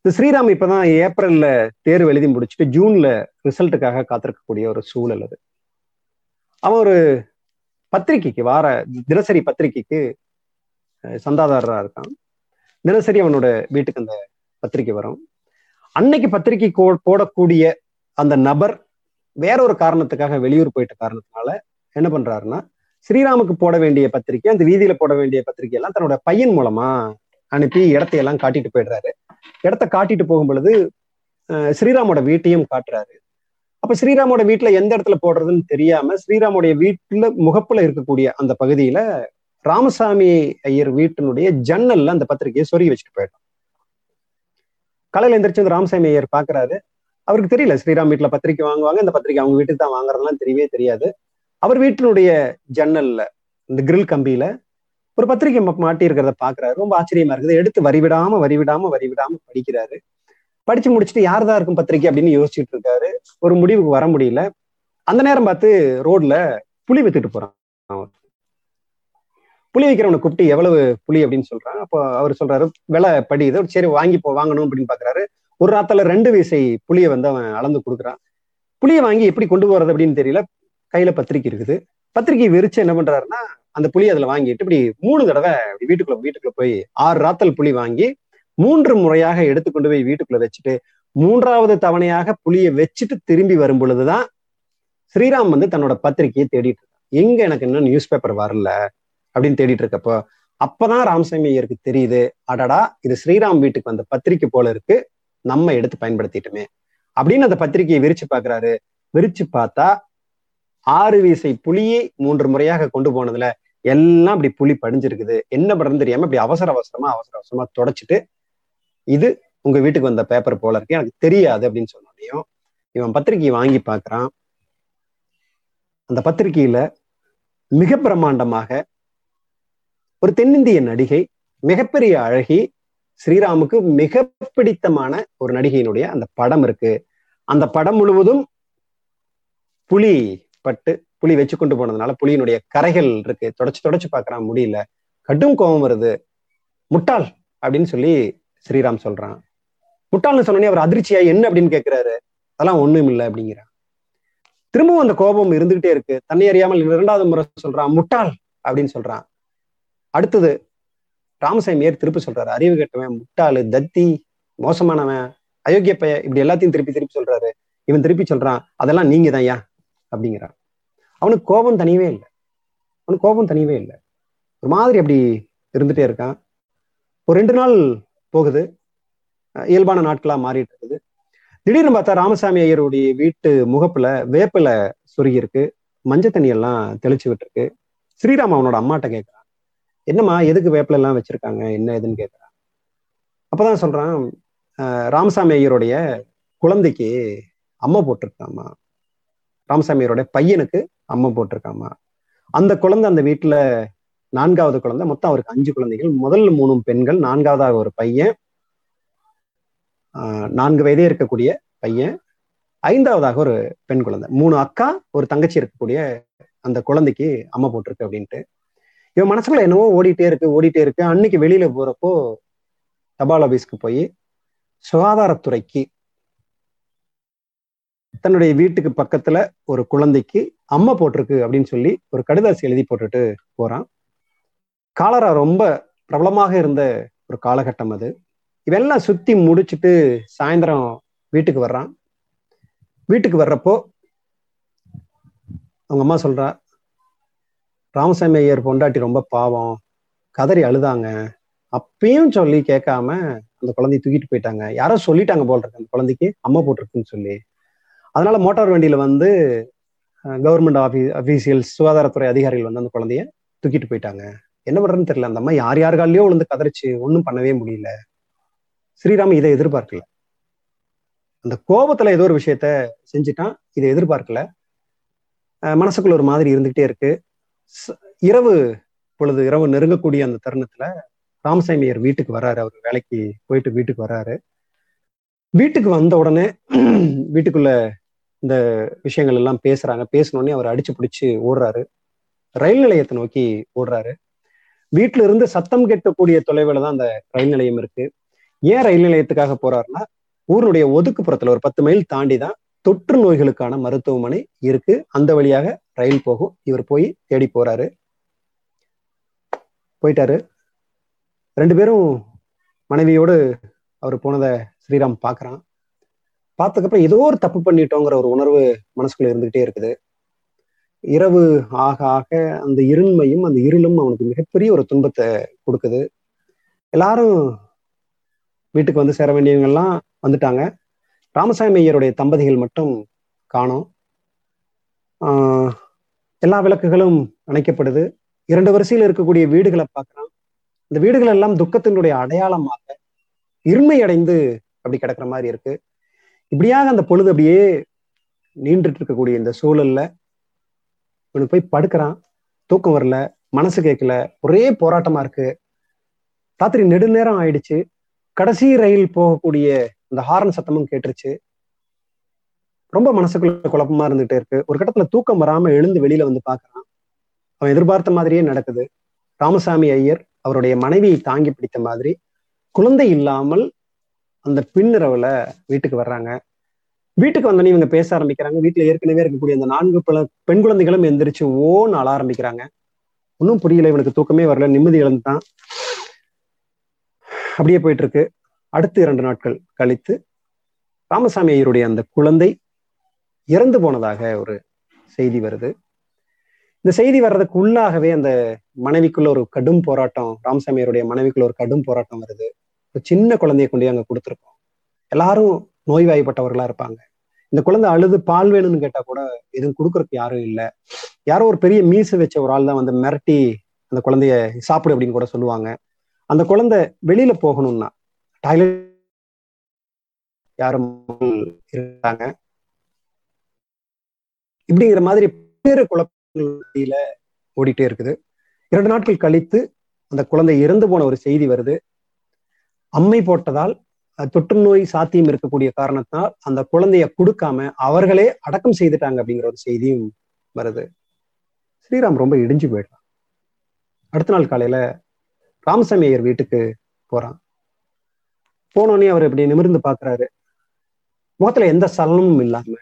இந்த ஸ்ரீராம் இப்பதான் ஏப்ரல்ல தேர்வு எழுதி முடிச்சுட்டு ஜூன்ல ரிசல்ட்டுக்காக காத்திருக்கக்கூடிய ஒரு சூழல் அது. அவன் ஒரு பத்திரிகைக்கு வார தினசரி பத்திரிகைக்கு சந்தாதாரரா இருக்கான். தினசரி அவனோட வீட்டுக்கு அந்த பத்திரிகை வரும். அன்னைக்கு பத்திரிகை போடக்கூடிய அந்த நபர் வேற ஒரு காரணத்துக்காக வெளியூர் போயிட்ட காரணத்தினால என்ன பண்றாருன்னா ஸ்ரீராமுக்கு போட வேண்டிய பத்திரிக்கை அந்த வீதியில போட வேண்டிய பத்திரிக்கை எல்லாம் தன்னோட பையன் மூலமா அனுப்பி இடத்தையெல்லாம் காட்டிட்டு போயிடுறாரு. இடத்த காட்டிட்டு போகும் பொழுது ஸ்ரீராமோட வீட்டையும் காட்டுறாரு. அப்ப ஸ்ரீராமோட வீட்டுல எந்த இடத்துல போடுறதுன்னு தெரியாம ஸ்ரீராமோடைய வீட்டுல முகப்புல இருக்கக்கூடிய அந்த பகுதியில ராமசாமி ஐயர் வீட்டினுடைய ஜன்னல்ல அந்த பத்திரிகையை சொருகி வச்சுட்டு போயிட்டோம் காலையில எந்திரிச்சு வந்து ராமசாமி ஐயர் பாக்குறாரு. அவருக்கு தெரியல. ஸ்ரீராம் வீட்டுல பத்திரிக்கை வாங்குவாங்க. இந்த பத்திரிக்கை அவங்க வீட்டுக்கு தான் வாங்குறதுலாம் தெரியவே தெரியாது. அவர் வீட்டினுடைய ஜன்னல்ல இந்த கிரில் கம்பியில ஒரு பத்திரிகை மாட்டி இருக்கிறத பாக்குறாரு. ரொம்ப ஆச்சரியமா இருக்குது. எடுத்து வரிவிடாம வரிவிடாம வரிவிடாம படிக்கிறாரு. படிச்சு முடிச்சுட்டு யார்தான் இருக்கும் பத்திரிக்கை அப்படின்னு யோசிச்சுட்டு இருக்காரு. ஒரு முடிவுக்கு வர முடியல. அந்த நேரம் பார்த்து ரோட்ல புளி வித்துட்டு போறான் அவன். புளி வைக்கிறவனை கூப்பிட்டு எவ்வளவு புளி அப்படின்னு சொல்றான். அப்போ அவர் சொல்றாரு விலை படியுது சரி வாங்கி போ வாங்கணும் அப்படின்னு பாக்குறாரு. ஒரு ராத்துல ரெண்டு வீசை புளியை வந்து அவன் அளந்து கொடுக்குறான். புளியை வாங்கி எப்படி கொண்டு போறது அப்படின்னு தெரியல. கையில பத்திரிக்கை இருக்குது. பத்திரிக்கை விரிச்சு என்ன பண்றாருன்னா அந்த புளி அதுல வாங்கிட்டு இப்படி மூணு தடவை வீட்டுக்குள்ள வீட்டுக்குள்ள போய் ஆறு ராத்தல் புளி வாங்கி மூன்று முறையாக எடுத்து கொண்டு போய் வீட்டுக்குள்ள வச்சுட்டு மூன்றாவது தவணையாக புளியை வச்சுட்டு திரும்பி வரும் பொழுதுதான் ஸ்ரீராம் வந்து தன்னோட பத்திரிகையை தேடிட்டு இருக்கான். எங்க எனக்கு இன்னும் நியூஸ் பேப்பர் வரல அப்படின்னு தேடிட்டு இருக்கப்போ அப்பதான் ராமசாமி ஐயருக்கு தெரியுது. அடடா இது ஸ்ரீராம் வீட்டுக்கு வந்த பத்திரிக்கை போல இருக்கு. நம்ம எடுத்து பயன்படுத்திட்டுமே. அப்படின்னு அந்த பத்திரிகையை விரிச்சு பாக்குறாரு விரிச்சு பார்த்தா ஆறு வீசை புலியை மூன்று முறையாக கொண்டு போனதுல எல்லாம் அப்படி புலி படிஞ்சிருக்குது. என்ன பண்றதுன்னு தெரியாம இப்படி அவசர அவசரமா அவசர அவசரமா தொடச்சிட்டு இது உங்க வீட்டுக்கு வந்த பேப்பர் போல இருக்கு. எனக்கு தெரியாது அப்படின்னு சொன்னோடையும் இவன் பத்திரிகையை வாங்கி பாக்குறான் அந்த பத்திரிகையில மிக பிரம்மாண்டமாக ஒரு தென்னிந்திய நடிகை மிகப்பெரிய அழகி ஸ்ரீராமுக்கு மிக பிடித்தமான ஒரு நடிகையினுடைய அந்த படம் இருக்கு. அந்த படம் முழுவதும் புலி பட்டு புலி வச்சு கொண்டு போனதுனால புலியினுடைய கரைகள் இருக்கு. தொடச்சு தொடச்சு பார்க்கறான் முடியல. கடும் கோபம் வருது. முட்டாள் அப்படின்னு சொல்லி ஸ்ரீராம் சொல்றான். முட்டாள்னு சொன்னோடனே அவர் அதிர்ச்சியா என்ன? அப்படின்னு கேட்கிறாரு அதெல்லாம் ஒண்ணும் இல்லை அப்படிங்கிறான். திரும்பவும் அந்த கோபம் இருந்துகிட்டே இருக்கு. தன்னை அறியாமல் இரண்டாவது முறை சொல்றான் முட்டாள் அப்படின்னு சொல்றான். அடுத்தது ராமசாமி ராமசாமியார் திருப்பி சொல்றாரு? அறிவு கெட்டவன் முட்டாளு தத்தி மோசமானவன் அயோக்கிய பைய இப்படி எல்லாத்தையும் திருப்பி திருப்பி சொல்றாரு. இவன் திருப்பி சொல்றான் அதெல்லாம் நீங்க தான் ஏன் அப்படிங்கிறான். அவனுக்கு கோபம் தனியவே இல்லை. அவனுக்கு கோபம் தனியவே இல்லை. ஒரு மாதிரி அப்படி இருந்துட்டே இருக்கான். ஒரு ரெண்டு நாள் போகுது. இயல்பான நாட்களா மாறிட்டு இருக்குது. திடீர்னு பார்த்தா ராமசாமி ஐயருடைய வீட்டு முகப்புல வேப்பில சொருகி இருக்கு மஞ்சள் தண்ணி எல்லாம் தெளிச்சு விட்டுருக்கு. ஸ்ரீராம் அவனோட அம்மாட்ட கேட்கறான் என்னம்மா எதுக்கு வேப்பில எல்லாம் வச்சிருக்காங்க? என்ன ஏதுன்னு கேட்குறான் அப்பதான் சொல்றான் அஹ் ராமசாமி ஐயருடைய குழந்தைக்கு அம்மா போட்டிருக்காமா ராமசாமி ஐயருடைய பையனுக்கு அம்மா போட்டிருக்காமா அந்த குழந்தை அந்த வீட்டுல நான்காவது குழந்தை. மொத்தம் அவருக்கு அஞ்சு குழந்தைகள். முதல் மூணு பெண்கள் நான்காவதாக ஒரு பையன் ஆஹ் நான்கு வயதே இருக்கக்கூடிய பையன் ஐந்தாவதாக ஒரு பெண் குழந்தை. மூணு அக்கா ஒரு தங்கச்சி இருக்கக்கூடிய அந்த குழந்தைக்கு அம்மா போட்டிருக்கு அப்படின்ட்டு இவன் மனசுக்குள்ள என்னவோ ஓடிட்டே இருக்கு ஓடிட்டே இருக்கு. அன்னைக்கு வெளியில போறப்போ தபால் ஆபீஸ்க்கு போய் சுகாதாரத்துறைக்கு தன்னுடைய வீட்டுக்கு பக்கத்துல ஒரு குழந்தைக்கு அம்மா போட்டிருக்கு அப்படின்னு சொல்லி ஒரு கடுதாசி எழுதி போட்டுட்டு போறான். காலரா ரொம்ப பிரபலமாக இருந்த ஒரு காலகட்டம் அது. இவெல்லாம் சுத்தி முடிச்சுட்டு சாயந்தரம் வீட்டுக்கு வர்றான். வீட்டுக்கு வர்றப்போ அவங்க அம்மா சொல்றா ராமசாமி ஐயர் பொண்டாட்டி ரொம்ப பாவம். கதறி அழுதாங்க. அப்பயும் சொல்லி கேட்காம அந்த குழந்தைய தூக்கிட்டு போயிட்டாங்க. யாரோ சொல்லிட்டாங்க போல் இருக்கு அந்த குழந்தைக்கு. அம்மா போட்டிருக்குன்னு சொல்லி. அதனால மோட்டார் வண்டியில வந்து கவர்மெண்ட் ஆஃபீ அபிஷியல்ஸ் சுகாதாரத்துறை அதிகாரிகள் வந்து அந்த குழந்தைய தூக்கிட்டு போயிட்டாங்க. என்ன பண்றதுன்னு தெரியல. அந்த அம்மா யார் யார் காலையோ விழுந்து கதறிச்சு ஒன்றும் பண்ணவே முடியல. ஸ்ரீராம் இதை எதிர்பார்க்கல. அந்த கோபத்துல ஏதோ ஒரு விஷயத்த செஞ்சுட்டான். இதை எதிர்பார்க்கல. மனசுக்குள்ள ஒரு மாதிரி இருந்துகிட்டே இருக்கு. இரவு பொழுது இரவு நெருங்கக்கூடிய அந்த தருணத்துல ராமசாமியர் வீட்டுக்கு வர்றாரு அவர் வேலைக்கு போயிட்டு வீட்டுக்கு வர்றாரு வீட்டுக்கு வந்த உடனே வீட்டுக்குள்ள இந்த விஷயங்கள் எல்லாம் பேசுறாங்க. பேசினோடனே அவர் அடிச்சு பிடிச்சு ஓடுறாரு. ரயில் நிலையத்தை நோக்கி ஓடுறாரு. வீட்டுல இருந்து சத்தம் கேட்கக்கூடிய தொலைவில் தான் அந்த ரயில் நிலையம் இருக்கு. ஏன் ரயில் நிலையத்துக்காக போறாருன்னா ஊருடைய ஒதுக்குப்புறத்துல ஒரு பத்து மைல் தாண்டி தான் தொற்று நோய்களுக்கான மருத்துவமனை இருக்கு. அந்த வழியாக ரயில் போகும். இவர் போய் தேடி போறாரு. போயிட்டாரு. ரெண்டு பேரும் மனைவியோடு அவர் போனதை ஸ்ரீராம் பார்க்குறான் பார்த்ததுக்கப்புறம் ஏதோ ஒரு தப்பு பண்ணிட்டோங்கிற ஒரு உணர்வு மனசுக்குள்ள இருந்துகிட்டே இருக்குது. இரவு ஆக ஆக அந்த இருண்மையும் அந்த இருளும் அவனுக்கு மிகப்பெரிய ஒரு துன்பத்தை கொடுக்குது. எல்லாரும் வீட்டுக்கு வந்து சேர வேண்டியவங்கெல்லாம் வந்துட்டாங்க. ராமசாமி ஐயருடைய தம்பதிகள் மட்டும் காணோம். ஆஹ் எல்லா விளக்குகளும் அணைக்கப்படுது. இரண்டு வரிசையில் இருக்கக்கூடிய வீடுகளை பார்க்கலாம். இந்த வீடுகள் எல்லாம் துக்கத்தினுடைய அடையாளமாக இருமை அடைந்து அப்படி கிடக்குற மாதிரி இருக்கு. இப்படியாக அந்த பொழுது அப்படியே நீண்டுட்டு இருக்கக்கூடிய இந்த சூழல்ல இவனுக்கு போய் படுக்கிறான். தூக்கம் வரல மனசு கேட்கல ஒரே போராட்டமா இருக்கு. ராத்திரி நெடுநேரம் ஆயிடுச்சு. கடைசி ரயில் போகக்கூடிய இந்த ஹாரன் சத்தமும் கேட்டுருச்சு. ரொம்ப மனசுக்குள்ள குழப்பமா இருந்துகிட்டே இருக்கு. ஒரு கட்டத்துல தூக்கம் வராம எழுந்து வெளியில வந்து பாக்குறான் அவன் எதிர்பார்த்த மாதிரியே நடக்குது. ராமசாமி ஐயர் அவருடைய மனைவியை தாங்கி பிடித்த மாதிரி குழந்தை இல்லாமல் அந்த பின்னிரவுல வீட்டுக்கு வர்றாங்க. வீட்டுக்கு வந்தோடனே இவங்க பேச ஆரம்பிக்கிறாங்க. வீட்டுல ஏற்கனவே இருக்கக்கூடிய அந்த நான்கு பல பெண் குழந்தைகளும் எந்திரிச்சு ஓன்னு அழ ஆரம்பிக்கிறாங்க. ஒன்றும் புரியல இவனுக்கு தூக்கமே வரல. நிம்மதி இழந்துட்டான். அப்படியே போயிட்டு இருக்கு. அடுத்து இரண்டு நாட்கள் கழித்து ராமசாமி ஐயருடைய அந்த குழந்தை இறந்து போனதாக ஒரு செய்தி வருது. இந்த செய்தி வர்றதுக்கு உள்ளாகவே அந்த மனைவிக்குள்ள ஒரு கடும் போராட்டம் ராமசாமி ஐயருடைய மனைவிக்குள்ள ஒரு கடும் போராட்டம் வருது. ஒரு சின்ன குழந்தைய கொண்டு அங்க கொடுத்துருக்கோம். எல்லாரும் நோய்வாய்ப்பட்டவர்களா இருப்பாங்க. இந்த குழந்தை அழுது பால் வேணும்னு கேட்டா கூட எதுவும் கொடுக்கறதுக்கு யாரும் இல்லை. யாரோ ஒரு பெரிய மீசு வச்ச ஒரு ஆள் தான் வந்து மிரட்டி அந்த குழந்தைய சாப்பிடு அப்படின்னு கூட சொல்லுவாங்க. அந்த குழந்தை வெளியில போகணும்னா டாய்லெட் யாரும் இருக்காங்க. இப்படிங்கிற மாதிரி பேரு குழப்பங்கள் ஓடிட்டே இருக்குது. இரண்டு நாட்கள் கழித்து அந்த குழந்தை இறந்து போன ஒரு செய்தி வருது. அம்மை போட்டதால் தொற்று நோய் சாத்தியம் இருக்கக்கூடிய காரணத்தினால் அந்த குழந்தைய கொடுக்காம அவர்களே அடக்கம் செய்துட்டாங்க அப்படிங்கிற ஒரு செய்தியும் வருது. ஸ்ரீராம் ரொம்ப இடிஞ்சு போயிடலாம் அடுத்த நாள் காலையில ராமசாமி ஐயர் வீட்டுக்கு போறான். போனோடனே அவர் இப்படி நிமிர்ந்து பாக்குறாரு முகத்துல எந்த சலனமும் இல்லாம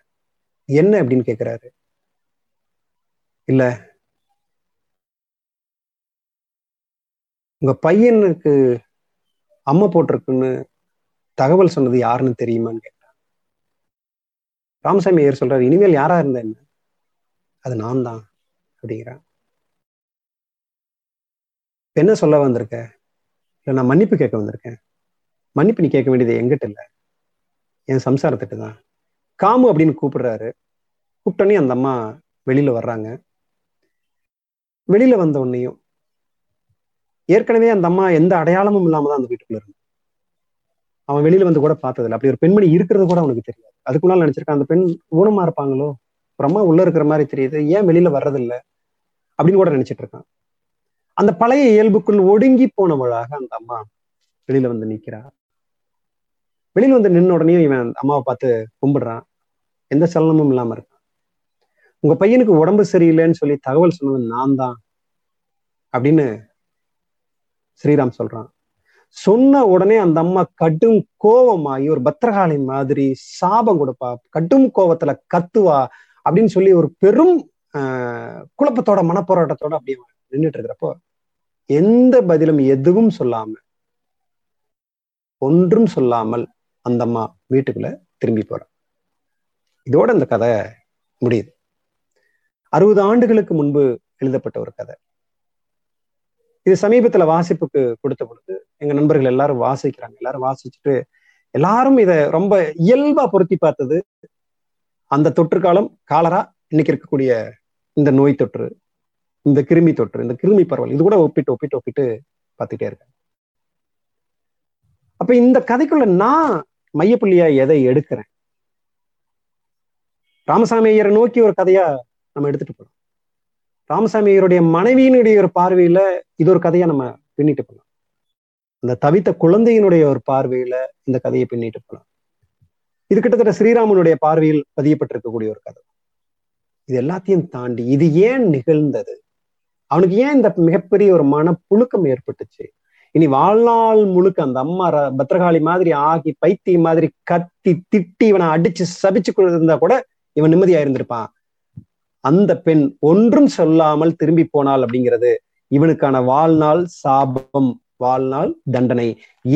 என்ன? அப்படின்னு கேக்குறாரு. இல்ல. உங்க பையனுக்கு அம்மை போட்டிருக்குன்னு தகவல் சொன்னது யாருன்னு தெரியுமான்னு கேட்டான் ராமசாமி ஐயர் சொல்றாரு இனிமேல் யாரா இருந்தா என்ன? அது நான் தான் அப்படிங்கிறான். என்ன சொல்ல வந்திருக்க? இல்ல நான் மன்னிப்பு கேட்க வந்திருக்கேன். மன்னிப்பு நீ கேட்க வேண்டியது எங்கிட்ட இல்ல. என் சம்சாரத்திட்ட தான். காமு அப்படின்னு கூப்பிடுறாரு. கூப்பிட்டோன்னே அந்த அம்மா வெளியில வர்றாங்க. வெளியில வந்த உடனேயும் ஏற்கனவே அந்த அம்மா எந்த அடையாளமும் இல்லாம தான் அந்த வீட்டுக்குள்ள இருந்து. அவன் வெளியில வந்து கூட பார்த்ததில்ல. அப்படி ஒரு பெண்மணி இருக்கிறது கூட அவனுக்கு தெரியாது. அதுக்கு முன்னால் நினைச்சிருக்கான் அந்த பெண் ஊனமா இருப்பாங்களோ? ஒரு அம்மா உள்ள இருக்கிற மாதிரி தெரியுது. ஏன் வெளியில வர்றதில்ல? அப்படின்னு கூட நினைச்சிட்டு இருக்கான். அந்த பழைய இயல்புக்குள் ஒடுங்கி போனவளாக அந்த அம்மா வெளியில வந்து நிக்கிறா வெளியில வந்து நின்ன உடனே இவன் அந்த அம்மாவை பார்த்து கும்பிடுறான். எந்த சலனமும் இல்லாம இருக்கான். உங்க பையனுக்கு உடம்பு சரியில்லைன்னு சொல்லி தகவல் சொன்னது நான் தான் அப்படின்னு ஸ்ரீராம் சொல்றான். சொன்ன உடனே அந்த அம்மா கடும் கோபமாகி ஒரு பத்திரகாளி மாதிரி சாபம் கொடுப்பா. கடும் கோபத்துல கத்துவா அப்படின்னு சொல்லி ஒரு பெரும் ஆஹ், குழப்பத்தோட மனப்போராட்டத்தோட அப்படியே நின்றுட்டு இருக்கிறப்போ எந்த பதிலும் எதுவும் சொல்லாம ஒன்றும் சொல்லாமல் அந்த அம்மா வீட்டுக்குள்ள திரும்பி போறா. இதோட அந்த கதை முடியுது. அறுபது ஆண்டுகளுக்கு முன்பு எழுதப்பட்ட ஒரு கதை. இது சமீபத்துல வாசிப்புக்கு கொடுத்த பொழுது எங்க நண்பர்கள் எல்லாரும் வாசிக்கிறாங்க. எல்லாரும் வாசிச்சுட்டு எல்லாரும் இதை ரொம்ப இயல்பா பொருத்தி பார்த்தது அந்த தொற்று காலம் காலரா இன்னைக்கு இருக்கக்கூடிய இந்த நோய் தொற்று இந்த கிருமி தொற்று இந்த கிருமி பரவல் இது கூட ஒப்பிட்டு ஒப்பிட்டு ஒப்பிட்டு பார்த்துட்டே இருக்காங்க. அப்ப இந்த கதைக்குள்ள நான் மையப்புள்ளியா எதை எடுக்கிறேன்? ராமசாமி ஐயரை நோக்கி ஒரு கதையா நம்ம எடுத்துட்டு போறோம். ராமசாமி ஐயருடைய மனைவியினுடைய ஒரு பார்வையில இது ஒரு கதையா நம்ம பின்னிட்டு போகலாம் அந்த தவித்த குழந்தையினுடைய ஒரு பார்வையில இந்த கதையை பின்னிட்டு போகலாம் இது கிட்டத்தட்ட ஸ்ரீராமனுடைய பார்வையில் பதியப்பட்டிருக்கக்கூடிய ஒரு கதை. இது எல்லாத்தையும் தாண்டி இது ஏன் நிகழ்ந்தது? அவனுக்கு ஏன் இந்த மிகப்பெரிய ஒரு மனப்புழுக்கம் ஏற்பட்டுச்சு? இனி வாழ்நாள் முழுக்க அந்த அம்மா பத்திரகாளி பத்ரகாளி மாதிரி ஆகி பைத்தியம் மாதிரி கத்தி திட்டி இவனை அடிச்சு சபிச்சு இருந்தா கூட இவன் நிம்மதியா இருந்திருப்பான். அந்த பெண் ஒன்றும் சொல்லாமல் திரும்பி போனாள் அப்படிங்கிறது இவனுக்கான வாழ்நாள் சாபம் வாழ்நாள் தண்டனை.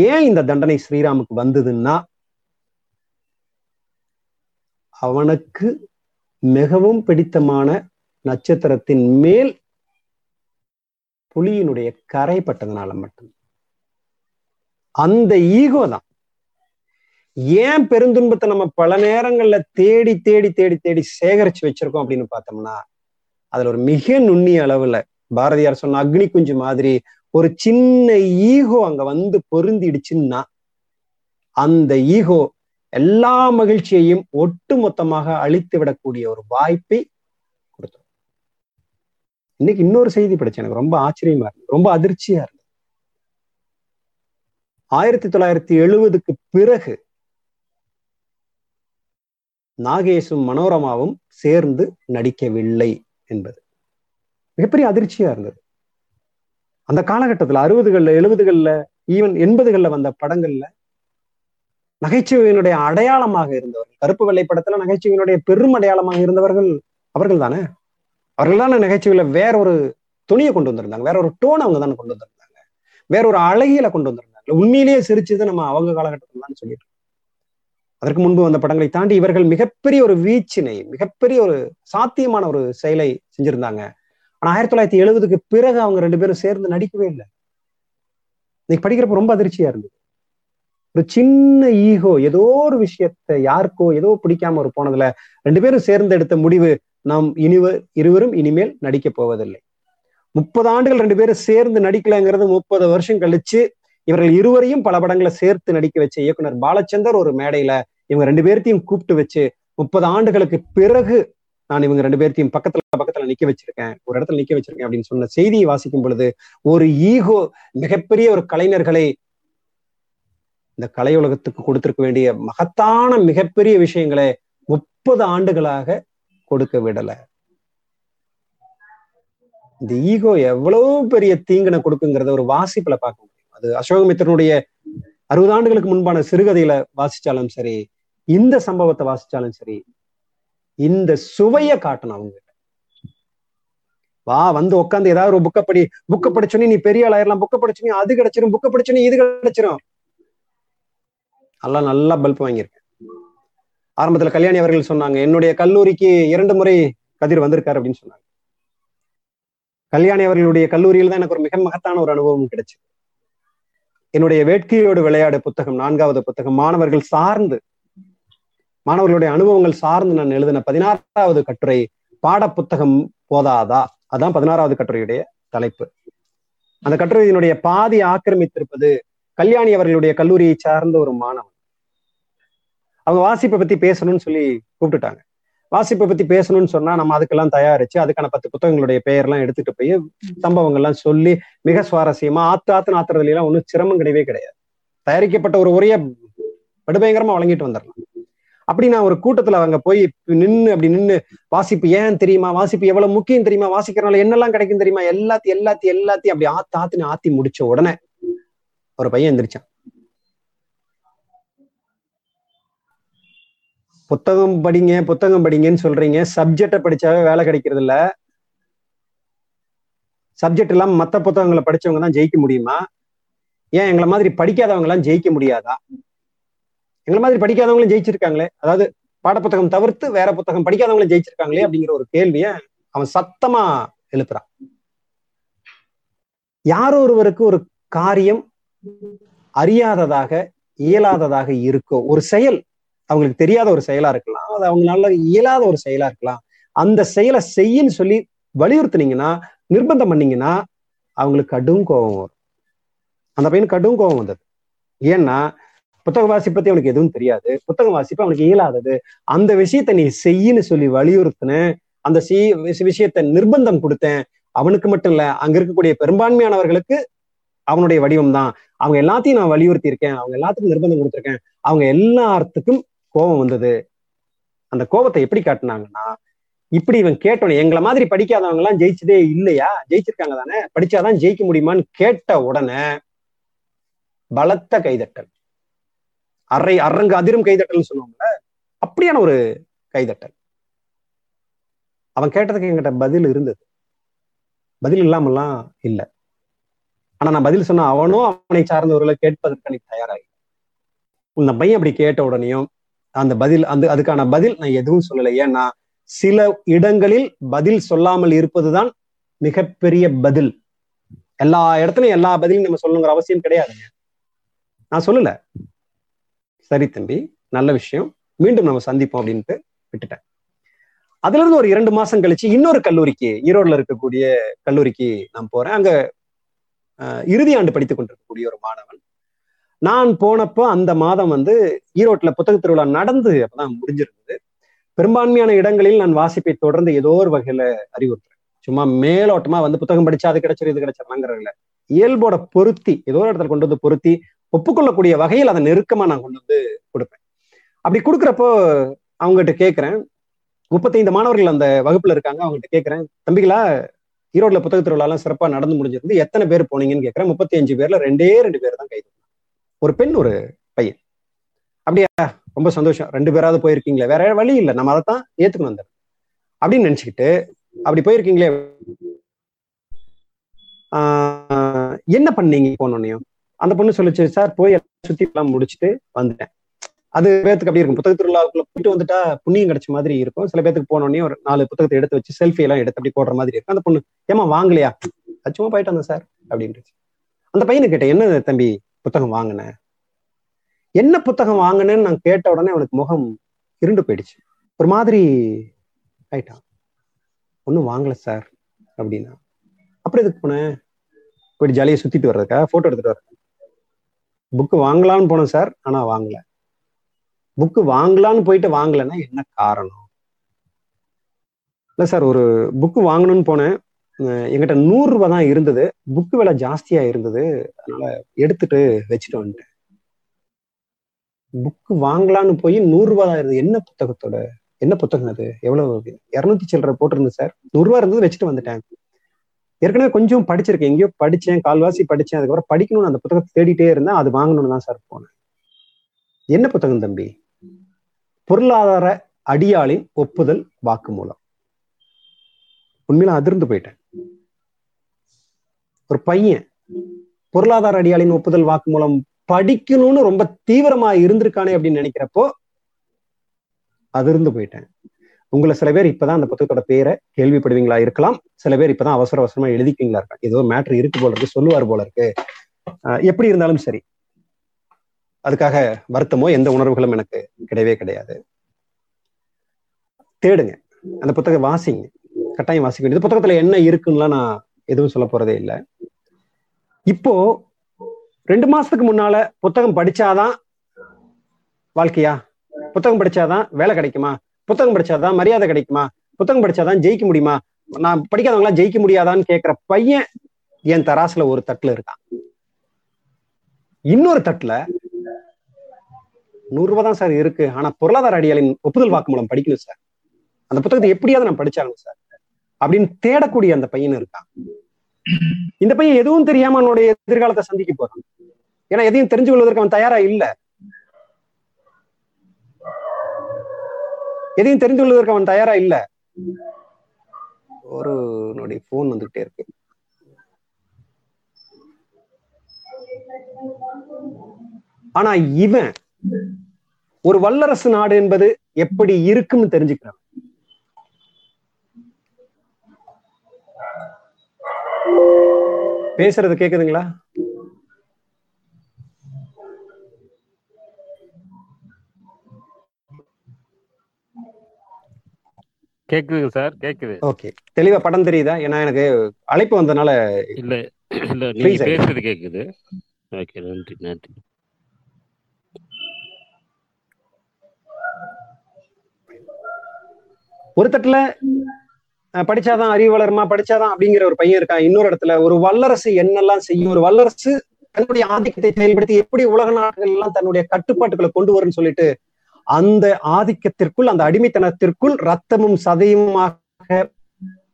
ஏன் இந்த தண்டனை ஸ்ரீராமுக்கு வந்ததுன்னா அவனுக்கு மிகவும் பிடித்தமான நட்சத்திரத்தின் மேல் புலியினுடைய கரைப்பட்டதுனால மட்டும். அந்த ஈகோ தான். ஏன் பெருந்துன்பத்தை நம்ம பல நேரங்கள்ல தேடி தேடி தேடி தேடி சேகரிச்சு வச்சிருக்கோம் அப்படின்னு பார்த்தோம்னா அதுல ஒரு மிக நுண்ணிய அளவுல பாரதியார் சொன்ன அக்னி குஞ்சு மாதிரி ஒரு சின்ன ஈகோ அங்க வந்து பொருந்திடுச்சுன்னா அந்த ஈகோ எல்லா மகிழ்ச்சியையும் ஒட்டு மொத்தமாக அழித்து விடக்கூடிய ஒரு வாய்ப்பை கொடுத்தோம் இன்னைக்கு இன்னொரு செய்தி படிச்சேன். எனக்கு ரொம்ப ஆச்சரியமா இருந்தது ரொம்ப அதிர்ச்சியா இருக்கு. ஆயிரத்தி தொள்ளாயிரத்தி எழுபதுக்கு பிறகு நாகேஷும் மனோரமாவும் சேர்ந்து நடிக்கவில்லை என்பது. மிகப்பெரிய அதிர்ச்சியா இருந்தது. அந்த காலகட்டத்துல அறுபதுகள்ல எழுபதுகள்ல ஈவன் எண்பதுகள்ல வந்த படங்கள்ல நகைச்சுவையினுடைய அடையாளமாக இருந்தவர்கள் கருப்பு வெள்ளை படத்துல நகைச்சுவையினுடைய பெரும் அடையாளமாக இருந்தவர்கள் அவர்கள் தானே? அவர்கள் தானே நகைச்சுவையில வேற ஒரு துணியை கொண்டு வந்திருந்தாங்க வேற ஒரு டோன் அவங்க தானே கொண்டு வந்திருந்தாங்க வேற ஒரு அழகியல கொண்டு வந்திருந்தாங்க. உண்மையிலேயே சிரிச்சது நம்ம அவங்க காலகட்டத்தில் தான் சொல்லிட்டு அதற்கு முன்பு வந்த படங்களை தாண்டி இவர்கள் மிகப்பெரிய ஒரு வீச்சினை மிகப்பெரிய ஒரு சாத்தியமான ஒரு செயலை செஞ்சிருந்தாங்க. ஆனா ஆயிரத்தி தொள்ளாயிரத்தி எழுபதுக்கு பிறகு அவங்க ரெண்டு பேரும் சேர்ந்து நடிக்கவே இல்லை. இன்னைக்கு படிக்கிறப்ப ரொம்ப அதிர்ச்சியா இருந்தது. ஒரு சின்ன ஈகோ ஏதோ ஒரு விஷயத்த யாருக்கோ ஏதோ பிடிக்காம ஒரு போனதுல ரெண்டு பேரும் சேர்ந்து எடுத்த முடிவு நாம் இனிவர் இருவரும் இனிமேல் நடிக்க போவதில்லை. முப்பது ஆண்டுகள் ரெண்டு பேரும் சேர்ந்து நடிக்கலைங்கிறது முப்பது வருஷம் கழிச்சு இவர்கள் இருவரையும் பல படங்களை சேர்த்து நடிக்க வச்ச இயக்குனர் பாலச்சந்தர் ஒரு மேடையில இவங்க ரெண்டு பேர்த்தையும் கூப்பிட்டு வச்சு முப்பது ஆண்டுகளுக்கு பிறகு நான் இவங்க ரெண்டு பேர்த்தையும் பக்கத்துல பக்கத்துல நிக்க வச்சிருக்கேன் ஒரு இடத்துல நிக்க வச்சிருக்கேன் அப்படின்னு சொன்ன செய்தியை வாசிக்கும் பொழுது ஒரு ஈகோ மிகப்பெரிய ஒரு கலைஞர்களை இந்த கலையுலகத்துக்கு கொடுத்திருக்க வேண்டிய மகத்தான மிகப்பெரிய விஷயங்களை முப்பது ஆண்டுகளாக கொடுக்க விடல. இந்த ஈகோ எவ்வளவு பெரிய தீங்கனை கொடுக்குங்கிறத ஒரு வாசிப்புல பார்க்க அது அசோகமித்திரனுடைய அறுபது ஆண்டுகளுக்கு முன்பான சிறுகதையில வாசிச்சாலும் சரி இந்த சம்பவத்தை வாசிச்சாலும் சரி இந்த சுவைய காட்டணும் அவங்க. வா வந்து உட்காந்து ஏதாவது ஒரு புக்கை படி புக்கை படிச்சோன்னே நீ பெரிய ஆளாயிரலாம் புக்கை படிச்சோன்னே அது கிடைச்சிரும் புக்கை படிச்சோன்னே இது கிடைச்சிரும். எல்லாம் நல்லா பல்ப் வாங்கியிருக்கேன். ஆரம்பத்துல கல்யாணி அவர்கள் சொன்னாங்க என்னுடைய கல்லூரிக்கு இரண்டு முறை கதிர் வந்திருக்காரு அப்படின்னு சொன்னாங்க. கல்யாணி அவர்களுடைய கல்லூரியில் தான் எனக்கு ஒரு மிக மகத்தான ஒரு அனுபவம் கிடைச்சது. என்னுடைய வேட்கையோடு விளையாடு புத்தகம் நான்காவது புத்தகம் மாணவர்கள் சார்ந்து மாணவர்களுடைய அனுபவங்கள் சார்ந்து நான் எழுதின பதினாறாவது கட்டுரை பாட புத்தகம் போதாதா? அதான் பதினாறாவது கட்டுரையுடைய தலைப்பு. அந்த கட்டுரையினுடைய பாதி ஆக்கிரமித்திருப்பது கல்யாணி அவர்களுடைய கல்லூரியை சார்ந்த ஒரு மாணவன். அவங்க வாசிப்பை பத்தி பேசணும்னு சொல்லி கூப்பிட்டுட்டாங்க. வாசிப்பை பத்தி பேசணும்னு சொன்னா நம்ம அதுக்கெல்லாம் தயாரிச்சு அதுக்கான பத்து புத்தகங்களுடைய பெயர்லாம் எடுத்துட்டு போய் சம்பவங்கள்லாம் சொல்லி மிக சுவாரஸ்யமா ஆத்து ஆத்து ஆத்துறதுல எல்லாம் ஒன்றும் சிரமம் கிடையவே கிடையாது. தயாரிக்கப்பட்ட ஒரு உரைய படுபயங்கரமா வழங்கிட்டு வந்துடலாம். அப்படி நான் ஒரு கூட்டத்துல அவங்க போய் நின்னு அப்படி நின்னு வாசிப்பு ஏன் தெரியுமா? வாசிப்பு எவ்வளவு முக்கியம் தெரியுமா? வாசிக்கிறனால என்னெல்லாம் கிடைக்கும் தெரியுமா? எல்லாத்தையும் எல்லாத்தையும் எல்லாத்தையும் அப்படி ஆத்து ஆத்துன்னு ஆத்தி முடிச்ச உடனே ஒரு பையன் எந்திரிச்சான். புத்தகம் படிங்க புத்தகம் படிங்கன்னு சொல்றீங்க. சப்ஜெக்டை படிச்சாவே வேலை கிடைக்கிறது இல்ல சப்ஜெக்ட் இல்லாம மத்த புத்தகங்களை படிச்சவங்க தான் ஜெயிக்க முடியுமா? ஏன் எங்களை மாதிரி படிக்காதவங்க எல்லாம் ஜெயிக்க முடியாதா? எங்களை மாதிரி படிக்காதவங்களும் ஜெயிச்சிருக்காங்களே? அதாவது பாடப்புத்தகம் தவிர்த்து வேற புத்தகம் படிக்காதவங்களும் ஜெயிச்சிருக்காங்களே அப்படிங்கிற ஒரு கேள்விய அவன் சத்தமா எழுப்புறான். யாரோ ஒருவருக்கு ஒரு காரியம் அறியாததாக இயலாததாக இருக்கோ ஒரு செயல் அவங்களுக்கு தெரியாத ஒரு செயலா இருக்கலாம். அது அவங்களால இயலாத ஒரு செயலா இருக்கலாம். அந்த செயலை செய்யின்னு சொல்லி வலியுறுத்துனீங்கன்னா நிர்பந்தம் பண்ணீங்கன்னா அவங்களுக்கு கடும் கோபம் வரும். அந்த பையனுக்கு கடும் கோபம் வந்தது. ஏன்னா புத்தக வாசிப்பத்தி அவனுக்கு எதுவும் தெரியாது. புத்தக வாசிப்பு அவனுக்கு இயலாதது. அந்த விஷயத்த நீ செய்யின்னு சொல்லி வலியுறுத்தின அந்த விஷயத்த நிர்பந்தம் கொடுத்தேன். அவனுக்கு மட்டும் இல்ல அங்க இருக்கக்கூடிய பெரும்பான்மையானவர்களுக்கு அவனுடைய வடிவம் தான் அவங்க எல்லாத்தையும் நான் வலியுறுத்தி இருக்கேன் அவங்க எல்லாத்துக்கும் நிர்பந்தம் கொடுத்துருக்கேன். அவங்க எல்லாத்துக்கும் கோபம் வந்தது. அந்த கோபத்தை எப்படி காட்டினாங்கன்னா இப்படி இவன் கேட்டோன்னே எங்களை மாதிரி படிக்காதவங்க எல்லாம் ஜெயிச்சதே இல்லையா? ஜெயிச்சிருக்காங்க தானே? படிச்சாதான் ஜெயிக்க முடியுமான்னு கேட்ட உடனே பலத்த கைதட்டல். அரை அரங்கு அதிரும் கைதட்டல்னு சொல்லுவாங்கல்ல அப்படியான ஒரு கைதட்டல். அவன் கேட்டதுக்கு என்கிட்ட பதில் இருந்தது. பதில் இல்லாமலாம் இல்லை. ஆனா நான் பதில் சொன்ன அவனும் அவனை சார்ந்தவர்களை கேட்பதற்கு அன்னைக்கு தயாராகி. இந்த பையன் அப்படி கேட்ட உடனேயும் அந்த பதில் அந்த அதுக்கான பதில் நான் எதுவும் சொல்லலை. ஏன்னா சில இடங்களில் பதில் சொல்லாமல் இருப்பதுதான் மிகப்பெரிய பதில். எல்லா இடத்துலயும் எல்லா பதிலும் நம்ம சொல்லணுங்கிற அவசியம் கிடையாதுங்க நான் சொல்லல. சரி தம்பி நல்ல விஷயம். மீண்டும் நம்ம சந்திப்போம் அப்படின்ட்டு விட்டுட்டேன். அதுல இருந்து ஒரு இரண்டு மாசம் கழிச்சு இன்னொரு கல்லூரிக்கு ஈரோடுல இருக்கக்கூடிய கல்லூரிக்கு நான் போறேன். அங்க இறுதி ஆண்டு படித்துக் கொண்டிருக்கக்கூடிய ஒரு மாணவன் நான் போனப்போ அந்த மாதம் வந்து ஈரோட்ல புத்தக திருவிழா நடந்து அப்பதான் முடிஞ்சிருந்தது. பெரும்பான்மையான இடங்களில் நான் வாசிப்பை தொடர்ந்து ஏதோ ஒரு வகையில அறிவுறுத்துறேன். சும்மா மேலோட்டமா வந்து புத்தகம் படிச்சா அது கிடைச்சிரு இது கிடைச்சிடலாங்கிறதுல இயல்போட பொருத்தி ஏதோ ஒரு இடத்துல கொண்டு வந்து பொருத்தி ஒப்புக்கொள்ளக்கூடிய வகையில் அதை நெருக்கமா நான் கொண்டு வந்து கொடுப்பேன். அப்படி கொடுக்குறப்போ அவங்ககிட்ட கேட்குறேன். முப்பத்தைந்து மாணவர்கள் அந்த வகுப்புல இருக்காங்க அவங்ககிட்ட கேட்குறேன். தம்பிகளா ஈரோட்ல புத்தக திருவிழாலாம் சிறப்பா நடந்து முடிஞ்சிருந்து எத்தனை பேர் போனீங்கன்னு கேட்குறேன். முப்பத்தி அஞ்சு பேர்ல ரெண்டே ரெண்டு பேர் தான் கைது ஒரு பெண் ஒரு பையன். அப்படியா? ரொம்ப சந்தோஷம். ரெண்டு பேராவது போயிருக்கீங்களே. வேற வழி இல்லை. நம்ம அதை தான் ஏத்துக்கணும் அந்த அப்படின்னு நினைச்சுக்கிட்டு அப்படி போயிருக்கீங்களே. ஆஹ் என்ன பண்ணீங்க போனோன்னையும் அந்த பொண்ணு சொல்லிச்சு சார் போய் சுத்தி எல்லாம் முடிச்சுட்டு வந்துட்டேன் அது பேத்துக்கு அப்படி இருக்கும். புத்தக திருவிழாவுக்குள்ள போயிட்டு வந்துட்டா புண்ணியம் கிடைச்ச மாதிரி இருக்கும். சில பேத்துக்கு போனோடனே ஒரு நாலு புத்தகத்தை எடுத்து வச்சு செல்ஃபி எல்லாம் எடுத்து அப்படி போடுற மாதிரி இருக்கும். அந்த பொண்ணு ஏமா வாங்கலையா? சும்மா போயிட்டு வந்தேன் சார். அப்படின்ட்டு அந்த பையனு கேட்டேன் என்ன தம்பி புத்தகம் வாங்கின என்ன புத்தகம் வாங்கினேன்னு நான் கேட்ட உடனே அவனுக்கு முகம் இருண்டு போயிடுச்சு. ஒரு மாதிரி ஆயிட்டான். ஒன்றும் வாங்கல சார் அப்படின்னா. அப்புறம் எதுக்கு போனேன் போயிட்டு ஜாலியாக சுத்திட்டு வர்றதுக்கா? போட்டோ எடுத்துட்டு வர்றேன் புக்கு வாங்கலாம்னு போனேன் சார் ஆனா வாங்கல. புக்கு வாங்கலான்னு போயிட்டு வாங்கலைன்னா என்ன காரணம்? இல்ல சார் ஒரு புக்கு வாங்கணும்னு போனேன். எங்கிட்ட என்கிட்ட நூறு தான் இருந்தது. புக்கு விலை ஜாஸ்தியா இருந்தது. அதனால எடுத்துட்டு வச்சுட்டு வந்துட்டேன். புக்கு வாங்கலாம்னு போய் நூறு தான் இருந்தது. என்ன புத்தகத்தோட? என்ன புத்தகம் அது? எவ்வளவு? இரநூத்தி சில்லற போட்டிருந்தது சார். நூறுரூவா இருந்தது வச்சுட்டு வந்துட்டேன். ஏற்கனவே கொஞ்சம் படிச்சிருக்கேன். எங்கேயோ படிச்சேன் கால்வாசி படிச்சேன். அதுக்கப்புறம் படிக்கணும்னு அந்த புத்தகத்தை தேடிட்டே இருந்தேன். அது வாங்கணும்னு தான் சார் போனேன். என்ன புத்தகம் தம்பி? பொருளாதார அடியாளின் ஒப்புதல் வாக்குமூலம். உண்மையில அதிர்ந்து போயிட்டேன். ஒரு பையன் பொருளாதார அடியாளின் ஒப்புதல் வாக்குமூலம் படிக்கணும்னு ரொம்ப தீவிரமா இருந்திருக்கானே அப்படின்னு நினைக்கிறப்போ அதிர்ந்து போயிட்டேன். உங்களை சில பேர் இப்பதான் அந்த புத்தகத்தோட பேரை கேள்விப்படுவீங்களா இருக்கலாம். சில பேர் இப்பதான் அவசர அவசரமா எழுதிக்குவீங்களா இருக்கா ஏதோ மேட்ரு இருக்கு போல இருக்கு சொல்லுவார் போல இருக்கு. எப்படி இருந்தாலும் சரி. அதுக்காக வருத்தமோ எந்த உணர்வுகளும் எனக்கு கிடையவே கிடையாது. தேடுங்க. அந்த புத்தகம் வாசிங்க. கட்டாயம் வாசிக்க வேண்டியது. புத்தகத்துல என்ன இருக்குன்னுலாம் நான் எதுவும் சொல்ல போறதே இல்லை. இப்போ ரெண்டு மாசத்துக்கு முன்னால புத்தகம் படிச்சாதான் வாழ்க்கையா? புத்தகம் படிச்சாதான் வேலை கிடைக்குமா? புத்தகம் படிச்சாதான் மரியாதை கிடைக்குமா? புத்தகம் படிச்சாதான் ஜெயிக்க முடியுமா? நான் படிக்காதவங்களா ஜெயிக்க முடியாதான்னு கேட்கிற பையன் என் தராசுல ஒரு தட்டுல இருக்கான். இன்னொரு தட்டுல நூறு ரூபாய் தான் சார் இருக்கு. ஆனா பொருளாதார அடியாளின் ஒப்புதல் வாக்குமூலம் படிக்கணும் சார். அந்த புத்தகத்தை எப்படியாவது நான் படிச்சாகணும் சார். அப்படின்னு தேடக்கூடிய அந்த பையன் இருக்கான். இந்த பையன் எதுவும் தெரியாம அவனுடைய எதிர்காலத்தை சந்திக்க போறான். ஏன்னா எதையும் தெரிஞ்சு கொள்வதற்கு அவன் தயாரா இல்ல. எதையும் தெரிந்து கொள்வதற்கு அவன் தயாரா இல்ல. ஒரு என்னுடைய போன் வந்துகிட்டே இருக்கு. ஆனா இவன் ஒரு வல்லரசு நாடு என்பது எப்படி இருக்குன்னு தெரிஞ்சுக்கிறான். பேசுறது கேக்குதுங்களா? கேக்குதுங்க சார் கேக்குது. ஓகே. தெளிவா படம் தெரியுதா? ஏன்னா எனக்கு அழைப்பு வந்தனால இல்ல இல்ல நீங்க. பேசுறது கேக்குது. ஓகே நன்றி நன்றி. ஒரு தட்டுல படிச்சாதான் அறிவாளர்மா? படிச்சாதான் அப்படிங்கிற ஒரு பையன் இருக்கான். இன்னொரு இடத்துல ஒரு வல்லரசு என்னெல்லாம் செய்யும்? ஒரு வல்லரசு தன்னுடைய ஆதிக்கத்தை செயல்படுத்தி எப்படி உலக நாடுகள் எல்லாம் தன்னுடைய கட்டுப்பாட்டுகளை கொண்டு வரும்னு சொல்லிட்டு அந்த ஆதிக்கத்திற்குள் அந்த அடிமைத்தனத்திற்குள் ரத்தமும் சதையுமாக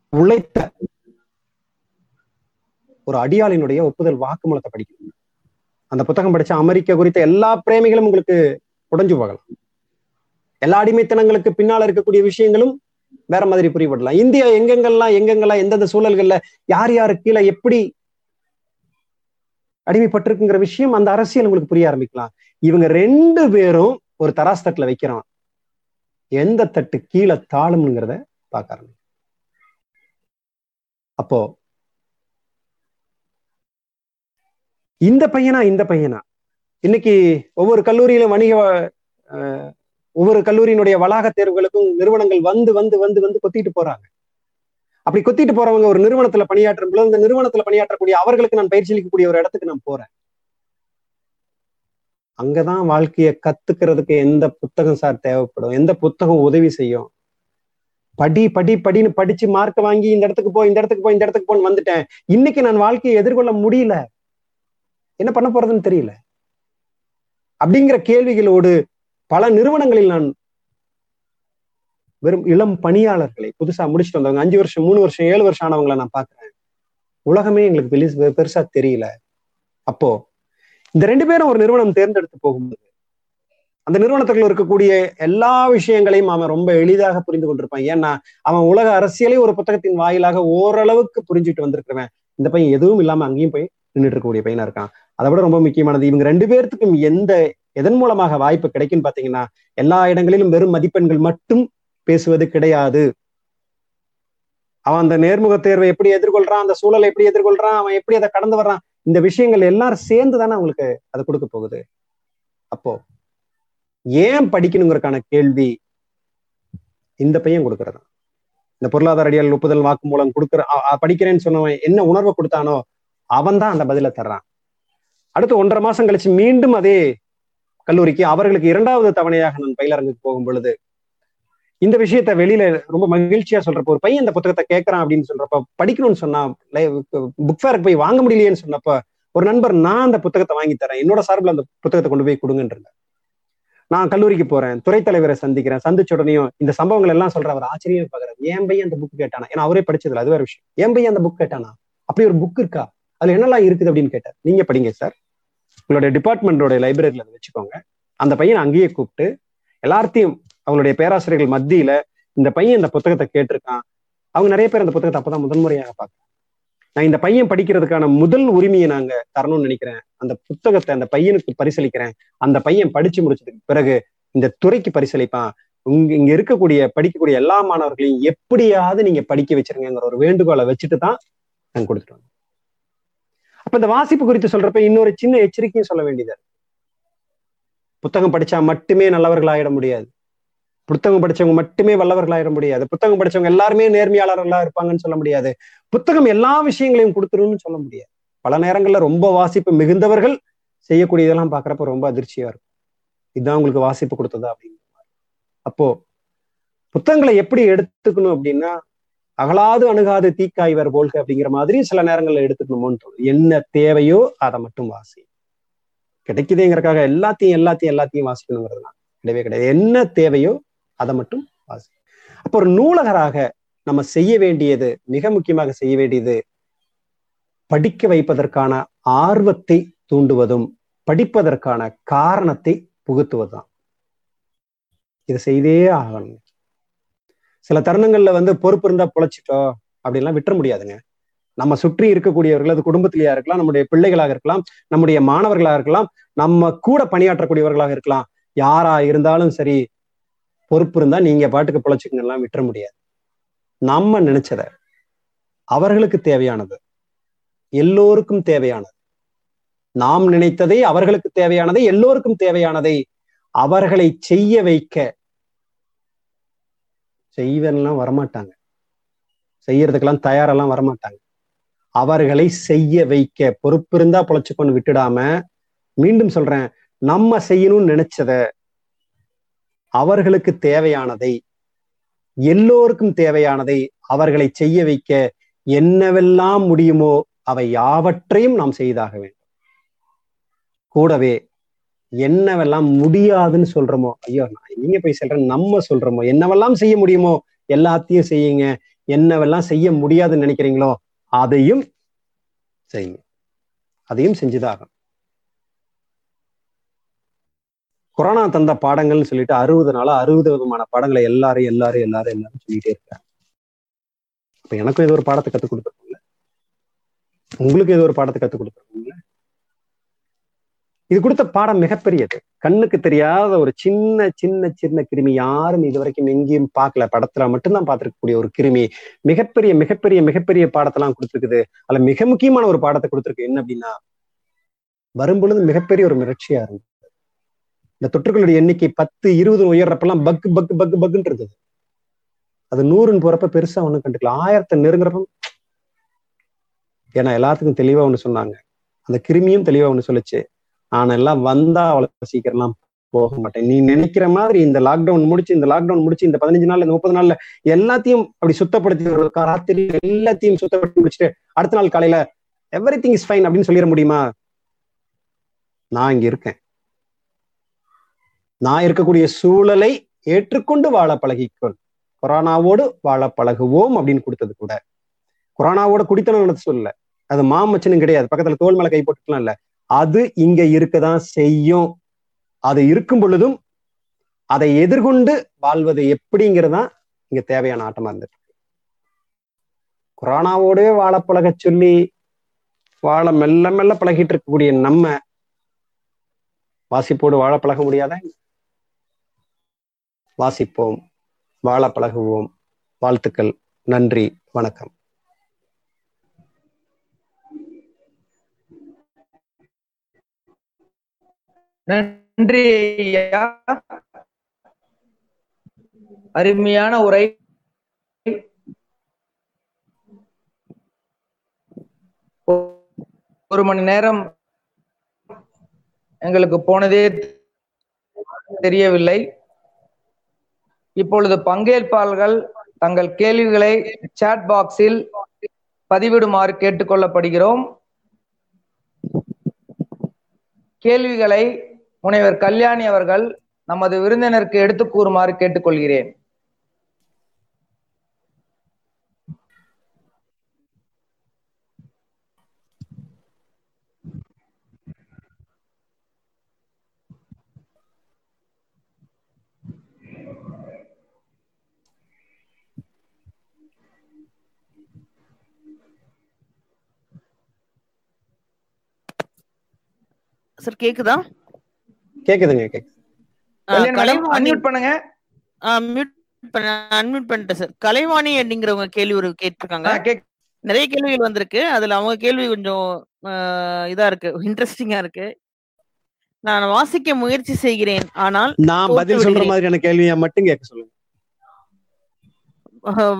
உழைத்த ஒரு அடியாளினுடைய ஒப்புதல் வாக்குமூலத்தை படிக்கணும். அந்த புத்தகம் படிச்ச அமெரிக்கா குறித்த எல்லா பிரேமிகளும் உங்களுக்கு உடைஞ்சு போகலாம். எல்லா அடிமைத்தனங்களுக்கு பின்னால் இருக்கக்கூடிய விஷயங்களும் வேற மாதிரி புரியப்படலாம் இந்தியா எங்கெங்கெல்லாம் எங்கெங்கெல்லாம் எந்தெந்த சூழல்கள்ல யார் யாரு கீழே எப்படி அடிமைப்பட்டிருக்குங்கிற விஷயம் அந்த அரசியல் உங்களுக்கு புரிய ஆரம்பிக்கலாம். இவங்க ரெண்டு பேரும் ஒரு தராஸ் தட்டுல வைக்கிறான் எந்த தட்டு கீழே தாழும்ங்கிறத பார்க்க ஆரம்பிக்கும் அப்போ இந்த பையனா இந்த பையனா? இன்னைக்கு ஒவ்வொரு கல்லூரியிலும் வணிக ஒவ்வொரு கல்லூரியினுடைய வளாக தேர்வுகளுக்கும் நிறுவனங்கள் வந்து வந்து வந்து வந்து கொத்திட்டு போறாங்க. அப்படி கொத்திட்டு போறவங்க ஒரு நிறுவனத்துல பணியாற்றும் பொழுது அந்த நிறுவனத்துல பணியாற்றக்கூடிய அவர்களுக்கு நான் பயிற்சி அளிக்கக்கூடிய ஒரு இடத்துக்கு நான் போறேன். அங்கதான் வாழ்க்கையை கத்துக்கிறதுக்கு எந்த புத்தகம் சார் தேவைப்படும்? எந்த புத்தகம் உதவி செய்யும்? படி படி படின்னு படிச்சு மார்க் வாங்கி இந்த இடத்துக்கு போ இந்த இடத்துக்கு போ இந்த இடத்துக்கு போன்னு வந்துட்டேன். இன்னைக்கு நான் வாழ்க்கையை எதிர்கொள்ள முடியல. என்ன பண்ண போறதுன்னு தெரியல. அப்படிங்கிற கேள்விகளோடு பல நிறுவனங்களில் நான் வெறும் இளம் பணியாளர்களை புதுசா முடிச்சுட்டு வந்தவங்க அஞ்சு வருஷம் மூணு வருஷம் ஏழு வருஷம் ஆனவங்களை நான் பாக்குறேன் உலகமே எங்களுக்கு பெருசு பெருசா தெரியல. அப்போ இந்த ரெண்டு பேரும் ஒரு நிறுவனம் தேர்ந்தெடுத்து போகும்போது அந்த நிறுவனத்துக்குள்ள இருக்கக்கூடிய எல்லா விஷயங்களையும் அவன் ரொம்ப எளிதாக புரிந்து கொண்டிருப்பான். ஏன்னா அவன் உலக அரசியலை ஒரு புத்தகத்தின் வாயிலாக ஓரளவுக்கு புரிஞ்சுட்டு வந்திருக்கிறவன். இந்த பையன் எதுவும் இல்லாம அங்கேயும் போய் நின்றுட்டு இருக்கக்கூடிய பையனா இருக்கான். அதை விட ரொம்ப முக்கியமானது இவங்க ரெண்டு பேர்த்துக்கும் எந்த எதன் மூலமாக வாய்ப்பு கிடைக்கும் பாத்தீங்கன்னா எல்லா இடங்களிலும் வெறும் மதிப்பெண்கள் மட்டும் பேசுவது கிடையாது. அவன் அந்த நேர்முக தேர்வை எப்படி எதிர்கொள்றான் அந்த சூழலை எப்படி எதிர்கொள்றான் அவன் எப்படி அதை கடந்து வர்றான் இந்த விஷயங்கள் எல்லாரும் சேர்ந்து தானே அவங்களுக்கு அதை கொடுக்க போகுது. அப்போ ஏன் படிக்கணுங்கிறதுக்கான கேள்வி இந்த பையன் கொடுக்கறதா இந்த பொருளாதார அடியால் ஒப்புதல் வாக்கு மூலம் கொடுக்குற படிக்கிறேன்னு சொன்னவன் என்ன உணர்வை கொடுத்தானோ அவன் தான் அந்த பதிலை தர்றான். அடுத்து ஒன்றரை மாசம் கழிச்சு மீண்டும் அதே கல்லூரிக்கு அவர்களுக்கு இரண்டாவது தவணையாக நான் பயிலரங்குக்கு போகும் பொழுது இந்த விஷயத்த வெளியில ரொம்ப மகிழ்ச்சியா சொல்றப்ப ஒரு பையன் இந்த புத்தகத்தை கேட்கறான் அப்படின்னு சொல்றப்ப படிக்கணும்னு சொன்னா புக் ஃபேருக்கு போய் வாங்க முடியலையேன்னு சொன்னப்ப ஒரு நண்பர் நான் அந்த புத்தகத்தை வாங்கி தரேன். என்னோட சார்பில் அந்த புத்தகத்தை கொண்டு போய் கொடுங்கன்றாங்க நான் கல்லூரிக்கு போறேன் துறை தலைவரை சந்திக்கிறேன் சந்திச்ச உடனேயும் இந்த சம்பவங்கள் எல்லாம் சொல்ற அவர் ஆச்சரியம் பாக்குறாரு. ஏன் பையன் அந்த புக் கேட்டானா? ஏன்னா அவரே படிச்சதுல அது வேற விஷயம். ஏன் பையன் அந்த புக் கேட்டானா? அப்படி ஒரு புக் இருக்கா? அதுல என்னெல்லாம் இருக்குது அப்படின்னு கேட்டார். நீங்க படிங்க சார் உங்களுடைய டிபார்ட்மெண்டோட லைப்ரரியில அதை வச்சுக்கோங்க. அந்த பையனை அங்கேயே கூப்பிட்டு எல்லாத்தையும் அவங்களுடைய பேராசிரியர்கள் மத்தியில இந்த பையன் இந்த புத்தகத்தை கேட்டிருக்கான். அவங்க நிறைய பேர் அந்த புத்தகத்தை அப்பதான் முதன்முறையாக பார்க்க நான் இந்த பையன் படிக்கிறதுக்கான முதல் உரிமையை நாங்க தரணும்னு நினைக்கிறேன். அந்த புத்தகத்தை அந்த பையனுக்கு பரிசளிக்கிறேன். அந்த பையன் படிச்சு முடிச்சதுக்கு பிறகு இந்த துறைக்கு பரிசளிப்பான். உங்க இங்க இருக்கக்கூடிய படிக்கக்கூடிய எல்லா மாணவர்களையும் எப்படியாவது நீங்க படிக்க வச்சிருங்கிற ஒரு வேண்டுகோளை வச்சுட்டு தான் நாங்க கொடுத்துட்டு வந்தோம் அப்ப இந்த வாசிப்பு குறித்து சொல்றப்ப இன்னொரு சின்ன எச்சரிக்கையும் சொல்ல வேண்டியது புத்தகம் படிச்சா மட்டுமே நல்லவர்கள் ஆயிட முடியாது. புத்தகம் படிச்சவங்க மட்டுமே வல்லவர்கள் ஆயிட முடியாது. புத்தகம் படிச்சவங்க எல்லாருமே நேர்மையாளர்களா இருப்பாங்கன்னு சொல்ல முடியாது. புத்தகம் எல்லா விஷயங்களையும் கொடுத்துருன்னு சொல்ல முடியாது. பல நேரங்கள்ல ரொம்ப வாசிப்பு மிகுந்தவர்கள் செய்யக்கூடிய இதெல்லாம் பாக்குறப்ப ரொம்ப அதிர்ச்சியா இருக்கும். இதுதான் உங்களுக்கு வாசிப்பு கொடுத்ததா அப்படின்னு அப்போ புத்தகங்களை எப்படி எடுத்துக்கணும் அப்படின்னா அகலாது அணுகாது தீக்காய்வர் போல்க அப்படிங்கிற மாதிரி சில நேரங்கள்ல எடுத்துக்கணுமோன்னு தோணும் என்ன தேவையோ அதை மட்டும் வாசி கிடைக்குதுங்கிறக்காக எல்லாத்தையும் எல்லாத்தையும் எல்லாத்தையும் வாசிக்கணுங்கிறதுலாம் கிடையவே கிடையாது. என்ன தேவையோ அதை மட்டும் வாசி அப்போ ஒரு நூலகராக நம்ம செய்ய வேண்டியது மிக முக்கியமாக செய்ய வேண்டியது படிக்க வைப்பதற்கான ஆர்வத்தை தூண்டுவதும் படிப்பதற்கான காரணத்தை புகுத்துவதுதான். இதை செய்தே ஆகணும். சில தருணங்கள்ல வந்து பொறுப்பு இருந்தா பொழைச்சிட்டோ அப்படின்லாம் விட்டுற முடியாதுங்க. நம்ம சுற்றி இருக்கக்கூடியவர்கள் அது குடும்பத்திலேயா இருக்கலாம் நம்முடைய பிள்ளைகளாக இருக்கலாம் நம்முடைய மாணவர்களாக இருக்கலாம் நம்ம கூட பணியாற்றக்கூடியவர்களாக இருக்கலாம். யாரா இருந்தாலும் சரி பொறுப்பு இருந்தா நீங்க பாட்டுக்கு பொழைச்சிக்கணும் விட்டுற முடியாது. நம்ம நினைச்சத அவர்களுக்கு தேவையானது எல்லோருக்கும் தேவையானது. நாம் நினைத்ததை அவர்களுக்கு தேவையானதை எல்லோருக்கும் தேவையானதை அவர்களை செய்ய வைக்க செய்வன்லாம் வரமாட்டாங்க. செய்யறதுக்கெல்லாம் தயாரெல்லாம் வரமாட்டாங்க. அவர்களை செய்ய வைக்க பொறுப்பு இருந்தா பொழைச்சுக்கொண்டு விட்டுடாம மீண்டும் சொல்றேன் நம்ம செய்யணும்னு நினைச்சத அவர்களுக்கு தேவையானதை எல்லோருக்கும் தேவையானதை அவர்களை செய்ய வைக்க என்னவெல்லாம் முடியுமோ அவை யாவற்றையும் நாம் செய்தாக வேண்டும். கூடவே என்னவெல்லாம் முடியாதுன்னு சொல்றோமோ? ஐயோ நான் நீங்க போய் சொல்றேன் நம்ம சொல்றோமோ? என்னவெல்லாம் செய்ய முடியுமோ? எல்லாத்தையும் செய்யுங்க. என்னவெல்லாம் செய்ய முடியாதுன்னு நினைக்கிறீங்களோ? அதையும் செய்யுங்க. அதையும் செஞ்சுதான் கொரோனா தந்த பாடங்கள்னு சொல்லிட்டு அறுபது நாளா அறுபது விதமான பாடங்களை எல்லாரும் எல்லாரும் எல்லாரும் எல்லாரும் சொல்லிட்டே இருக்காங்க. அப்ப எனக்கும் ஏதோ ஒரு பாடத்தை கத்துக் கொடுத்துருக்கோம்ல உங்களுக்கு ஏதோ ஒரு பாடத்தை கத்துக் கொடுத்துருக்கோம் இது கொடுத்த பாடம் மிகப்பெரியது. கண்ணுக்கு தெரியாத ஒரு சின்ன சின்ன சின்ன கிருமி யாரும் இது வரைக்கும் எங்கேயும் பார்க்கல. படத்துல மட்டும்தான் பார்த்துருக்கக்கூடிய ஒரு கிருமி. மிகப்பெரிய மிகப்பெரிய மிகப்பெரிய பாடத்தெல்லாம் கொடுத்துருக்குது. அதுல மிக முக்கியமான ஒரு பாடத்தை கொடுத்துருக்கு. என்ன அப்படின்னா வரும்பொழுது மிகப்பெரிய ஒரு மிரட்சியா இருந்தது. இந்த தொற்றுகளுடைய எண்ணிக்கை பத்து இருபது உயர்றப்பெல்லாம் பக்கு பக்கு பக்கு பக்குன்னு இருந்தது. அது நூறுன்னு போறப்ப பெருசா ஒண்ணும் கண்டுக்கல. ஆயிரத்தை நெருங்குறப்ப ஏன்னா எல்லாத்துக்கும் தெளிவா ஒண்ணு சொன்னாங்க. அந்த கிருமியும் தெளிவா ஒண்ணு சொல்லுச்சு. ஆனா எல்லாம் வந்தா அவ்வளவு சீக்கிரம்லாம் போக மாட்டேன். நீ நினைக்கிற மாதிரி இந்த லாக்டவுன் முடிச்சு இந்த லாக்டவுன் முடிச்சு இந்த பதினஞ்சு நாள்ல இந்த முப்பது நாள்ல எல்லாத்தையும் அப்படி சுத்தப்படுத்தி ராத்திரி எல்லாத்தையும் சுத்தப்படுத்தி முடிச்சுட்டு அடுத்த நாள் காலையில எவ்ரி திங் இஸ் ஃபைன் அப்படின்னு சொல்லிட முடியுமா? நான் இங்க இருக்கேன். நான் இருக்கக்கூடிய சூழலை ஏற்றுக்கொண்டு வாழ பழகிக்கொள். கொரோனாவோடு வாழ பழகுவோம் அப்படின்னு கொடுத்தது கூட. கொரோனாவோட குடித்தனம் சொல்லல. அது மாமச்சனும் கிடையாது. பக்கத்துல தோல் மேல கை போட்டுக்கலாம் இல்ல. அது இங்க இருக்கதான் செய்யும். அது இருக்கும் பொழுதும் அதை எதிர்கொண்டு வாழ்வது எப்படிங்கிறதான் இங்க தேவையான ஆட்டமா இருந்துட்டு கொரோனாவோடவே வாழ பழக சொல்லி வாழ மெல்ல மெல்ல பழகிட்டு இருக்கக்கூடிய நம்ம வாசிப்போடு வாழ பழக முடியாத? வாசிப்போம் வாழ பழகுவோம். வாழ்த்துக்கள் நன்றி வணக்கம். நன்றி ஐயா அருமையான உரை. ஒரு மணி நேரம் எங்களுக்கு போனதே தெரியவில்லை. இப்பொழுது பங்கேற்பாளர்கள் தங்கள் கேள்விகளை சாட் பாக்ஸில் பதிவிடுமாறு கேட்டுக்கொள்ளப்படுகிறோம் கேள்விகளை முனைவர் கல்யாணி அவர்கள் நமது விருந்தினருக்கு எடுத்து கூறுமாறு கேட்டுக்கொள்கிறேன். சார் கேக்குதா? கேக்குதுங்க கேக்குது. பண்ணுங்க. மியூட் பண்ண அன்மியூட் பண்ணிட்டேன் சார் கலைவாணி அப்படிங்கிறவங்க கேள்வி ஒரு கேட்டிருக்காங்க. நிறைய கேள்விகள் வந்திருக்கு. அதுல அவங்க கேள்வி கொஞ்சம் இதா இருக்கு இன்ட்ரெஸ்டிங்கா இருக்கு. நான் வாசிக்க முயற்சி செய்கிறேன் ஆனால் நான் பதில் சொல்ற. மாதிரியான கேள்வியை மட்டும் கேட்க சொல்லுங்க.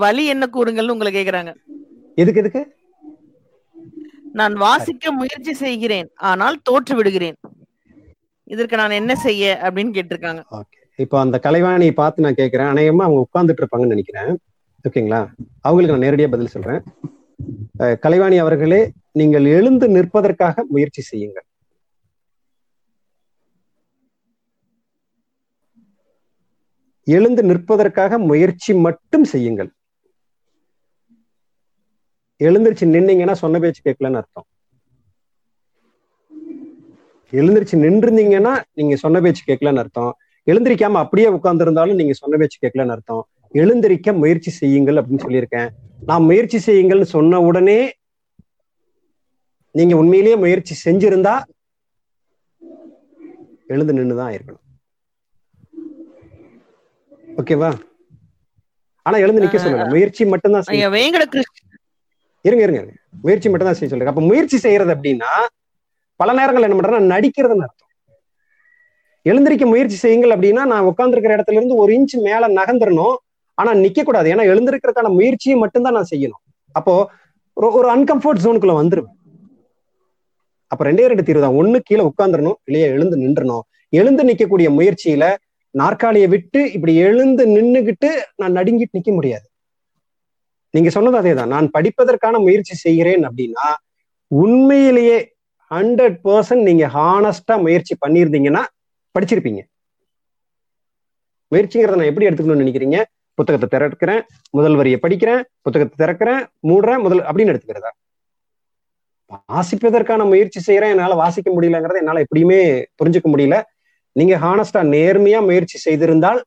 வழி என்ன கூறுங்கள்னு உங்களை கேக்குறாங்க. எதுக்கு எதுக்கு? நான் வாசிக்க முயற்சி செய்கிறேன் ஆனால் தோற்று விடுகிறேன். இதற்கு நான் என்ன செய்ய? அப்படின்னு கேட்டிருக்காங்க. ஓகே இப்போ அந்த கலைவாணியை பார்த்து நான் கேட்கிறேன். அநேகமா அவங்க உட்கார்ந்துட்டு இருப்பாங்கன்னு நினைக்கிறேன். ஓகேங்களா அவங்களுக்கு நான் நேரடியா பதில் சொல்றேன். கலைவாணி அவர்களே நீங்கள் எழுந்து நிற்பதற்காக முயற்சி செய்யுங்கள். எழுந்து நிற்பதற்காக முயற்சி மட்டும் செய்யுங்கள். எழுந்திருச்சு நின்னீங்கன்னா சொன்ன பேச்சு கேட்கலன்னு அர்த்தம். எழுந்திருச்சு நின்றுந்தீங்கன்னா நீங்க சொன்ன பேச்சு கேட்கலன்னு அர்த்தம். எழுந்திருக்காம அப்படியே உட்கார்ந்து இருந்தாலும் நீங்க சொன்ன பேச்சு கேட்கலன்னு அர்த்தம். எழுந்திருக்க முயற்சி செய்யுங்கள் அப்படின்னு சொல்லியிருக்கேன். நான் முயற்சி செய்யுங்கள்னு சொன்ன உடனே நீங்க உண்மையிலேயே முயற்சி செஞ்சிருந்தா எழுந்து நின்றுதான் இருக்கணும் ஓகேவா? ஆனா எழுந்து நிக்க சொல்லல. முயற்சி மட்டும்தான் இருங்க இருங்க. முயற்சி மட்டும் தான் செய்ய சொல்றேன். அப்ப முயற்சி செய்யறது அப்படின்னா பல நேரங்கள் என்ன பண்றேன்னா நடிக்கிறதுன்னு அர்த்தம். எழுந்திருக்க முயற்சி செய்யுங்கள் அப்படின்னா நான் உட்கார்ந்துருக்கிற இடத்துல இருந்து ஒரு இன்ச் மேல நகர்ந்துடணும் ஆனா நிக்க கூடாது ஏன்னா எழுந்திருக்கிறதுக்கான முயற்சியை மட்டும்தான் நான் செய்யணும். அப்போ ஒரு ஒரு அன்கம்ஃபர்ட் ஜோனுக்குள்ள வந்துருவேன். அப்ப ரெண்டே ரெண்டு தீர்வு தான். ஒண்ணு கீழே உட்காந்துடணும் இல்லையா எழுந்து நின்றணும். எழுந்து நிக்கக்கூடிய முயற்சியில நாற்காலியை விட்டு இப்படி எழுந்து நின்னுகிட்டு நான் நடுங்கிட்டு நிக்க முடியாது. நீங்க சொன்னது அதேதான். நான் படிப்பதற்கான முயற்சி செய்கிறேன் அப்படின்னா உண்மையிலேயே ஹண்ட்ரட் பர்சன்ட் நீங்க ஹானஸ்டா முயற்சி பண்ணியிருந்தீங்கன்னா படிச்சிருப்பீங்க. முயற்சிங்கிறத நான் எப்படி எடுத்துக்கணும்னு நினைக்கிறீங்க? புத்தகத்தை திறக்கிறேன் முதல் வரியை படிக்கிறேன் புத்தகத்தை திறக்கிறேன் மூடுறேன் முதல் அப்படின்னு எடுத்துக்கிறதா? வாசிப்பதற்கான முயற்சி செய்யறேன் என்னால வாசிக்க முடியலங்கிறத என்னால எப்படியுமே புரிஞ்சுக்க முடியல. நீங்க ஹானஸ்டா நேர்மையா முயற்சி செய்திருந்தால்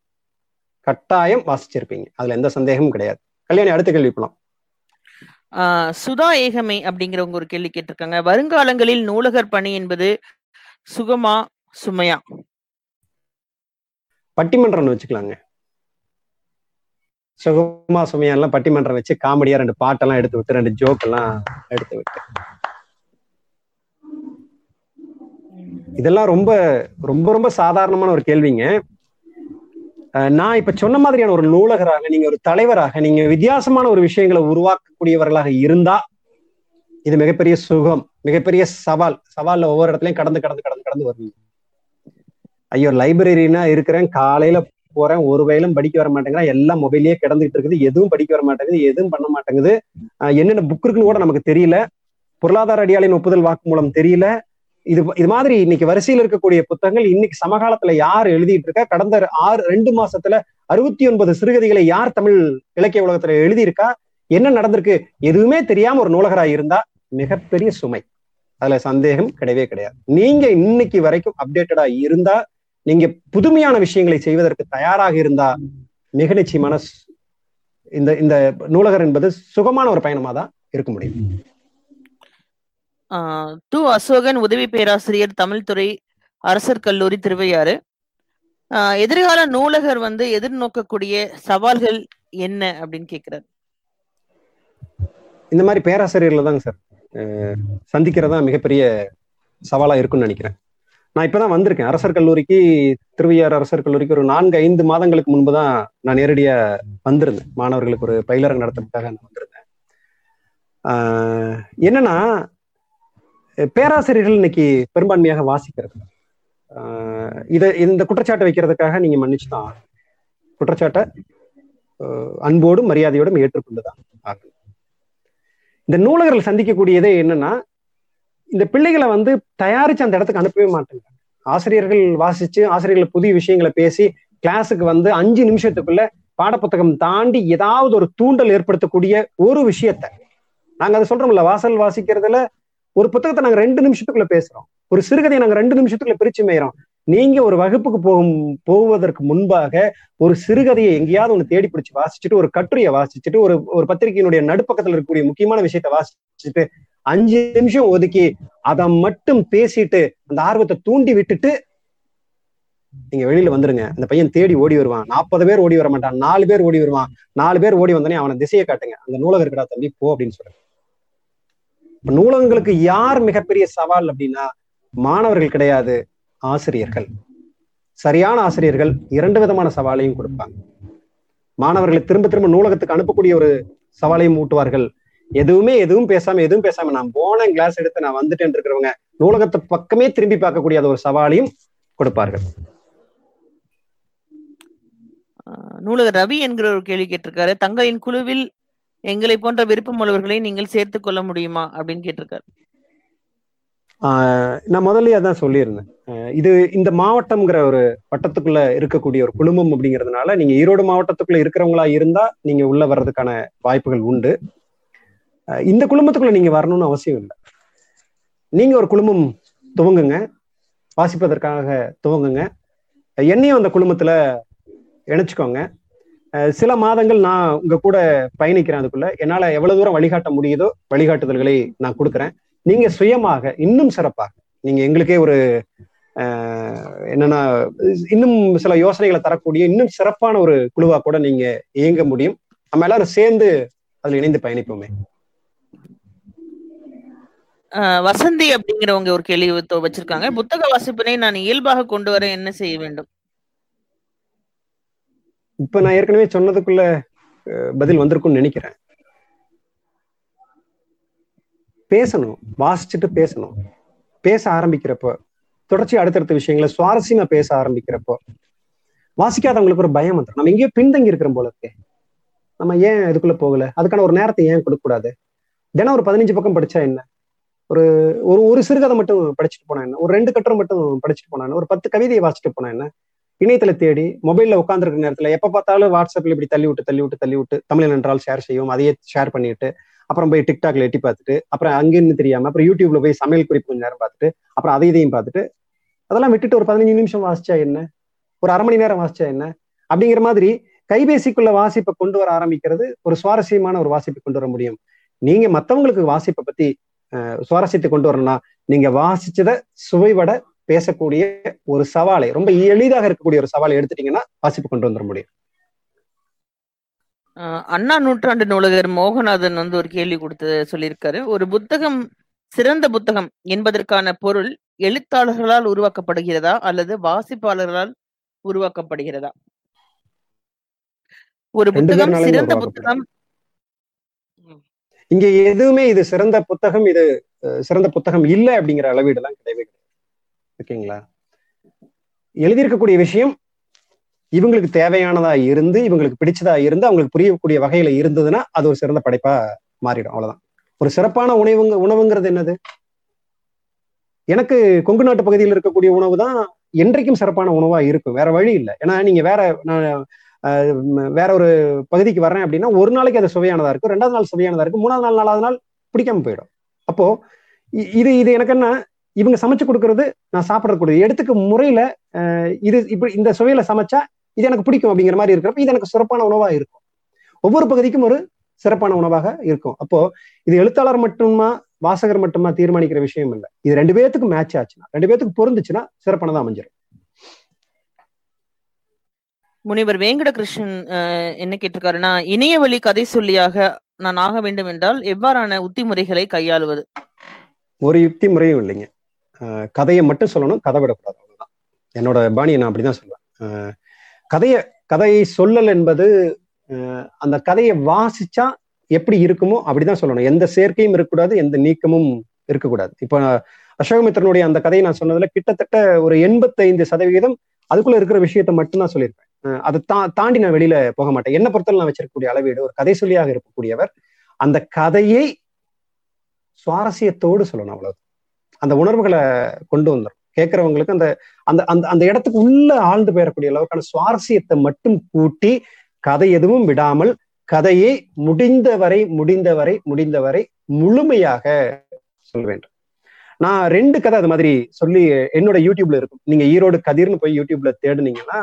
கட்டாயம் வாசிச்சிருப்பீங்க. அதுல எந்த சந்தேகமும் கிடையாது. கல்யாணி அடுத்த கேள்வி போலாம். சுதா ஏகமை அப்படிங்கிறவங்க ஒரு கேள்வி கேட்டிருக்காங்க. வருங்காலங்களில் நூலகர் பணி என்பது சுகமா சுமையா? பட்டிமன்றம் வச்சுக்கலாங்க. சுகமா சுமையா எல்லாம் பட்டிமன்றம் வச்சு காமெடியா ரெண்டு பாட்டெல்லாம் எடுத்து விட்டு ரெண்டு ஜோக் எல்லாம் எடுத்து விட்டு. இதெல்லாம் ரொம்ப ரொம்ப ரொம்ப சாதாரணமான ஒரு கேள்விங்க. நான் இப்ப சொன்ன மாதிரியான ஒரு நூலகராக நீங்க ஒரு தலைவராக நீங்க வித்தியாசமான ஒரு விஷயங்களை கூடியவர்களாக இருந்தா இது மிகப்பெரிய சுகம் மிகப்பெரிய சவால். சவால்ல ஒவ்வொரு இடத்துலயும் கடந்து கடந்து கடந்து கடந்து வருவீங்க ஐயோ லைப்ரரினா இருக்கிறேன் காலையில போறேன் ஒரு வயலும் படிக்க வர மாட்டேங்கிறேன் எல்லாம் மொபைல்லயே கிடந்துகிட்டு இருக்குது எதுவும் படிக்க வர மாட்டேங்குது எதுவும் பண்ண மாட்டேங்குது. என்னென்ன புக் இருக்குன்னு கூட நமக்கு தெரியல. பொருளாதார அடியாளின் ஒப்புதல் வாக்கு மூலம் தெரியல. இது இது மாதிரி இன்னைக்கு வரிசையில் இருக்கக்கூடிய புத்தகங்கள் இன்னைக்கு சமகாலத்துல யார் எழுதிட்டு இருக்கா? கடந்த ஆறு ரெண்டு மாசத்துல அறுபத்தி ஒன்பது சிறுகதைகளை யார் தமிழ் இலக்கிய உலகத்துல எழுதியிருக்கா? என்ன நடந்திருக்கு? எதுவுமே தெரியாம ஒரு நூலகரா இருந்தா மிகப்பெரிய சுமை. அதுல சந்தேகம் கிடையவே கிடையாது. நீங்க இன்னைக்கு வரைக்கும் அப்டேட்டடா இருந்தா நீங்க புதுமையான விஷயங்களை செய்வதற்கு தயாராக இருந்தா மிக நிச்சயமான இந்த இந்த நூலகர் என்பது சுகமான ஒரு பயணமா தான் இருக்க முடியும். ஆஹ் து அசோகன் உதவி பேராசிரியர் தமிழ் துறை அரசர் கல்லூரி திருவையாறு. ஆஹ் எதிர்கால நூலகர் வந்து எதிர்நோக்கக்கூடிய சவால்கள் என்ன அப்படின்னு கேக்குறாரு. இந்த மாதிரி பேராசிரியர்ல தாங்க சார் சந்திக்கிறதா மிகப்பெரிய சவாலா இருக்கும்னு நினைக்கிறேன். நான் இப்பதான் வந்திருக்கேன். அரசர் கல்லூரிக்கு திருவையார் அரசர் கல்லூரிக்கு ஒரு நான்கு ஐந்து மாதங்களுக்கு முன்பு தான் நான் நேரடியா வந்திருந்தேன். மாணவர்களுக்கு ஒரு பயிலரங்கு நடத்துறதுக்காக நான் வந்திருந்தேன். ஆஹ், என்னன்னா பேராசிரியர்கள் இன்னைக்கு பெரும்பான்மையாக வாசிக்கிறது. ஆஹ், இந்த குற்றச்சாட்டு வைக்கிறதுக்காக நீங்க மன்னிச்சுதான். குற்றச்சாட்டை அன்போடும் மரியாதையோடும் ஏற்றுக்கொண்டுதான் ஆகும் இந்த நூலகர்கள் சந்திக்கக்கூடியதே என்னன்னா இந்த பிள்ளைகளை வந்து தயாரிச்சு அந்த இடத்துக்கு அனுப்பவே மாட்டாங்க. ஆசிரியர்கள் வாசிச்சு ஆசிரியர்கள் புதிய விஷயங்களை பேசி கிளாஸுக்கு வந்து அஞ்சு நிமிஷத்துக்குள்ள பாடப்புத்தகம் தாண்டி ஏதாவது ஒரு தூண்டல் ஏற்படுத்தக்கூடிய ஒரு விஷயத்த. நாங்க அதை சொல்றோம்ல வாசல் வாசிக்கிறதுல ஒரு புத்தகத்தை நாங்க ரெண்டு நிமிஷத்துக்குள்ள பேசுறோம். ஒரு சிறுகதையை நாங்க ரெண்டு நிமிஷத்துக்குள்ள பிரிச்சு மேயிறோம். நீங்க ஒரு வகுப்புக்கு போகும் போவதற்கு முன்பாக ஒரு சிறுகதையை எங்கேயாவது ஒண்ணு தேடி பிடிச்சி வாசிச்சுட்டு ஒரு கட்டுரையை வாசிச்சுட்டு ஒரு ஒரு பத்திரிகையினுடைய நடுப்பக்கத்தில் இருக்கக்கூடிய முக்கியமான விஷயத்த வாசிச்சுட்டு அஞ்சு நிமிஷம் ஒதுக்கி அதை மட்டும் பேசிட்டு அந்த ஆர்வத்தை தூண்டி விட்டுட்டு நீங்க வெளியில வந்துருங்க. அந்த பையன் தேடி ஓடி வருவான். நாற்பது பேர் ஓடி வர மாட்டான். நாலு பேர் ஓடி வருவான். நாலு பேர் ஓடி வந்தோடனே அவனை திசையை காட்டுங்க. அந்த நூலகர் இருக்கடா தம்பி போ அப்படின்னு சொல்றேன் இப்ப நூலகங்களுக்கு யார் மிகப்பெரிய சவால் அப்படின்னா மாணவர்கள் கிடையாது. ஆசிரியர்கள். சரியான ஆசிரியர்கள் இரண்டு விதமான சவாலையும் கொடுப்பாங்க. மாணவர்களை திரும்ப திரும்ப நூலகத்துக்கு அனுப்பக்கூடிய ஒரு சவாலையும் ஊட்டுவார்கள். எதுவுமே எதுவும் பேசாம எதுவும் பேசாம நான் போன கிளாஸ் எடுத்து நான் வந்துட்டேன் இருக்கிறவங்க நூலகத்தை பக்கமே திரும்பி பார்க்கக்கூடிய ஒரு சவாலையும் கொடுப்பார்கள். ஆஹ் நூலகர் ரவி என்கிற ஒரு கேள்வி கேட்டிருக்காரு. தங்களின் குழுவில் எங்களை போன்ற விருப்பம் உள்ளவர்களை நீங்கள் சேர்த்துக் கொள்ள முடியுமா? அப்படின்னு கேட்டிருக்காரு. நான் முதல்லயே அதான் சொல்லியிருந்தேன். இது இந்த மாவட்டம்ங்கிற ஒரு வட்டத்துக்குள்ள இருக்கக்கூடிய ஒரு குழுமம் அப்படிங்கிறதுனால நீங்க ஈரோடு மாவட்டத்துக்குள்ள இருக்கிறவங்களா இருந்தா நீங்க உள்ள வர்றதுக்கான வாய்ப்புகள் உண்டு. இந்த குழுமத்துக்குள்ள நீங்க வரணும்னு அவசியம் இல்லை. நீங்க ஒரு குழுமம் துவங்குங்க. வாசிப்பதற்காக துவங்குங்க. என்னையும் அந்த குழுமத்துல இணைச்சுக்கோங்க. சில மாதங்கள் நான் உங்க கூட பயணிக்கிறேன் அதுக்குள்ள. என்னால எவ்வளவு தூரம் வழிகாட்ட முடியுதோ வழிகாட்டுதல்களை நான் கொடுக்குறேன். நீங்க சுயமாக இன்னும் சிறப்பாக நீங்க எங்களுக்கே ஒரு என்னன்னா இன்னும் சில யோசனைகளை தரக்கூடிய இன்னும் சிறப்பான ஒரு குழுவா கூட நீங்க இயங்க முடியும். நம்ம எல்லாரும் சேர்ந்து அதுல இணைந்து பயணிப்போமே. ஆஹ் வசந்தி அப்படிங்கிறவங்க ஒரு கேள்வி வச்சிருக்காங்க. புத்தக வாசிப்பினை நான் இயல்பாக கொண்டு வர என்ன செய்ய வேண்டும்? இப்ப நான் ஏற்கனவே சொன்னதுக்குள்ள பதில் வந்திருக்கும்னு நினைக்கிறேன். பேசணும் வாசிச்சுட்டு பேசணும். பேச ஆரம்பிக்கிறப்போ தொடர்ச்சி அடுத்தடுத்த விஷயங்களை சுவாரஸ்யமா பேச ஆரம்பிக்கிறப்போ வாசிக்காதவங்களுக்கு ஒரு பயம் வந்துடும் நம்ம எங்கேயோ பின்தங்கி இருக்கிற போல இருக்கே. நம்ம ஏன் இதுக்குள்ள போகல? அதுக்கான ஒரு நேரத்தை ஏன் கொடுக்க கூடாது தினம் ஒரு பதினஞ்சு பக்கம் படிச்சா என்ன? ஒரு ஒரு ஒரு சிறுகதை மட்டும் படிச்சுட்டு போனா என்ன? ஒரு ரெண்டு கட்டுரை மட்டும் படிச்சுட்டு போனா என்ன? ஒரு பத்து கவிதையை வாசிச்சுட்டு போனா என்ன? இணையத்துல தேடி மொபைல்ல உட்காந்துருக்க நேரத்துல எப்ப பார்த்தாலும் வாட்ஸ்அப்ல இப்படி தள்ளி விட்டு தள்ளி விட்டு தள்ளி விட்டு தமிழன் என்றால் ஷேர் செய்யும் அதையே ஷேர் பண்ணிட்டு அப்புறம் போய் டிக்டாக்ல எட்டி பார்த்துட்டு அப்புறம் அங்கேன்னு தெரியாம அப்புறம் யூடியூப்ல போய் சமையல் குறிப்பு கொஞ்சம் நேரம் பார்த்துட்டு அப்புறம் அதை இதையும் பார்த்துட்டு அதெல்லாம் விட்டுட்டு ஒரு பதினஞ்சு நிமிஷம் வாசிச்சா என்ன? ஒரு அரை மணி நேரம் வாசிச்சா என்ன? அப்படிங்கிற மாதிரி கைபேசிக்குள்ள வாசிப்பை கொண்டு வர ஆரம்பிக்கிறது ஒரு சுவாரஸ்யமான ஒரு வாசிப்பை கொண்டு வர முடியும். நீங்க மத்தவங்களுக்கு வாசிப்பை பத்தி சுவாரஸ்யத்தை கொண்டு வரணும்னா நீங்க வாசிச்சதை சுவைவட பேசக்கூடிய ஒரு சவாலை ரொம்ப எளிதாக இருக்கக்கூடிய ஒரு சவாலை எடுத்துட்டீங்கன்னா வாசிப்பு கொண்டு வந்துட முடியும். அண்ணா நூற்றாண்டு நூலகர் மோகநாதன் வந்து ஒரு கேள்வி கொடுத்து சொல்லியிருக்காரு. ஒரு புத்தகம் சிறந்த புத்தகம் என்பதற்கான பொருள் எழுத்தாளர்களால் உருவாக்கப்படுகிறதா அல்லது வாசிப்பாளர்களால் உருவாக்கப்படுகிறதா? ஒரு புத்தகம் சிறந்த. புத்தகம். இங்க எதுவுமே இது சிறந்த புத்தகம் இது சிறந்த புத்தகம் இல்லை அப்படிங்கிற அளவீடு எல்லாம் கிடையவே கிடையாது. ஓகேங்களா? எழுதியிருக்கக்கூடிய விஷயம் இவங்களுக்கு தேவையானதா இருந்து இவங்களுக்கு பிடிச்சதா இருந்து அவங்களுக்கு புரியக்கூடிய வகையில இருந்ததுன்னா அது ஒரு சிறந்த படைப்பா மாறிடும். அவ்வளவுதான். ஒரு சிறப்பான உணவுங்க உணவுங்கிறது என்னது? எனக்கு கொங்கு நாட்டு பகுதியில் இருக்கக்கூடிய உணவு தான் என்றைக்கும் சிறப்பான உணவா இருக்கும். வேற வழி இல்லை. ஏன்னா நீங்க வேற நான் வேற ஒரு பகுதிக்கு வர்றேன் அப்படின்னா ஒரு நாளைக்கு அது சுவையானதா இருக்கும். ரெண்டாவது நாள் சுவையானதா இருக்கும். மூணாவது நாள் நாலாவது நாள் பிடிக்காம போயிடும். அப்போ இது இது எனக்கு என்ன இவங்க சமைச்சு கொடுக்கறது நான் சாப்பிடக்கூடிய எடுத்துக்க முறையில இது இப்படி இந்த சுவையில சமைச்சா இது எனக்கு பிடிக்கும் அப்படிங்கிற மாதிரி இருக்கிறப்ப இது எனக்கு சிறப்பான உணவா இருக்கும். ஒவ்வொரு பகுதிக்கும் ஒரு சிறப்பான உணவாக இருக்கும். அப்போ இது எழுத்தாளர் மட்டுமா வாசகர் மட்டுமா தீர்மானிக்கிற விஷயம் இல்லை. இது ரெண்டு பேத்துக்கு மேட்ச் ஆச்சுன்னா ரெண்டு பேத்துக்கு பொருந்துச்சுன்னா சிறப்பானதா அமைஞ்சிடும் முனிவர் வேங்கடகிருஷ்ணன் என்ன கேட்டிருக்காருன்னா இணைய வழி கதை சொல்லியாக நான் ஆக வேண்டும் என்றால் எவ்வாறான உத்திமுறைகளை கையாளுவது? ஒரு யுக்தி முறையும் இல்லைங்க. கதையை மட்டும் சொல்லணும் கதை விடக்கூடாது அவ்வளவுதான். என்னோட பாணியை நான் அப்படிதான் சொல்லுவேன் கதைய கதையை சொல்லல் என்பது அந்த கதையை வாசிச்சா எப்படி இருக்குமோ அப்படிதான் சொல்லணும். எந்த சேர்க்கையும் இருக்கக்கூடாது எந்த நீக்கமும் இருக்கக்கூடாது. இப்போ அசோகமித்திரனுடைய அந்த கதையை நான் சொன்னதுல கிட்டத்தட்ட ஒரு எண்பத்தைந்து சதவிகிதம் அதுக்குள்ள இருக்கிற விஷயத்த மட்டும்தான் சொல்லியிருப்பேன். அதை தா தாண்டி நான் வெளியில போக மாட்டேன். என்ன பொறுத்தவரை நான் வச்சிருக்கக்கூடிய அளவீடு ஒரு கதை சொல்லியாக இருக்கக்கூடியவர். அந்த கதையை சுவாரஸ்யத்தோடு சொல்லணும் அவ்வளவு அந்த உணர்வுகளை கொண்டு வந்துடும் கேட்கறவங்களுக்கு அந்த அந்த அந்த அந்த இடத்துக்கு உள்ள ஆழ்ந்து போயிடக்கூடிய அளவுக்கான சுவாரஸ்யத்தை மட்டும் கூட்டி கதை எதுவும் விடாமல் கதையை முடிந்தவரை முடிந்தவரை முடிந்தவரை முழுமையாக சொல்ல வேண்டும். நான் ரெண்டு கதை அது மாதிரி சொல்லி என்னோட யூடியூப்ல இருக்கும். நீங்க ஈரோடு கதிர்னு போய் யூடியூப்ல தேடுனீங்கன்னா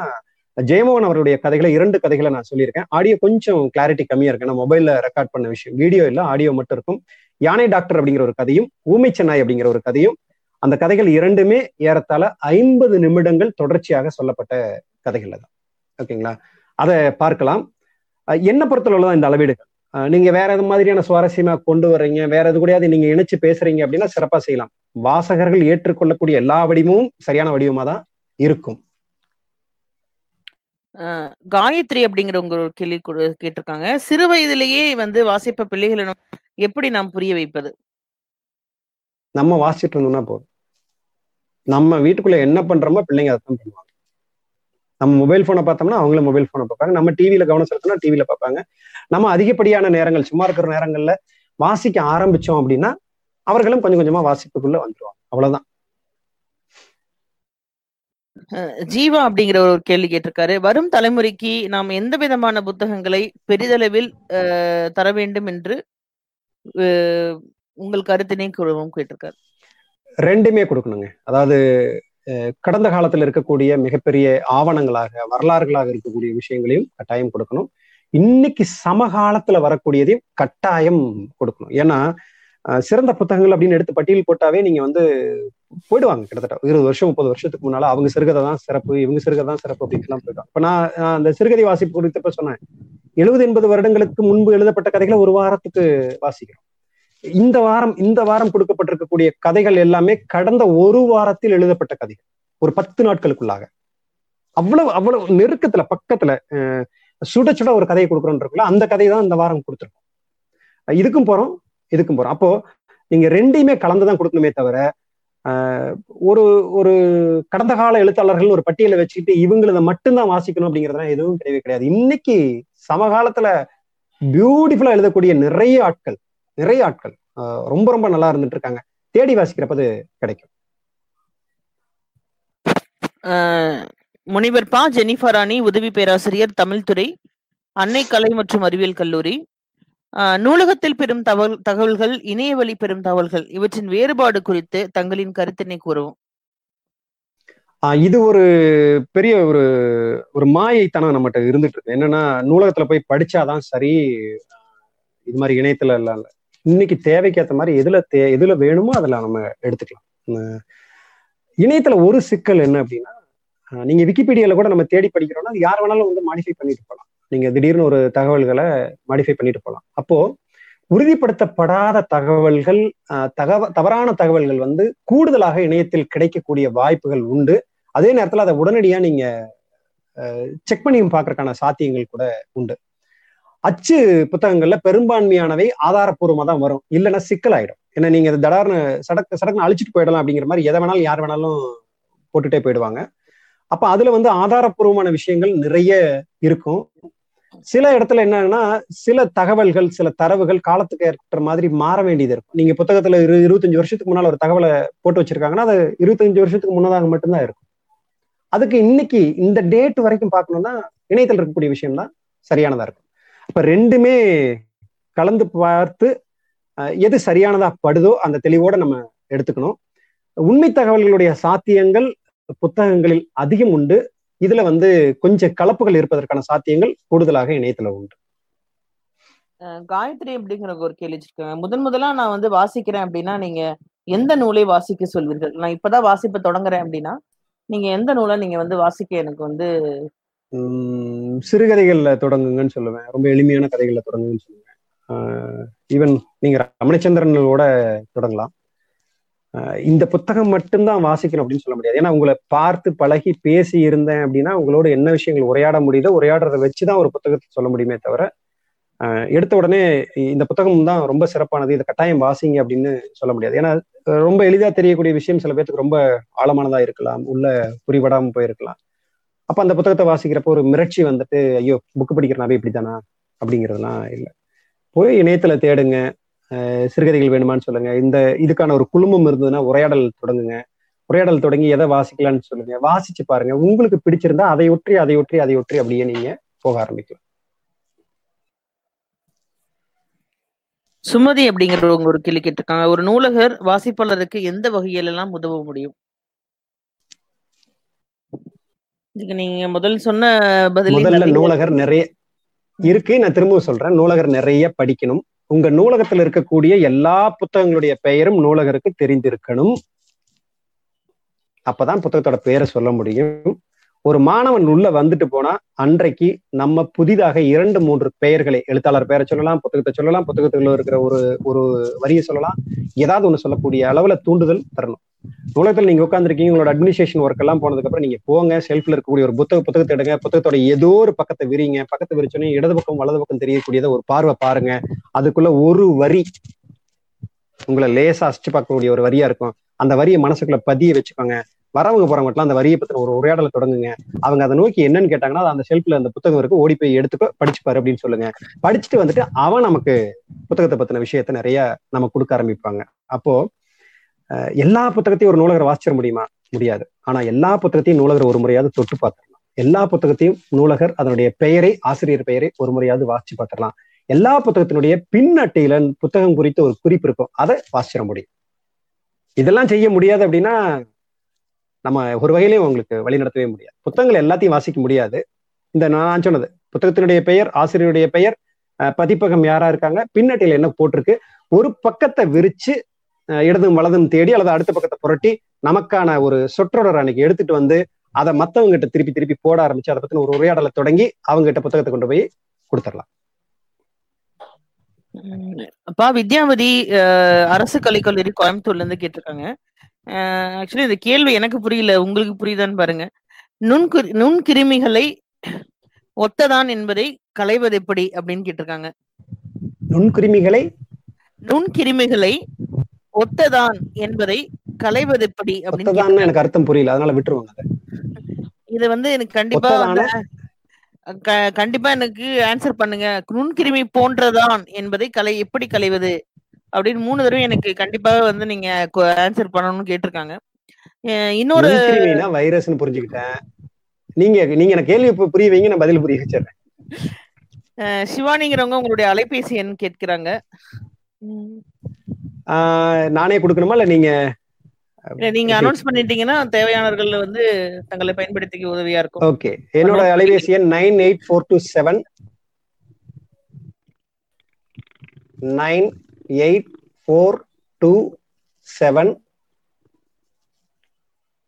ஜெயமோகன் அவருடைய கதைகளை இரண்டு கதைகளை நான் சொல்லியிருக்கேன். ஆடியோ கொஞ்சம் கிளாரிட்டி கம்மியா இருக்கு. நான் மொபைல்ல ரெக்கார்ட் பண்ண விஷயம். வீடியோ இல்ல ஆடியோ மட்டும் இருக்கும். யானை டாக்டர் அப்படிங்கிற ஒரு கதையும் ஊமை சென்னாய் அப்படிங்கிற ஒரு கதையும் அந்த கதைகள் இரண்டுமே ஏறத்தாழ ஐம்பது நிமிடங்கள் தொடர்ச்சியாக சொல்லப்பட்ட கதைகள் தான். ஓகேங்களா? அதை பார்க்கலாம். என்ன பொறுத்தளவுல தான் இந்த அளவீடுகள். நீங்க வேற எது மாதிரியான சுவாரஸ்யமா கொண்டு வர்றீங்க? வேற எது கூடயாவது நீங்க இணைச்சு பேசுறீங்க அப்படின்னா சிறப்பா செய்யலாம். வாசகர்கள் ஏற்றுக்கொள்ளக்கூடிய எல்லா வடிவமும் சரியான வடிவமா தான் இருக்கும். காயத்ரி அப்படிங்கிறவங்க ஒரு கேள்வி கூட- கேட்டிருக்காங்க. சிறு வயதிலேயே வந்து வாசிப்ப பிள்ளைகளிடம் எப்படி நாம் புரிய வைப்பது? நம்ம வாசிச்சுட்டு இருந்தோம்னா போதும். நம்ம வீட்டுக்குள்ள என்ன பண்றோமோ பிள்ளைங்க அதை தான் பண்ணுவாங்க. நம்ம மொபைல் போனை பார்த்தோம்னா அவங்களும் மொபைல் போனை பார்ப்பாங்க. நம்ம டிவியில கவனம் செலுத்தினா டிவியில பார்ப்பாங்க. நம்ம அதிகப்படியான நேரங்கள் சும்மா இருக்கிற நேரங்கள்ல வாசிக்க ஆரம்பிச்சோம் அப்படின்னா அவர்களும் கொஞ்சம் கொஞ்சமா வாசிப்புக்குள்ள வந்துருவாங்க. அவ்வளவுதான். ஜீவா அப்படிங்கிற ஒரு கேள்வி கேட்டிருக்காரு. வரும் தலைமுறைக்கு நாம் எந்த விதமான புத்தகங்களை பெரிதளவில் அஹ், தர வேண்டும் என்று உங்கள் கருத்தினை கூறவும் கேட்டிருக்காரு. ரெண்டுமே கொடுக்கணுங்க. அதாவது கடந்த காலத்தில் இருக்கக்கூடிய மிகப்பெரிய ஆவணங்களாக வரலாறுகளாக இருக்கக்கூடிய விஷயங்களையும் கட்டாயம் கொடுக்கணும். இன்னைக்கு சமகாலத்துல வரக்கூடியதையும் கட்டாயம் கொடுக்கணும். ஏன்னா சிறந்த புத்தகங்கள் அப்படின்னு எடுத்து பட்டியல் போட்டாவே நீங்க வந்து போயிடுவாங்க கிட்டத்தட்ட. இருபது வருஷம் முப்பது வருஷத்துக்கு முன்னால அவங்க சிறுகதை தான் சிறப்பு இவங்க சிறுகதை தான் சிறப்பு அப்படின்லாம் போயிடுவாங்க. இப்ப நான் நான் அந்த சிறுகதை வாசிப்பு குறித்தப்ப சொன்னேன். எழுபது எண்பது வருடங்களுக்கு முன்பு எழுதப்பட்ட கதைகளை ஒரு வாரத்துக்கு வாசிக்கிறோம். இந்த வாரம் இந்த வாரம் கொடுக்கப்பட்டிருக்கக்கூடிய கதைகள் எல்லாமே கடந்த ஒரு வாரத்தில் எழுதப்பட்ட கதைகள். ஒரு பத்து நாட்களுக்குள்ளாக. அவ்வளவு அவ்வளவு நெருக்கத்துல பக்கத்துல அஹ், சுட சுட ஒரு கதையை கொடுக்குறோன்றக்குள்ள அந்த கதை தான் இந்த வாரம் கொடுத்துருக்கோம். இதுக்கும் போறோம் இதுக்கும் போறோம். அப்போ நீங்க ரெண்டையுமே கலந்துதான் கொடுக்கணுமே தவிர ஆஹ், ஒரு ஒரு கடந்த கால எழுத்தாளர்கள் ஒரு பட்டியலை வச்சுக்கிட்டு இவங்களத மட்டும்தான் வாசிக்கணும் அப்படிங்கிறதுலாம் எதுவும் கிடையவே கிடையாது. இன்னைக்கு சமகாலத்துல பியூட்டிஃபுல்லா எழுதக்கூடிய நிறைய ஆட்கள் நிறைய ஆட்கள் ரொம்ப ரொம்ப நல்லா இருந்துட்டு இருக்காங்க தேடி வாசிக்கிறப்ப அது கிடைக்கும். முனிவர் பா ஜெனிஃபர் ராணி உதவி பேராசிரியர் தமிழ்துறை அன்னை கலை மற்றும் அறிவியல் கல்லூரி. நூலகத்தில் பெறும் தகவல் தகவல்கள் இணையவழி பெறும் தகவல்கள் இவற்றின் வேறுபாடு குறித்து தங்களின் கருத்தினை கூறவும். இது ஒரு பெரிய ஒரு ஒரு மாயைத்தனம் நம்மகிட்ட இருந்துட்டு இருக்கு என்னன்னா நூலகத்துல போய் படிச்சாதான் சரி இது மாதிரி இணையத்துல இன்னைக்கு தேவைக்கு ஏற்ற மாதிரி எதுல தே எதுல வேணுமோ அதுல நம்ம எடுத்துக்கலாம். இணையத்துல ஒரு சிக்கல் என்ன அப்படின்னா நீங்க விக்கிபீடியால கூட நம்ம தேடி படிக்கிறோம்னா அது யார் வேணாலும் வந்து மாடிஃபை பண்ணிட்டு போகலாம் நீங்க திடீர்னு ஒரு தகவல்களை மாடிஃபை பண்ணிட்டு போகலாம் அப்போ உறுதிப்படுத்தப்படாத தகவல்கள் ஆஹ் தகவ தவறான தகவல்கள் வந்து கூடுதலாக இணையத்தில் கிடைக்கக்கூடிய வாய்ப்புகள் உண்டு. அதே நேரத்தில் அதை உடனடியாக நீங்க செக் பண்ணியும் பார்க்கறதுக்கான சாத்தியங்கள் கூட உண்டு. அச்சு புத்தகங்கள்ல பெரும்பான்மையானவை ஆதாரப்பூர்வமா தான் வரும். இல்லைன்னா சிக்கலாயிடும். ஏன்னா நீங்க இது தடார்னு சடக்கு சடக்குன்னு அழிச்சிட்டு போயிடலாம் அப்படிங்கிற மாதிரி எதை வேணாலும் யார் வேணாலும் போட்டுட்டே போயிடுவாங்க. அப்ப அதுல வந்து ஆதாரப்பூர்வமான விஷயங்கள் நிறைய இருக்கும். சில இடத்துல என்னன்னா சில தகவல்கள் சில தரவுகள் காலத்துக்கு ஏற்ற மாதிரி மாற வேண்டியது இருக்கும். நீங்க புத்தகத்துல இரு இருபத்தஞ்சு வருஷத்துக்கு முன்னால ஒரு தகவலை போட்டு வச்சிருக்காங்கன்னா அது இருபத்தஞ்சு வருஷத்துக்கு முன்னதாக மட்டும்தான் இருக்கும். அதுக்கு இன்னைக்கு இந்த டேட் வரைக்கும் பார்க்கணும்னா இணையத்தில் இருக்கக்கூடிய விஷயம் தான் சரியானதா இருக்கும். இப்ப ரெண்டுமே கலந்து பார்த்து எது சரியானதா படுதோ அந்த தெளிவோட நம்ம எடுத்துக்கணும். உண்மை தகவல்களுடைய சாத்தியங்கள் புத்தகங்களில் அதிகம் உண்டு. இதுல வந்து கொஞ்சம் கலப்புகள் இருப்பதற்கான சாத்தியங்கள் கூடுதலாக இணையத்துல உண்டு. அஹ் காயத்ரி அப்படிங்கிற ஒரு கேள்வி வச்சிருக்காங்க முதன் முதலா நான் வந்து வாசிக்கிறேன் அப்படின்னா நீங்க எந்த நூலை வாசிக்க சொல்வீர்கள்? நான் இப்பதான் வாசிப்ப தொடங்குறேன் அப்படின்னா நீங்க எந்த நூலை நீங்க வந்து வாசிக்க எனக்கு வந்து சிறுகதைகள்ல தொடங்குங்கன்னு சொல்லுவேன். ரொம்ப எளிமையான கதைகள்ல தொடங்குங்கன்னு சொல்லுவேன். ஈவன் நீங்க ரமணிச்சந்திரனோட தொடங்கலாம். இந்த புத்தகம் மட்டும்தான் வாசிக்கணும் அப்படின்னு சொல்ல முடியாது. ஏன்னா உங்களை பார்த்து பழகி பேசி இருந்தேன் அப்படின்னா உங்களோட என்ன விஷயங்கள் உரையாட முடியுதோ உரையாடுறதை வச்சுதான் ஒரு புத்தகத்தை சொல்ல முடியுமே தவிர எடுத்த உடனே இந்த புத்தகம் தான் ரொம்ப சிறப்பானது. இதை கட்டாயம் வாசிங்க அப்படின்னு சொல்ல முடியாது. ஏன்னா ரொம்ப எளிதா தெரியக்கூடிய விஷயம் சில பேர்த்துக்கு ரொம்ப ஆழமானதா இருக்கலாம். உள்ள புரிபடாம போயிருக்கலாம். அப்ப அந்த புத்தகத்தை வாசிக்கிறப்போ ஒரு மிரட்சி வந்துட்டு ஐயோ புக்கு படிக்கிறனாவே இப்படித்தானா? அப்படிங்கிறதுலாம் இல்லை. போய் இணையத்துல தேடுங்க. சிறுகதைகள் வேணுமான்னு சொல்லுங்க. இந்த இதுக்கான ஒரு குழுமம் இருந்ததுன்னா உரையாடல் தொடங்குங்க. உரையாடல் தொடங்கி எதை வாசிக்கலாம்னு சொல்லுங்க. வாசிச்சு பாருங்க. உங்களுக்கு பிடிச்சிருந்தா அதை ஒற்றி அதை ஒற்றி அதை ஒற்றி அப்படியே நீங்க போக ஆரம்பிக்கலாம். சுமதி அப்படிங்கிற ஒரு கேள்வி கேட்டிருக்காங்க. ஒரு நூலகர் வாசிப்பாளருக்கு எந்த வகையில எல்லாம் உதவ முடியும் இதுக்கு நீங்க முதல் சொன்ன பதிலே முதல்ல நூலகர் நிறைய இருக்கு. நான் திரும்பவும் சொல்றேன் நூலகர் நிறைய படிக்கணும். உங்க நூலகத்துல இருக்கக்கூடிய எல்லா புத்தகங்களுடைய பெயரும் நூலகருக்கு தெரிந்திருக்கணும். அப்பதான் புத்தகத்தோட பெயரை சொல்ல முடியும். ஒரு மாணவன் உள்ள வந்துட்டு போனா அன்றைக்கு நம்ம புதிதாக இரண்டு மூன்று பெயர்களை எழுத்தாளர் பெயரை சொல்லலாம் புத்தகத்தை சொல்லலாம் புத்தகத்துல இருக்கிற ஒரு ஒரு வரியை சொல்லலாம். ஏதாவது ஒண்ணு சொல்லக்கூடிய அளவுல தூண்டுதல் தரணும். நூலகத்தில் நீங்க உட்காந்துருக்கீங்க உங்களோட அட்மினிஸ்ட்ரேஷன் ஒர்க் எல்லாம் போனதுக்கு அப்புறம் நீங்க போங்க செல்ஃப்ல இருக்கக்கூடிய ஒரு புத்தக புத்தகத்தை எடுங்க புத்தகத்தோட ஏதோ ஒரு பக்கத்தை விரிங்க பக்கத்தை விரிச்சோன்னே இடது பக்கம் வலது பக்கம் தெரியக்கூடியதை ஒரு பார்வை பாருங்க. அதுக்குள்ள ஒரு வரி உங்களை லேசா அசிச்சு பார்க்கக்கூடிய ஒரு வரியா இருக்கும். அந்த வரியை மனசுக்குள்ள பதிய வச்சுக்கோங்க. வரவங்க போறவங்கலாம் அந்த வரியை பத்தின ஒரு உரையாடலை தொடங்குங்க. அவங்க அதை நோக்கி என்னன்னு கேட்டாங்கன்னா அந்த ஷெல்ஃப்ல அந்த புத்தகம் இருக்கு ஓடி போய் எடுத்துக்கோ படிச்சுப்பாரு அப்படின்னு சொல்லுங்க. படிச்சுட்டு வந்துட்டு அவன் நமக்கு புத்தகத்தை பத்தின விஷயத்த நிறைய நம்ம கொடுக்க ஆரம்பிப்பாங்க. அப்போ அஹ், எல்லா புத்தகத்தையும் ஒரு நூலகர் வாசிச்சிட முடியுமா? முடியாது. ஆனா எல்லா புத்தகத்தையும் நூலகர் ஒரு முறையாவது தொட்டு பார்த்துடலாம். எல்லா புத்தகத்தையும் நூலகர் அதனுடைய பெயரை ஆசிரியர் பெயரை ஒரு முறையாவது வாசிச்சு பார்த்துடலாம். எல்லா புத்தகத்தினுடைய பின் அட்டையில புத்தகம் குறித்த ஒரு குறிப்பு இருக்கும். அதை வாசிச்சிட முடியும். இதெல்லாம் செய்ய முடியாது அப்படின்னா நம்ம ஒரு வகையிலையும் உங்களுக்கு வழி நடத்தவே முடியாது. புத்தகங்கள் எல்லாத்தையும் வாசிக்க முடியாது. இந்த நான் சொன்னது புத்தகத்தினுடைய பெயர் ஆசிரியருடைய பெயர் அஹ், பதிப்பகம் யாரா இருக்காங்க பின்னட்டையில என்ன போட்டிருக்கு ஒரு பக்கத்தை விரிச்சு இடதும் வலதும் தேடி அல்லது அடுத்த பக்கத்தை புரட்டி நமக்கான ஒரு சொற்றொடர் அன்னைக்கு எடுத்துட்டு வந்து அதை மத்தவங்க கிட்ட திருப்பி திருப்பி போட ஆரம்பிச்சு அதை பத்தின ஒரு உரையாடலை தொடங்கி அவங்க கிட்ட புத்தகத்தை கொண்டு போய் கொடுத்துடலாம். அப்பா வித்யாவதி அஹ், அரசு கலைக்கல்லூரி கோயம்புத்தூர்ல இருந்து கேட்டிருக்காங்க. ஆக்சுவலி இந்த கேள்வி எனக்கு புரியல உங்களுக்கு புரியுதான்னு பாருங்க. நுண்குறி நுண்கிருமிகளை ஒத்ததான் என்பதை களைவது எப்படி அப்படின்னு கேட்டிருக்காங்க. நுண்கிருமிகளை நுண்கிருமிகளை ஒத்ததான் என்பதை களைவது எப்படி அப்படின்னு. எனக்கு அர்த்தம் புரியல அதனால விட்டுருவாங்க இது வந்து எனக்கு கண்டிப்பா கண்டிப்பா எனக்கு ஆன்சர் பண்ணுங்க. நுண்கிருமி போன்றதான் என்பதை கலை எப்படி களைவது? அப்படின்னு மூணு தடவை எனக்கு கண்டிப்பா வந்து நீங்க ஆன்சர் பண்ணணும்னு கேட்டிருக்காங்க. இன்னொரு வைரஸ்னு புரிஞ்சுக்கிட்டேன். நீங்க நீங்க எனக்கு கேள்வி புரிய வைங்க நான் பதில் புரிய வச்சிடுறேன். சிவானிங்கிறவங்க உங்களுடைய அலைபேசி எண் கேட்கிறாங்க. நானே கொடுக்கணுமா இல்ல நீங்க நீங்க அனௌன்ஸ் பண்ணிட்டீங்கன்னா தேவையானவர்கள் வந்து தங்களை பயன்படுத்திக்க உதவியா இருக்கும். ஓகே என்னோட அலைபேசி எண் nine eight four two seven. Nine eight four two seven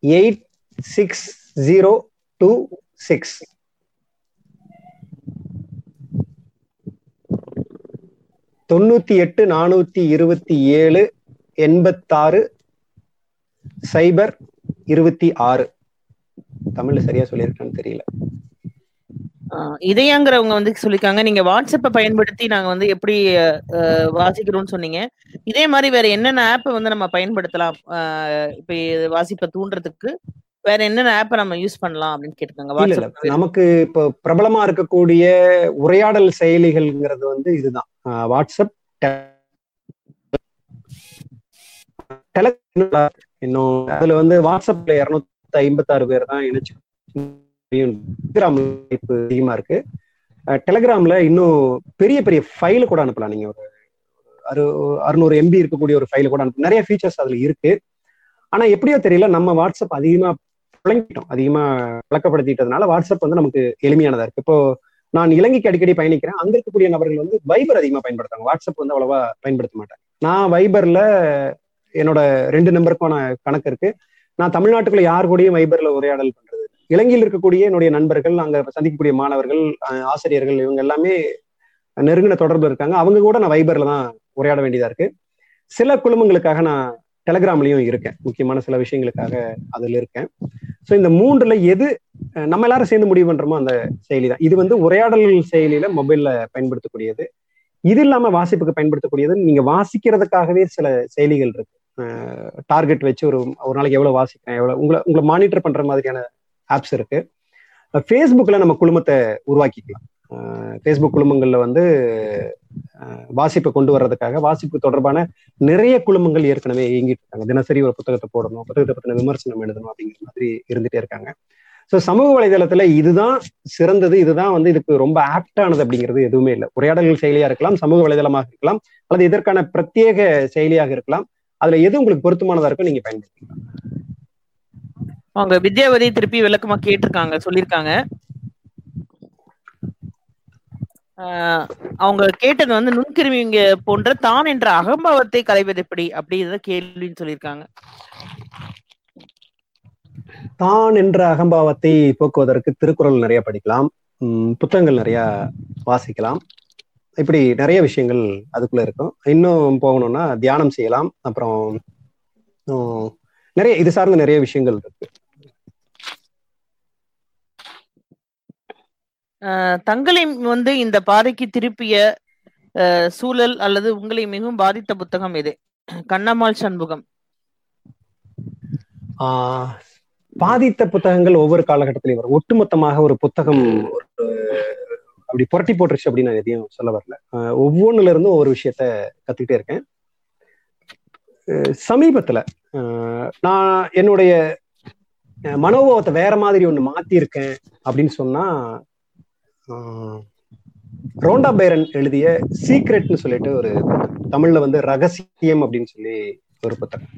eight six zero two six தொண்ணூத்தி எட்டு நானூத்தி இருபத்தி ஏழு எண்பத்தாறு சைபர் இருபத்தி ஆறு. தமிழ்ல சரியா சொல்லியிருக்கான்னு தெரியல. இதயங்கிறவங்க வந்து சொல்லிருக்காங்க நீங்க வாட்ஸ்அப்பை பயன்படுத்தி நாங்க வந்து எப்படி வாசிக்கிறோம்னு சொன்னீங்க இதே மாதிரி வேற என்னென்ன ஆப் வந்து நம்ம பயன்படுத்தலாம் இப்ப வாசிப்பை தூண்டுறதுக்கு வேற என்னென்ன ஆப்பை நம்ம யூஸ் பண்ணலாம் அப்படின்னு வாட்ஸ்அப் நமக்கு இப்போ பிரபலமா இருக்கக்கூடிய உரையாடல் செயலிகள்ங்கிறது வந்து இதுதான் வாட்ஸ்அப் டெலகிராம் இன்னும் அதுல வந்து வாட்ஸ்அப்ல இருநூத்தி ஐம்பத்தாறு பேர் தான் இணைச்சு டெலிகிராம் இப்போ அதிகமா இருக்கு. டெலிகிராம்ல இன்னும் பெரிய பெரிய ஃபைல் கூட அனுப்பலாம். நீங்க ஒரு அறு அறுநூறு எம்பி இருக்கக்கூடிய ஒரு ஃபைல் கூட அனுப்பலாம். நிறைய ஃபீச்சர்ஸ் அதுல இருக்கு. ஆனா எப்படியோ தெரியல நம்ம வாட்ஸ்அப் அதிகமா பழங்கிட்டோம். அதிகமா பழக்கப்படுத்திட்டதுனால வாட்ஸ்அப் வந்து நமக்கு எளிமையானதா இருக்கு. இப்போ நான் இலங்கைக்கு அடிக்கடி பயணிக்கிறேன். அங்க இருக்கக்கூடிய நபர்கள் வந்து வைபர் அதிகமா பயன்படுத்துறாங்க வாட்ஸ்அப் வந்து அவ்வளவா பயன்படுத்த மாட்டேன். நான் வைபர்ல என்னோட ரெண்டு நம்பருக்கான கணக்கு இருக்கு. நான் தமிழ்நாட்டுக்குள்ள யார் கூடயும் வைபர்ல உரையாடல் பண்றேன் இலங்கையில் இருக்கக்கூடிய என்னுடைய நண்பர்கள் அங்க சந்திக்கக்கூடிய மாணவர்கள் அஹ் ஆசிரியர்கள் இவங்க எல்லாமே நெருங்கின தொடர்பு இருக்காங்க. அவங்க கூட நான் வைபர்ல தான் உரையாட வேண்டியதா இருக்கு. சில குழுமங்களுக்காக நான் டெலகிராம்லயும் இருக்கேன். முக்கியமான சில விஷயங்களுக்காக அதுல இருக்கேன். ஸோ இந்த மூன்றுல எது நம்ம எல்லாரும் சேர்ந்து முடிவு பண்றோமோ அந்த செயலி தான் இது வந்து உரையாடல் செயலியில மொபைல்ல பயன்படுத்தக்கூடியது. இது இல்லாம வாசிப்புக்கு பயன்படுத்தக்கூடியது நீங்க வாசிக்கிறதுக்காகவே சில செயலிகள் இருக்கு. டார்கெட் வச்சு ஒரு ஒரு நாளைக்கு எவ்வளவு வாசிக்கிறேன் எவ்வளவு உங்களை உங்களை மானிட்டர் பண்ற மாதிரியான ஆப்ஸ் இருக்கு. ஃபேஸ்புக்கில் நம்ம குழுமத்தை உருவாக்கிக்கலாம். ஃபேஸ்புக் குழுமங்கள்ல வந்து வாசிப்பை கொண்டு வர்றதுக்காக வாசிப்பு தொடர்பான நிறைய குழுமங்கள் ஏற்கனவே இயங்கிட்டு இருக்காங்க. தினசரி ஒரு புத்தகத்தை போடணும் புத்தகத்தை பத்தின விமர்சனம் எழுதணும் அப்படிங்கிற மாதிரி இருந்துட்டே இருக்காங்க. ஸோ சமூக வலைதளத்துல இதுதான் சிறந்தது இதுதான் வந்து இதுக்கு ரொம்ப ஆப்டானது அப்படிங்கிறது எதுவுமே இல்லை. உரையாடல்கள் செயலியா இருக்கலாம் சமூக வலைதளமாக இருக்கலாம் அல்லது இதற்கான பிரத்யேக செயலியாக இருக்கலாம். அதுல எது உங்களுக்கு பொருத்தமானதா இருக்கும் நீங்க பயன்படுத்திக்கலாம். அவங்க வித்யாவதி திருப்பி விளக்கமா கேட்டிருக்காங்க சொல்லியிருக்காங்க. ஆஹ் அவங்க கேட்டது வந்து நுண்கிருமிங்க போன்ற தான் என்ற அகம்பாவத்தை கலைவது எப்படி? அப்படின்றத கேள்வின்னு சொல்லியிருக்காங்க. தான் என்ற அகம்பாவத்தை போக்குவதற்கு திருக்குறள் நிறைய படிக்கலாம். உம் புத்தகங்கள் நிறைய வாசிக்கலாம். இப்படி நிறைய விஷயங்கள் அதுக்குள்ள இருக்கும். இன்னும் போகணும்னா தியானம் செய்யலாம். அப்புறம் நிறைய இது சார்ந்த நிறைய விஷயங்கள் இருக்கு. தங்களை வந்து இந்த பாதைக்கு திருப்பிய சூழல் அல்லது உங்களை மிகவும் பாதித்த புத்தகம் எது? கண்ணம்மாள் சண்முகம். ஆஹ் பாதித்த புத்தகங்கள் ஒவ்வொரு காலகட்டத்திலையும் வரும். ஒட்டுமொத்தமாக ஒரு புத்தகம் அப்படி புரட்டி போட்டுருச்சு அப்படின்னு நான் எதையும் சொல்ல வரல. ஒவ்வொன்றுல இருந்தும் ஒவ்வொரு விஷயத்த கத்துக்கிட்டே இருக்கேன். சமீபத்துல நான் என்னுடைய மனோபாவத்தை வேற மாதிரி ஒன்று மாத்திருக்கேன் அப்படின்னு சொன்னா ரோண்டா பைரன் எழுதிய சீக்ரெட்னு சொல்லிட்டு ஒரு தமிழ்ல வந்து ரகசியம் அப்படின்னு சொல்லி ஒரு புத்தகம்.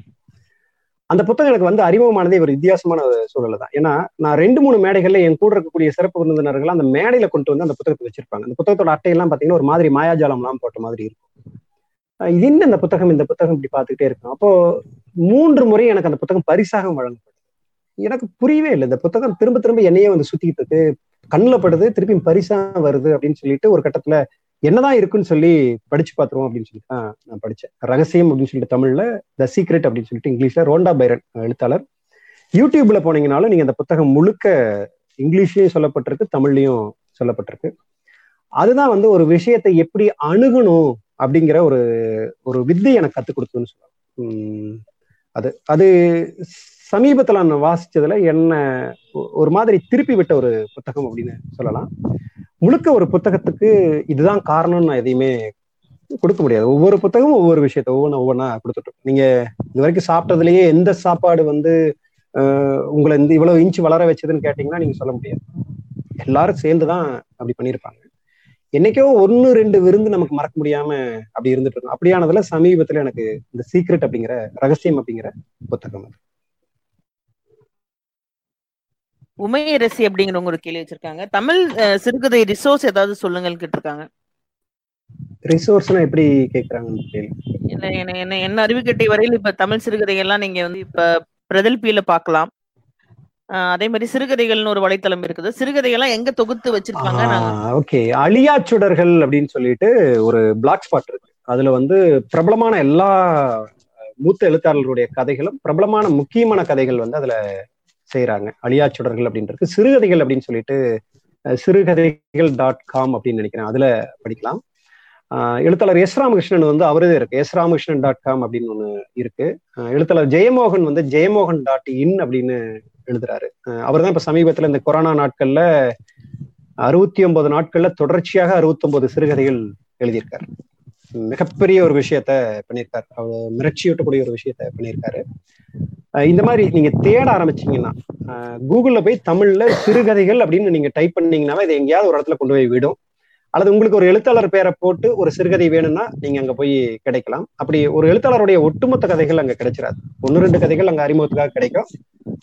அந்த புத்தகம் எனக்கு வந்து அறிமுகமானதே ஒரு வித்தியாசமான ஒரு சூழல் தான். ஏன்னா நான் ரெண்டு மூணு மேடைகள்ல என் கூட இருக்கக்கூடிய சிறப்பு விருந்தினர்கள் அந்த மேடையில கொண்டு வந்து அந்த புத்தகத்தை வச்சிருப்பாங்க. அந்த புத்தகத்தோட அட்டையெல்லாம் பாத்தீங்கன்னா ஒரு மாதிரி மாயாஜாலம்லாம் போட்ட மாதிரி இருக்கும். இது என்ன இந்த புத்தகம்? இந்த புத்தகம் இப்படி பார்த்துக்கிட்டே இருக்கும் அப்போ மூன்று முறை எனக்கு அந்த புத்தகம் பரிசாக வழங்கப்படுது எனக்கு புரியவே இல்லை. இந்த புத்தகம் திரும்ப திரும்ப என்னையே வந்து சுத்திக்கிட்டது கண்ணில் படுது திருப்பி பரிசா வருது அப்படின்னு சொல்லிட்டு ஒரு கட்டத்துல என்னதான் இருக்குன்னு சொல்லி படிச்சு பார்த்துருவோம் அப்படின்னு சொல்லிட்டு தான் நான் படித்தேன் ரகசியம் அப்படின்னு சொல்லிட்டு தமிழ்ல த சீக்ரெட் அப்படின்னு சொல்லிட்டு இங்கிலீஷ்ல ரோண்டா பைரன் எழுத்தாளர். யூடியூப்ல போனீங்கனாலும் நீங்க அந்த புத்தகம் முழுக்க இங்கிலீஷ்லயும் சொல்லப்பட்டிருக்கு தமிழ்லயும் சொல்லப்பட்டிருக்கு. அதுதான் வந்து ஒரு விஷயத்தை எப்படி அணுகணும் அப்படிங்கிற ஒரு ஒரு வித்தை எனக்கு கத்துக் கொடுத்ததுன்னு சொல்லலாம். அது அது சமீபத்துல நான் வாசிச்சதுல என்ன ஒரு மாதிரி திருப்பி விட்ட ஒரு புத்தகம் அப்படின்னு சொல்லலாம். முழுக்க ஒரு புத்தகத்துக்கு இதுதான் காரணம்னு நான் எதையுமே கொடுக்க முடியாது. ஒவ்வொரு புத்தகமும் ஒவ்வொரு விஷயத்த ஒவ்வொன்று ஒவ்வொன்றா கொடுத்துட்டு நீங்க இது வரைக்கும் சாப்பிட்டதுலயே எந்த சாப்பாடு வந்து உங்களை இந்த இவ்வளவு இன்ச்சு வளர வச்சதுன்னு கேட்டீங்கன்னா நீங்க சொல்ல முடியாது. எல்லாரும் சேர்ந்துதான் அப்படி பண்ணியிருப்பாங்க. என்னைக்கோ ஒன்னு ரெண்டு விருந்து நமக்கு மறக்க முடியாம அப்படி இருந்துட்டு இருக்கும் அப்படியானதுல சமீபத்துல எனக்கு இந்த சீக்ரெட் அப்படிங்கிற ரகசியம் அப்படிங்கிற புத்தகம். உமையரசி அப்படிங்கிறவங்க ஒரு கேள்வி வச்சிருக்காங்க. தமிழ் சிறுகதை ரிசோர்ஸ் ஏதாவது சொல்லுங்கள் கேட்டிருக்காங்க. ரிசோர்ஸ்னா எப்படி கேக்குறாங்கன்னு தெரியல. என்ன என்ன என்ன என்ன அறிவு கட்டி வரையில் இப்ப தமிழ் சிறுகதைகள்லாம் நீங்க வந்து இப்ப பிரதல்பியில பார்க்கலாம். அஹ், அதே மாதிரி சிறுகதைகள்னு ஒரு வலைத்தளம் இருக்குது. சிறுகதைகள்லாம் எங்க தொகுத்து வச்சிருப்பாங்க நாங்க ஓகே. அழியா சுடர்கள் அப்படின்னு சொல்லிட்டு ஒரு பிளாக் ஸ்பாட் இருக்கு. அதுல வந்து பிரபலமான எல்லா மூத்த எழுத்தாளர்களுடைய கதைகளும் பிரபலமான முக்கியமான கதைகள் வந்து அதுல செய்யறாங்க அழியா சுடர்கள் அப்படின்னு இருக்கு. சிறுகதைகள் அப்படின்னு சொல்லிட்டு சிறுகதைகள் டாட் காம் அப்படின்னு நினைக்கிறேன். அதுல படிக்கலாம். எழுத்தாளர் எஸ் ராமகிருஷ்ணன் வந்து அவரதே இருக்கு. எஸ் ராமகிருஷ்ணன் டாட் காம் அப்படின்னு ஒண்ணு இருக்கு. எழுத்தாளர் ஜெயமோகன் வந்து ஜெயமோகன் டாட் இன் அப்படின்னு எழுதுறாரு. அவர் தான் இப்ப சமீபத்துல இந்த கொரோனா நாட்கள்ல அறுபத்தி ஒன்பது நாட்கள்ல தொடர்ச்சியாக அறுபத்தி ஒன்பது சிறுகதைகள் எழுதியிருக்காரு. மிகப்பெரிய ஒரு விஷயத்த பண்ணியிருக்காரு. அவர் மிரட்சியூட்டக்கூடிய ஒரு விஷயத்த பண்ணியிருக்காரு. இந்த மாதிரி நீங்க தேட ஆரம்பிச்சீங்கன்னா கூகுள்ல போய் தமிழ்ல சிறுகதைகள் அப்படின்னு நீங்க டைப் பண்ணீங்கன்னாவே இது எங்கேயாவது ஒரு இடத்துல கொண்டு போய் விடும். அல்லது உங்களுக்கு ஒரு எழுத்தாளர் பேரை போட்டு ஒரு சிறுகதை வேணும்னா நீங்க அங்க போய் கிடைக்கலாம். அப்படி ஒரு எழுத்தாளருடைய ஒட்டுமொத்த கதைகள் அங்க கிடைச்சிடாது ஒன்னு ரெண்டு கதைகள் அங்க அறிமுகத்துக்காக கிடைக்கும்.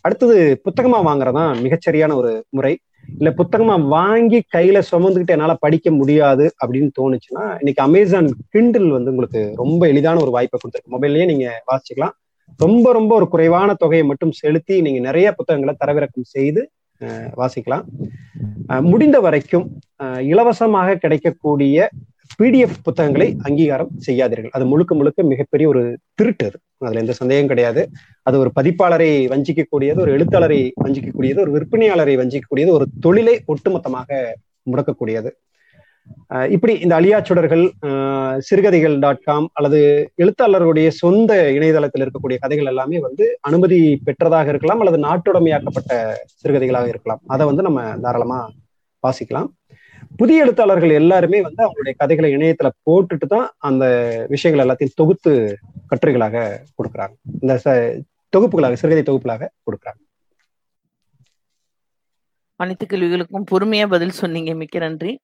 அடுத்தது புத்தகமா வாங்குறதான் மிகச்சரியான ஒரு முறை. இல்ல புத்தகமா வாங்கி கையில சுமந்துக்கிட்டு என்னால படிக்க முடியாது அப்படின்னு தோணுச்சுன்னா இன்னைக்கு அமேசான் கிண்டில் வந்து உங்களுக்கு ரொம்ப எளிதான ஒரு வாய்ப்பை கொடுத்துருக்கு. மொபைல்லயே நீங்க வாசிச்சுக்கலாம் ரொம்ப ரொம்ப ஒரு குறைவான தொகையை மட்டும் செலுத்தி நீங்க நிறைய புத்தகங்களை தரவிறக்கம் செய்து வாசிக்கலாம். முடிந்த வரைக்கும் இலவசமாக கிடைக்கக்கூடிய பிடிஎஃப் புத்தகங்களை அங்கீகாரம் செய்யாதீர்கள். அது முழுக்க முழுக்க மிகப்பெரிய ஒரு திருட்டு அது. அதுல எந்த சந்தேகம் கிடையாது. அது ஒரு பதிப்பாளரை வஞ்சிக்கக்கூடியது ஒரு எழுத்தாளரை வஞ்சிக்கக்கூடியது ஒரு விற்பனையாளரை வஞ்சிக்கக்கூடியது ஒரு தொழிலை ஒட்டுமொத்தமாக முடக்கக்கூடியது. இப்படி இந்த அழியாச்சுடர்கள் அஹ் சிறுகதைகள் டாட் காம் அல்லது எழுத்தாளர்களுடைய சொந்த இணையதளத்தில் இருக்கக்கூடிய கதைகள் எல்லாமே வந்து அனுமதி பெற்றதாக இருக்கலாம் அல்லது நாட்டுடைமையாக்கப்பட்ட சிறுகதைகளாக இருக்கலாம். அதை வந்து நம்ம தாராளமா வாசிக்கலாம். புதிய எழுத்தாளர்கள் எல்லாருமே வந்து அவங்களுடைய கதைகளை இணையத்துல போட்டுட்டு தான் அந்த விஷயங்கள் எல்லாத்தையும் தொகுத்து கட்டுரைகளாக கொடுக்குறாங்க. இந்த தொகுப்புகளாக சிறுகதை தொகுப்புகளாக கொடுக்குறாங்க. அனைத்து கேள்விகளுக்கும் பொறுமையா பதில் சொன்னீங்க. மிக்க நன்றி.